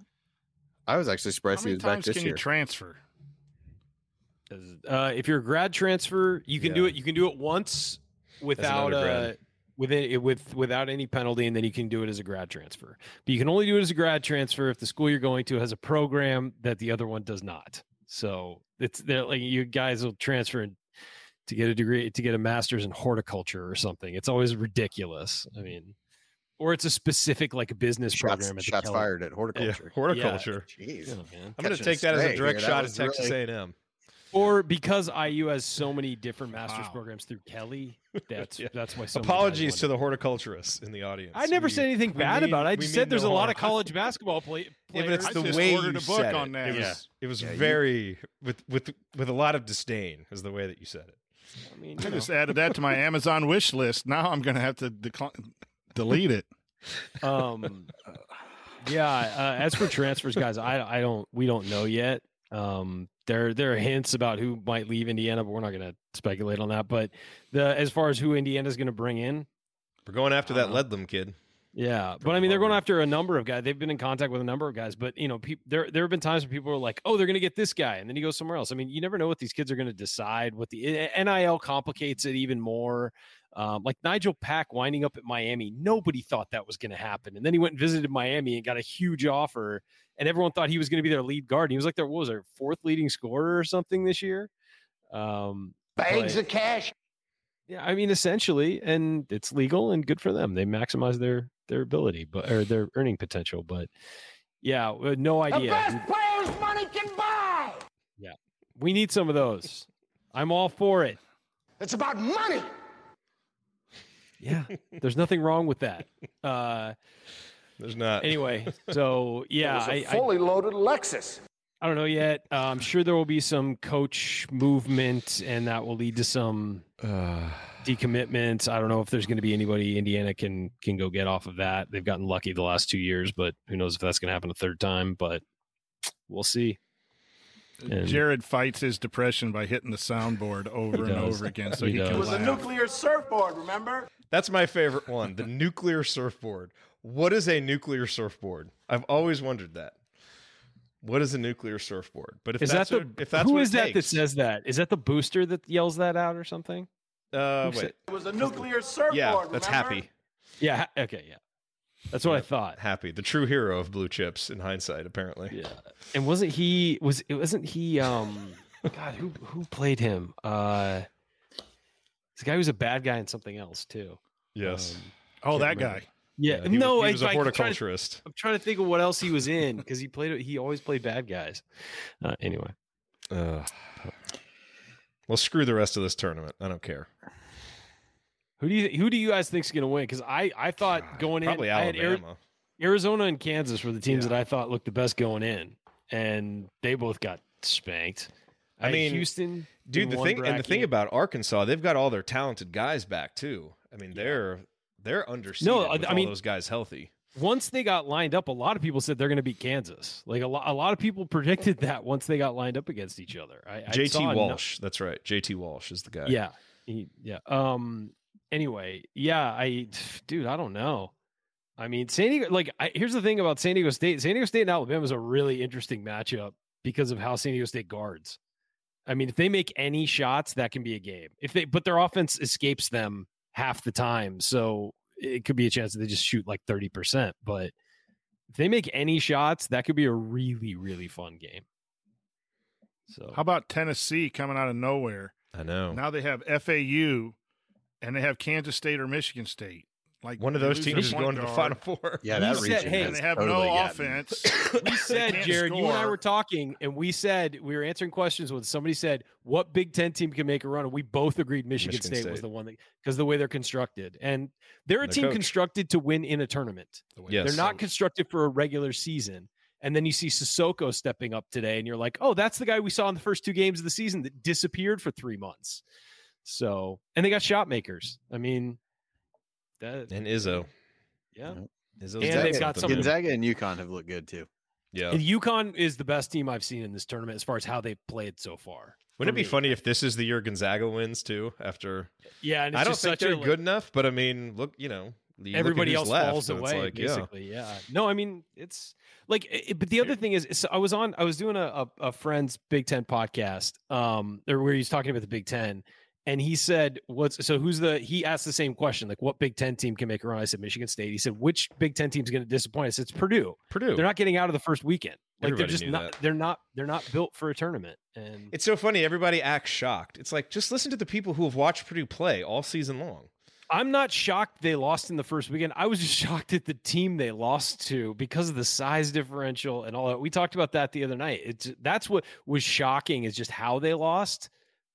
Speaker 2: I was actually surprised
Speaker 3: How
Speaker 2: he
Speaker 3: many
Speaker 2: was back
Speaker 3: times
Speaker 2: this
Speaker 3: can
Speaker 2: year.
Speaker 3: you transfer?
Speaker 4: Uh, if you're a grad transfer, you can do it. You can do it once without uh,
Speaker 1: undergrad.
Speaker 4: within it with without any penalty, and then you can do it as a grad transfer. But you can only do it as a grad transfer if the school you're going to has a program that the other one does not. So it's there like you guys will transfer in- to get a degree to get a master's in horticulture or something. It's always ridiculous. I mean, or it's a specific like business
Speaker 2: shots
Speaker 4: program. At the
Speaker 2: shots
Speaker 4: Kellogg-
Speaker 2: fired at
Speaker 1: Yeah,
Speaker 2: horticulture.
Speaker 1: horticulture.
Speaker 2: Jeez.
Speaker 4: Yeah, man.
Speaker 1: I'm going to take that as a direct
Speaker 2: here.
Speaker 1: Shot at Texas
Speaker 2: really-
Speaker 1: A&M.
Speaker 4: Or because IU has so many different master's
Speaker 3: Wow.
Speaker 4: programs through Kelley, that's
Speaker 1: Yeah.
Speaker 4: that's why. So
Speaker 1: Apologies to the horticulturists in the audience.
Speaker 4: I never
Speaker 1: We-
Speaker 4: said anything bad
Speaker 1: mean-
Speaker 4: about it. I just said there's
Speaker 1: no
Speaker 4: a lot of college basketball play,
Speaker 1: Yeah,
Speaker 4: players.
Speaker 1: but it's
Speaker 3: I
Speaker 1: the
Speaker 3: just
Speaker 1: way
Speaker 3: ordered
Speaker 1: you
Speaker 3: a book
Speaker 1: said
Speaker 3: on
Speaker 1: it.
Speaker 3: that.
Speaker 1: It was,
Speaker 2: Yeah.
Speaker 1: it was
Speaker 2: Yeah, you-
Speaker 1: very with with with a lot of disdain is the way that you said it.
Speaker 4: I mean,
Speaker 3: I
Speaker 4: you
Speaker 3: just added that to my Amazon wish list. Now I'm going to have to decline, delete it.
Speaker 4: um, yeah. Uh, as for transfers, guys, I I don't we don't know yet. Um, there there are hints about who might leave Indiana, but we're not going to speculate on that. But the as far as who Indiana's going to bring in,
Speaker 1: We're going after that
Speaker 4: Uh,
Speaker 1: Ledlam kid.
Speaker 4: Yeah, but I mean, they're going after a number of guys. They've been in contact with a number of guys, but you know, peop there there have been times where people are like, "Oh, they're going to get this guy," and then he goes somewhere else. I mean, you never know what these kids are going to decide. What the eh, NIL complicates it even more. Um, like Nigel Pack winding up at Miami, nobody thought that was going to happen, and then he went and visited Miami and got a huge offer, and everyone thought he was going to be their lead guard. And he was like their what was their fourth leading scorer or something this year. Um,
Speaker 13: Bags
Speaker 4: but-
Speaker 13: of cash.
Speaker 4: Yeah, I mean, essentially, and it's legal and good for them. They maximize their their ability, but or their earning potential. But yeah, uh, no idea.
Speaker 13: Best players money can buy.
Speaker 4: Yeah, we need some of those. I'm all for it.
Speaker 13: It's about money.
Speaker 4: Yeah, there's nothing wrong with that. Uh,
Speaker 1: There's not.
Speaker 4: anyway, so yeah, I, I,
Speaker 13: loaded Lexus.
Speaker 4: I don't know yet. Uh, I'm sure there will be some coach movement, and that will lead to some
Speaker 1: Uh,
Speaker 4: decommitments. I don't know if there's going to be anybody Indiana can can go get off of that. They've gotten lucky the last two years, but who knows if that's going to happen a third time? But we'll see. And-
Speaker 3: Jerod fights his depression by hitting the soundboard over and over again, so
Speaker 4: He
Speaker 3: he, can
Speaker 4: It was a
Speaker 13: nuclear surfboard, remember?
Speaker 1: that's my favorite one. The nuclear surfboard. What is a nuclear surfboard? I've always wondered that. What is a nuclear surfboard? But if
Speaker 4: Is that the
Speaker 1: what, if that's
Speaker 4: who
Speaker 1: what
Speaker 4: is
Speaker 1: it
Speaker 4: that that says that? Is that the booster that yells that out or something?
Speaker 1: Uh, wait.
Speaker 13: It was a nuclear surfboard,
Speaker 1: Yeah, that's
Speaker 13: remember?
Speaker 1: happy.
Speaker 4: Yeah. ha- Okay. Yeah. That's what I thought.
Speaker 1: Happy, the true hero of blue chips in hindsight, apparently.
Speaker 4: Yeah. And wasn't he was it wasn't he um God who who played him? Uh this guy was a bad guy in something else too.
Speaker 1: Yes.
Speaker 4: Um,
Speaker 3: Oh, that
Speaker 4: remember.
Speaker 3: guy.
Speaker 4: Yeah.
Speaker 1: he was-
Speaker 4: no,
Speaker 1: he
Speaker 4: I-
Speaker 1: was a
Speaker 4: I- I'm trying to-
Speaker 1: horticulturist.
Speaker 4: I'm trying to think of what else he was in because he played he always played bad guys. Uh, anyway.
Speaker 1: Uh, well, screw the rest of this tournament. I don't care.
Speaker 4: Who do you who do you guys think's going to win? Because I I thought going
Speaker 1: Probably
Speaker 4: in, I had Ari-
Speaker 1: Alabama.
Speaker 4: Arizona and Kansas were the teams that I thought looked the best going in, and they both got spanked.
Speaker 1: I
Speaker 4: had
Speaker 1: mean,
Speaker 4: Houston,
Speaker 1: Dude, the thing and the thing about Arkansas, they've got all their talented guys back too. I mean, they're they're underseeded No,
Speaker 4: I mean-
Speaker 1: those guys healthy.
Speaker 4: once they got lined up, a lot of people said they're going to beat Kansas. Like a lot, a lot of people predicted that once they got lined up against each other. I, I
Speaker 1: JT
Speaker 4: no-
Speaker 1: Walsh, that's right. JT Walsh is the guy.
Speaker 4: Yeah. He- yeah. Um. Anyway, yeah. I, dude, I don't know. I mean, San Diego. Like, I, here's the thing about San Diego State. San Diego State and Alabama is a really interesting matchup because of how San Diego State guards. I mean, if they make any shots, that can be a game. If they, but their offense escapes them half the time, so it could be a chance that they just shoot like thirty percent. But if they make any shots, that could be a really, really fun game. So
Speaker 3: How about Tennessee coming out of nowhere?
Speaker 1: I know.
Speaker 3: Now they have FAU, and they have Kansas State or Michigan State. Like
Speaker 1: One of those teams is
Speaker 3: point
Speaker 1: going to the Final Four.
Speaker 2: Yeah,
Speaker 4: We
Speaker 2: that
Speaker 4: said,
Speaker 2: region
Speaker 4: hey,
Speaker 2: has
Speaker 3: they have
Speaker 2: totally
Speaker 3: no
Speaker 2: gotten-
Speaker 3: offense.
Speaker 4: we said,
Speaker 3: can't
Speaker 4: Jerod, you and I were talking, and we said we were answering questions when somebody said, "What Big Ten team can make a run?" And we both agreed Michigan,
Speaker 1: Michigan
Speaker 4: State, was the one that because the way they're constructed, and they're a
Speaker 1: And
Speaker 4: team
Speaker 1: coach.
Speaker 4: constructed to win in a tournament.
Speaker 1: Yes.
Speaker 4: They're not constructed for a regular season. And then you see Sissoko stepping up today, and you're like, "Oh, that's the guy we saw in the first two games of the season that disappeared for three months." So, and they got shot makers. I mean, that
Speaker 1: And Izzo.
Speaker 4: yeah.
Speaker 1: Izzo's
Speaker 4: And
Speaker 1: got
Speaker 4: they've got some-
Speaker 2: Gonzaga and UConn have looked good too.
Speaker 1: Yeah.
Speaker 4: And UConn is the best team I've seen in this tournament as far as how they've played so far.
Speaker 1: Wouldn't it be
Speaker 4: me.
Speaker 1: funny if this is the year Gonzaga wins too? After
Speaker 4: Yeah, and it's
Speaker 1: I don't
Speaker 4: just
Speaker 1: think
Speaker 4: such
Speaker 1: they're
Speaker 4: a, like,
Speaker 1: good enough, but I mean, look, you know, you
Speaker 4: everybody else
Speaker 1: left,
Speaker 4: falls away
Speaker 1: like,
Speaker 4: basically yeah. no i mean it's like it, but the other thing is so i was on i was doing a, a, a friend's big ten podcast um or where he's talking about the big ten and he said what's so who's the he asked the same question like what big ten team can make a run i said michigan state he said which big ten team's going to disappoint us?" it's purdue
Speaker 1: Purdue.
Speaker 4: they're not getting out of the first weekend like
Speaker 1: Everybody
Speaker 4: they're just not
Speaker 1: that.
Speaker 4: they're not they're not built for a tournament and
Speaker 1: It's so funny. Everybody acts shocked. It's like just listen to the people who have watched Purdue play all season long.
Speaker 4: I'm not shocked they lost in the first weekend. I was just shocked at the team they lost to because of the size differential and all that. We talked about that the other night. It's that's what was shocking is just how they lost,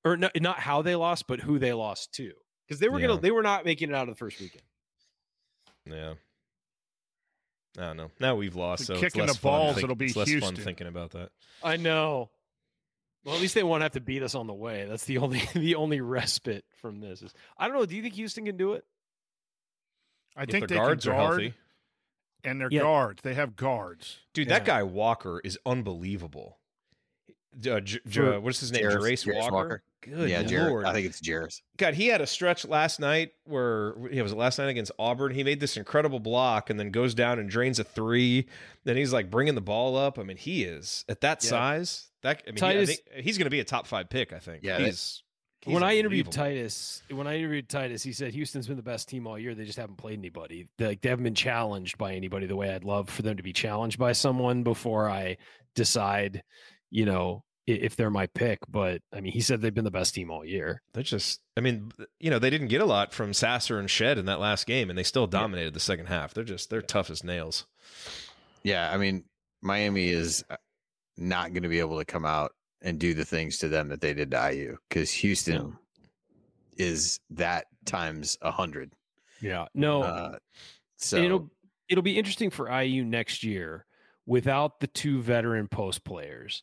Speaker 4: or no, not how they lost, but who they lost to. Because they were
Speaker 1: Yeah.
Speaker 4: gonna, they were not making it out of the first weekend.
Speaker 1: Yeah. I don't know. Now we've lost, so it's
Speaker 3: Kicking
Speaker 1: less
Speaker 3: the
Speaker 1: fun
Speaker 3: balls,
Speaker 1: think-
Speaker 3: it'll be
Speaker 1: it's less fun thinking about that.
Speaker 4: I know. Well, at least they won't have to beat us on the way. That's the only the only respite from this. Is I don't know. Do you think Houston can do it?
Speaker 3: I
Speaker 1: If
Speaker 3: think
Speaker 1: their
Speaker 3: they
Speaker 1: guards
Speaker 3: can
Speaker 1: are
Speaker 3: guard,
Speaker 1: healthy.
Speaker 3: and their
Speaker 4: Yeah.
Speaker 3: guards. They have guards.
Speaker 1: Dude, that guy Walker is unbelievable. Uh, J- J-
Speaker 2: For-
Speaker 1: what's his name?
Speaker 2: Jarris-
Speaker 1: Jarace Walker.
Speaker 2: Walker.
Speaker 1: Good
Speaker 2: yeah, Jarrett.
Speaker 1: lord!
Speaker 2: I think it's Jarris.
Speaker 1: God, he had a stretch last night where yeah, was it last night against Auburn? He made this incredible block and then goes down and drains a three. Then he's like bringing the ball up. I mean, he is at that
Speaker 4: Yeah.
Speaker 1: size. That I mean, he- I
Speaker 4: Titus-
Speaker 1: think he's going to be a top five pick. I think.
Speaker 2: Yeah,
Speaker 1: he's, he's
Speaker 4: when I interviewed. Titus, when I interviewed Titus, he said Houston's been the best team all year. They just haven't played anybody. They, like they haven't been challenged by anybody the way I'd love for them to be challenged by someone before I decide, you know, i- if they're my pick. But I mean, he said they've been the best team all year.
Speaker 1: They're just, I mean, you know, they didn't get a lot from Sasser and Shead in that last game, and they still dominated the second half. They're just, they're tough as nails.
Speaker 2: Yeah, I mean, Miami is uh, not going to be able to come out and do the things to them that they did to IU because Houston is that times a hundred.
Speaker 4: Yeah, no.
Speaker 2: Uh, so
Speaker 4: And it'll it'll be interesting for IU next year without the two veteran post players.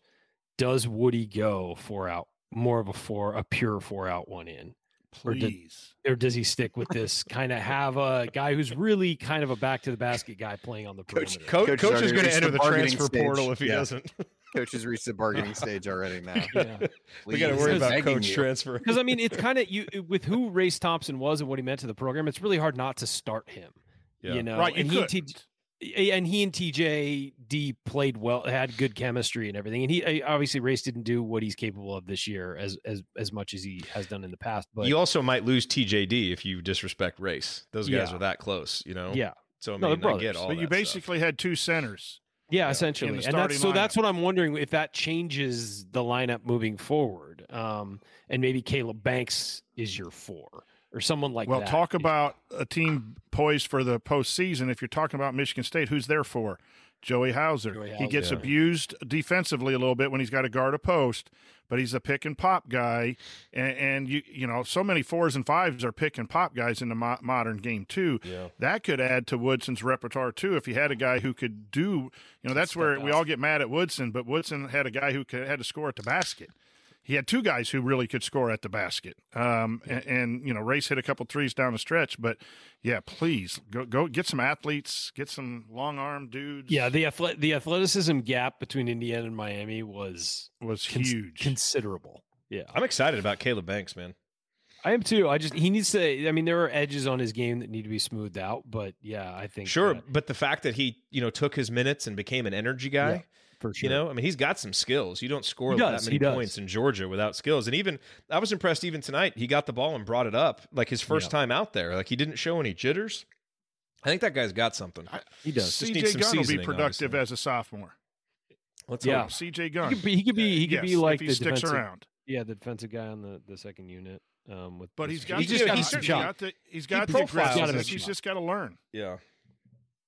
Speaker 4: Does Woody go four out more of a four a pure four out one in? Or, did-
Speaker 3: Please.
Speaker 4: or does he stick with this kind of have a guy who's really kind of a back to the basket guy playing on the
Speaker 2: Coach-
Speaker 4: perimeter?
Speaker 1: Coach,
Speaker 2: Coach
Speaker 1: coach is going to enter
Speaker 2: the
Speaker 1: the transfer
Speaker 2: stage.
Speaker 1: portal if he
Speaker 2: Yeah.
Speaker 1: doesn't.
Speaker 2: coach has reached the bargaining stage already now.
Speaker 4: Yeah.
Speaker 1: we got to worry about coach
Speaker 2: you.
Speaker 1: transfer.
Speaker 4: Because I mean, it's kind of you with who Race Thompson was and what he meant to the program. It's really hard not to start him.
Speaker 1: Yeah.
Speaker 4: You know,
Speaker 3: Right, you
Speaker 4: and he
Speaker 3: couldn't.
Speaker 4: T- and he and TJD played well, had good chemistry and everything. And he obviously Race didn't do what he's capable of this year as as as much as he has done in the past. But
Speaker 1: you also might lose TJD if you disrespect race. Those guys
Speaker 4: Yeah.
Speaker 1: are that close, you know.
Speaker 4: yeah,
Speaker 1: So I mean,
Speaker 4: they're
Speaker 1: I get all
Speaker 3: But
Speaker 1: that
Speaker 3: you
Speaker 1: stuff.
Speaker 3: basically had two centers.
Speaker 4: yeah,
Speaker 3: in
Speaker 4: essentially, and that's so that's what I'm wondering if that changes the lineup moving forward. Um, and maybe Caleb Banks is your four or someone like
Speaker 3: well,
Speaker 4: that.
Speaker 3: Well, talk about a team poised for the postseason. If you're talking about Michigan State, who's there for? Joey Hauser.
Speaker 4: Joey
Speaker 3: he gets abused defensively a little bit when he's got to guard a post, but he's a pick and pop guy. And, and you you know, so many fours and fives are pick and pop guys in the mo- modern game too.
Speaker 1: Yeah.
Speaker 3: That could add to Woodson's repertoire too if he had a guy who could do. You know, that's where we all get mad at Woodson, but Woodson had a guy who could, had to score at the basket. He had two guys who really could score at the basket. Um, and, and you know, Race hit a couple threes down the stretch, but yeah, please go go get some athletes, get some long arm dudes.
Speaker 4: Yeah, the athle- the athleticism gap between Indiana and Miami was
Speaker 3: was
Speaker 4: cons-
Speaker 3: huge.
Speaker 4: considerable. Yeah,
Speaker 1: I'm excited about Caleb Banks, man.
Speaker 4: I am too. I just he needs to. I mean, there are edges on his game that need to be smoothed out, but yeah, I think
Speaker 1: Sure,
Speaker 4: that-
Speaker 1: but the fact that he, you know, took his minutes and became an energy guy,
Speaker 4: Yeah, for sure.
Speaker 1: you know, I mean, he's got some skills. You don't score
Speaker 4: does,
Speaker 1: that many points in Georgia without skills. And even I was impressed. Even tonight, he got the ball and brought it up like his first
Speaker 4: Yeah.
Speaker 1: time out there. Like he didn't show any jitters. I think that guy's got something.
Speaker 4: he does.
Speaker 1: Just needs
Speaker 3: CJ
Speaker 1: some
Speaker 3: Gunn will be productive
Speaker 1: obviously.
Speaker 3: as a sophomore.
Speaker 1: Let's
Speaker 4: Yeah.
Speaker 1: hope.
Speaker 3: CJ
Speaker 4: He
Speaker 3: Gunn.
Speaker 4: could be. He could be. He could
Speaker 3: Yes,
Speaker 4: be like
Speaker 3: if he
Speaker 4: the
Speaker 3: sticks
Speaker 4: defensive,
Speaker 3: around.
Speaker 4: Yeah, the defensive guy on the, the second unit. Um, with
Speaker 3: But he's got
Speaker 4: he's
Speaker 3: the,
Speaker 4: just got
Speaker 3: he's got the he's got the
Speaker 1: profiles
Speaker 3: aggressiveness. He's just got to learn.
Speaker 1: Yeah.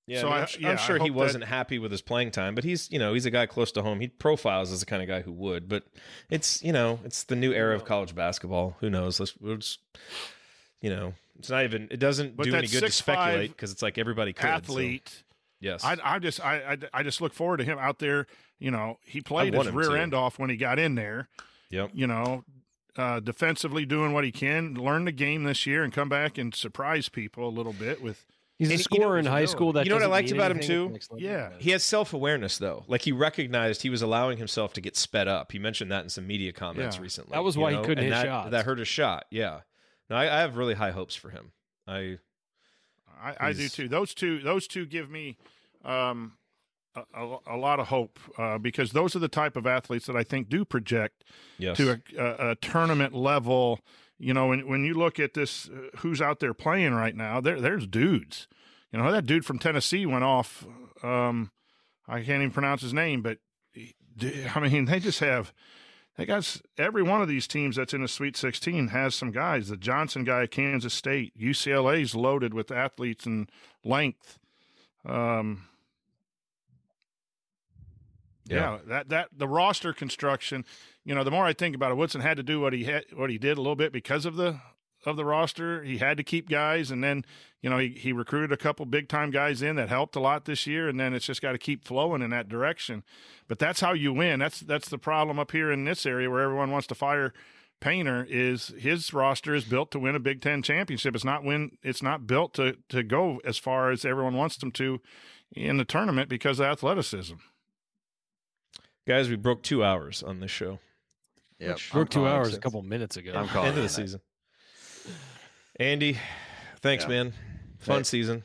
Speaker 1: Yeah,
Speaker 3: So
Speaker 1: I I'm,
Speaker 3: yeah,
Speaker 1: sure he wasn't happy with his playing time, but he's you know he's a guy close to home. He profiles as the kind of guy who would, but it's you know it's the new era of college basketball. Who knows? Let's, we'll just, you know it's not even it doesn't
Speaker 3: But
Speaker 1: do any good to speculate because it's like everybody could. so,
Speaker 3: Athlete.
Speaker 1: yes,
Speaker 3: I, I just I, I I just look forward to him out there. You know, he played his rear
Speaker 1: to.
Speaker 3: end off when he got in there.
Speaker 1: Yep.
Speaker 3: You know, uh, defensively doing what he can, learn the game this year, and come back and surprise people a little bit with.
Speaker 4: He's a
Speaker 1: And you know
Speaker 4: scorer in
Speaker 1: his
Speaker 4: high school. That
Speaker 1: You know what I liked about him,
Speaker 4: anything at the
Speaker 1: too?
Speaker 3: Yeah.
Speaker 1: He has self awareness though. Like he recognized he was allowing himself to get sped up. He mentioned that in some media comments
Speaker 3: Yeah.
Speaker 1: recently.
Speaker 4: That was
Speaker 1: you
Speaker 4: why he couldn't
Speaker 1: and
Speaker 4: hit
Speaker 1: that,
Speaker 4: shots.
Speaker 1: That hurt his shot. Yeah. No, I, I have really high hopes for him. I
Speaker 3: I, I do too. Those two those two give me um, a, a, a lot of hope uh, because those are the type of athletes that I think do project
Speaker 1: yes.
Speaker 3: to a, a, a tournament level. You know, when when you look at this, uh, who's out there playing right now? There, there's dudes. You know, that dude from Tennessee went off. Um, I can't even pronounce his name, but he- I mean, they just have. They got every one of these teams that's in the Sweet 16 has some guys. The Johnson guy at Kansas State, UCLA's loaded with athletes and length. Um, yeah. that that the roster construction. You know, the more I think about it, Woodson had to do what he had, what he did a little bit because of the of the roster. He had to keep guys, and then you know he he recruited a couple big time guys in that helped a lot this year, and then it's just got to keep flowing in that direction. But that's how you win. That's that's the problem up here in this area where everyone wants to fire. Painter is his roster is built to win a Big Ten championship. It's not win. It's not built to to go as far as everyone wants them to in the tournament because of athleticism.
Speaker 1: Guys, we broke two hours on this show.
Speaker 2: Yep.
Speaker 4: Broke two
Speaker 2: I'm
Speaker 4: hours a couple minutes ago.
Speaker 2: I'm calling
Speaker 1: End of the season. Andy, thanks,
Speaker 2: Yeah.
Speaker 1: man. Fun
Speaker 2: Hey.
Speaker 1: season.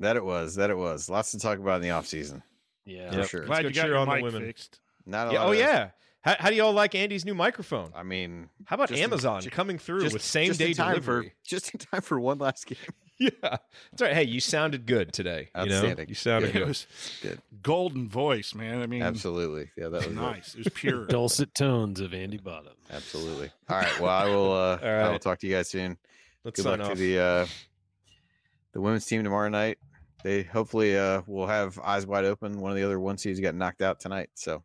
Speaker 2: That it was. That it was. Lots to talk about in the off season.
Speaker 4: Yeah.
Speaker 2: For
Speaker 1: Yep.
Speaker 2: sure.
Speaker 1: Let's
Speaker 3: Glad
Speaker 1: go
Speaker 3: you got your
Speaker 1: on the
Speaker 3: mic
Speaker 1: women.
Speaker 3: fixed.
Speaker 2: Not a
Speaker 1: Yeah,
Speaker 2: lot
Speaker 1: oh
Speaker 2: of-
Speaker 1: yeah. How, how do y'all like Andy's new microphone?
Speaker 2: I mean,
Speaker 1: How about
Speaker 2: just in-
Speaker 1: Amazon coming through
Speaker 2: just-
Speaker 1: with same day delivery?
Speaker 2: For, just in time for one last game.
Speaker 1: Yeah, that's right. Hey, you sounded good today. You know,
Speaker 2: Outstanding.
Speaker 1: you sounded
Speaker 3: It
Speaker 1: good.
Speaker 3: was
Speaker 2: Good.
Speaker 3: golden voice, man. I mean,
Speaker 2: Absolutely. Yeah, that was
Speaker 3: nice. It was pure.
Speaker 4: Dulcet tones of Andy Bottom.
Speaker 2: Absolutely. All right. Well, I will. Uh,
Speaker 1: All
Speaker 2: I will talk to you guys soon.
Speaker 1: Let's
Speaker 2: Good luck
Speaker 1: off.
Speaker 2: to the uh, the women's team tomorrow night. They hopefully uh, will have eyes wide open. One of the other one seeds got knocked out tonight. So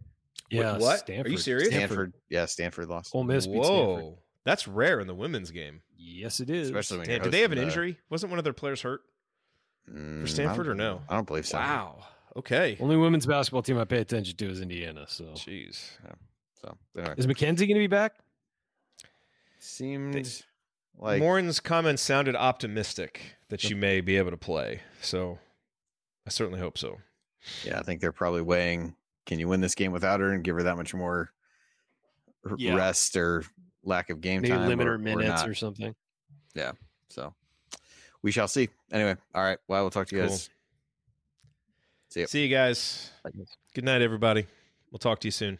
Speaker 4: Yeah.
Speaker 1: what? Are you
Speaker 4: Stanford.
Speaker 1: serious?
Speaker 2: Stanford, yeah, Stanford lost.
Speaker 4: Ole Miss beat Stanford.
Speaker 1: Whoa, that's rare in the women's game.
Speaker 4: Yes, it is.
Speaker 2: Especially when
Speaker 1: Damn, did they have an
Speaker 2: the-
Speaker 1: injury? Wasn't one of their players hurt?
Speaker 2: Mm, I
Speaker 1: Stanford or no?
Speaker 2: I don't believe so.
Speaker 1: Wow. Okay.
Speaker 4: Only women's basketball team I pay attention to is Indiana. So
Speaker 1: Jeez.
Speaker 2: So anyway,
Speaker 4: is Mackenzie going to be back?
Speaker 2: seemed like
Speaker 1: Moren's comments sounded optimistic that she may be able to play. So I certainly hope so.
Speaker 2: yeah. I think they're probably weighing. Can you win this game without her and give her that much more
Speaker 4: Yeah.
Speaker 2: rest or lack of game
Speaker 4: Maybe
Speaker 2: time?
Speaker 4: limit
Speaker 2: or- or
Speaker 4: minutes
Speaker 2: not?
Speaker 4: or something.
Speaker 2: Yeah. So we shall see. Anyway, all right. Well, we'll talk to you
Speaker 1: Cool.
Speaker 2: guys. See you.
Speaker 1: See you guys. Good night, everybody. We'll talk to you soon.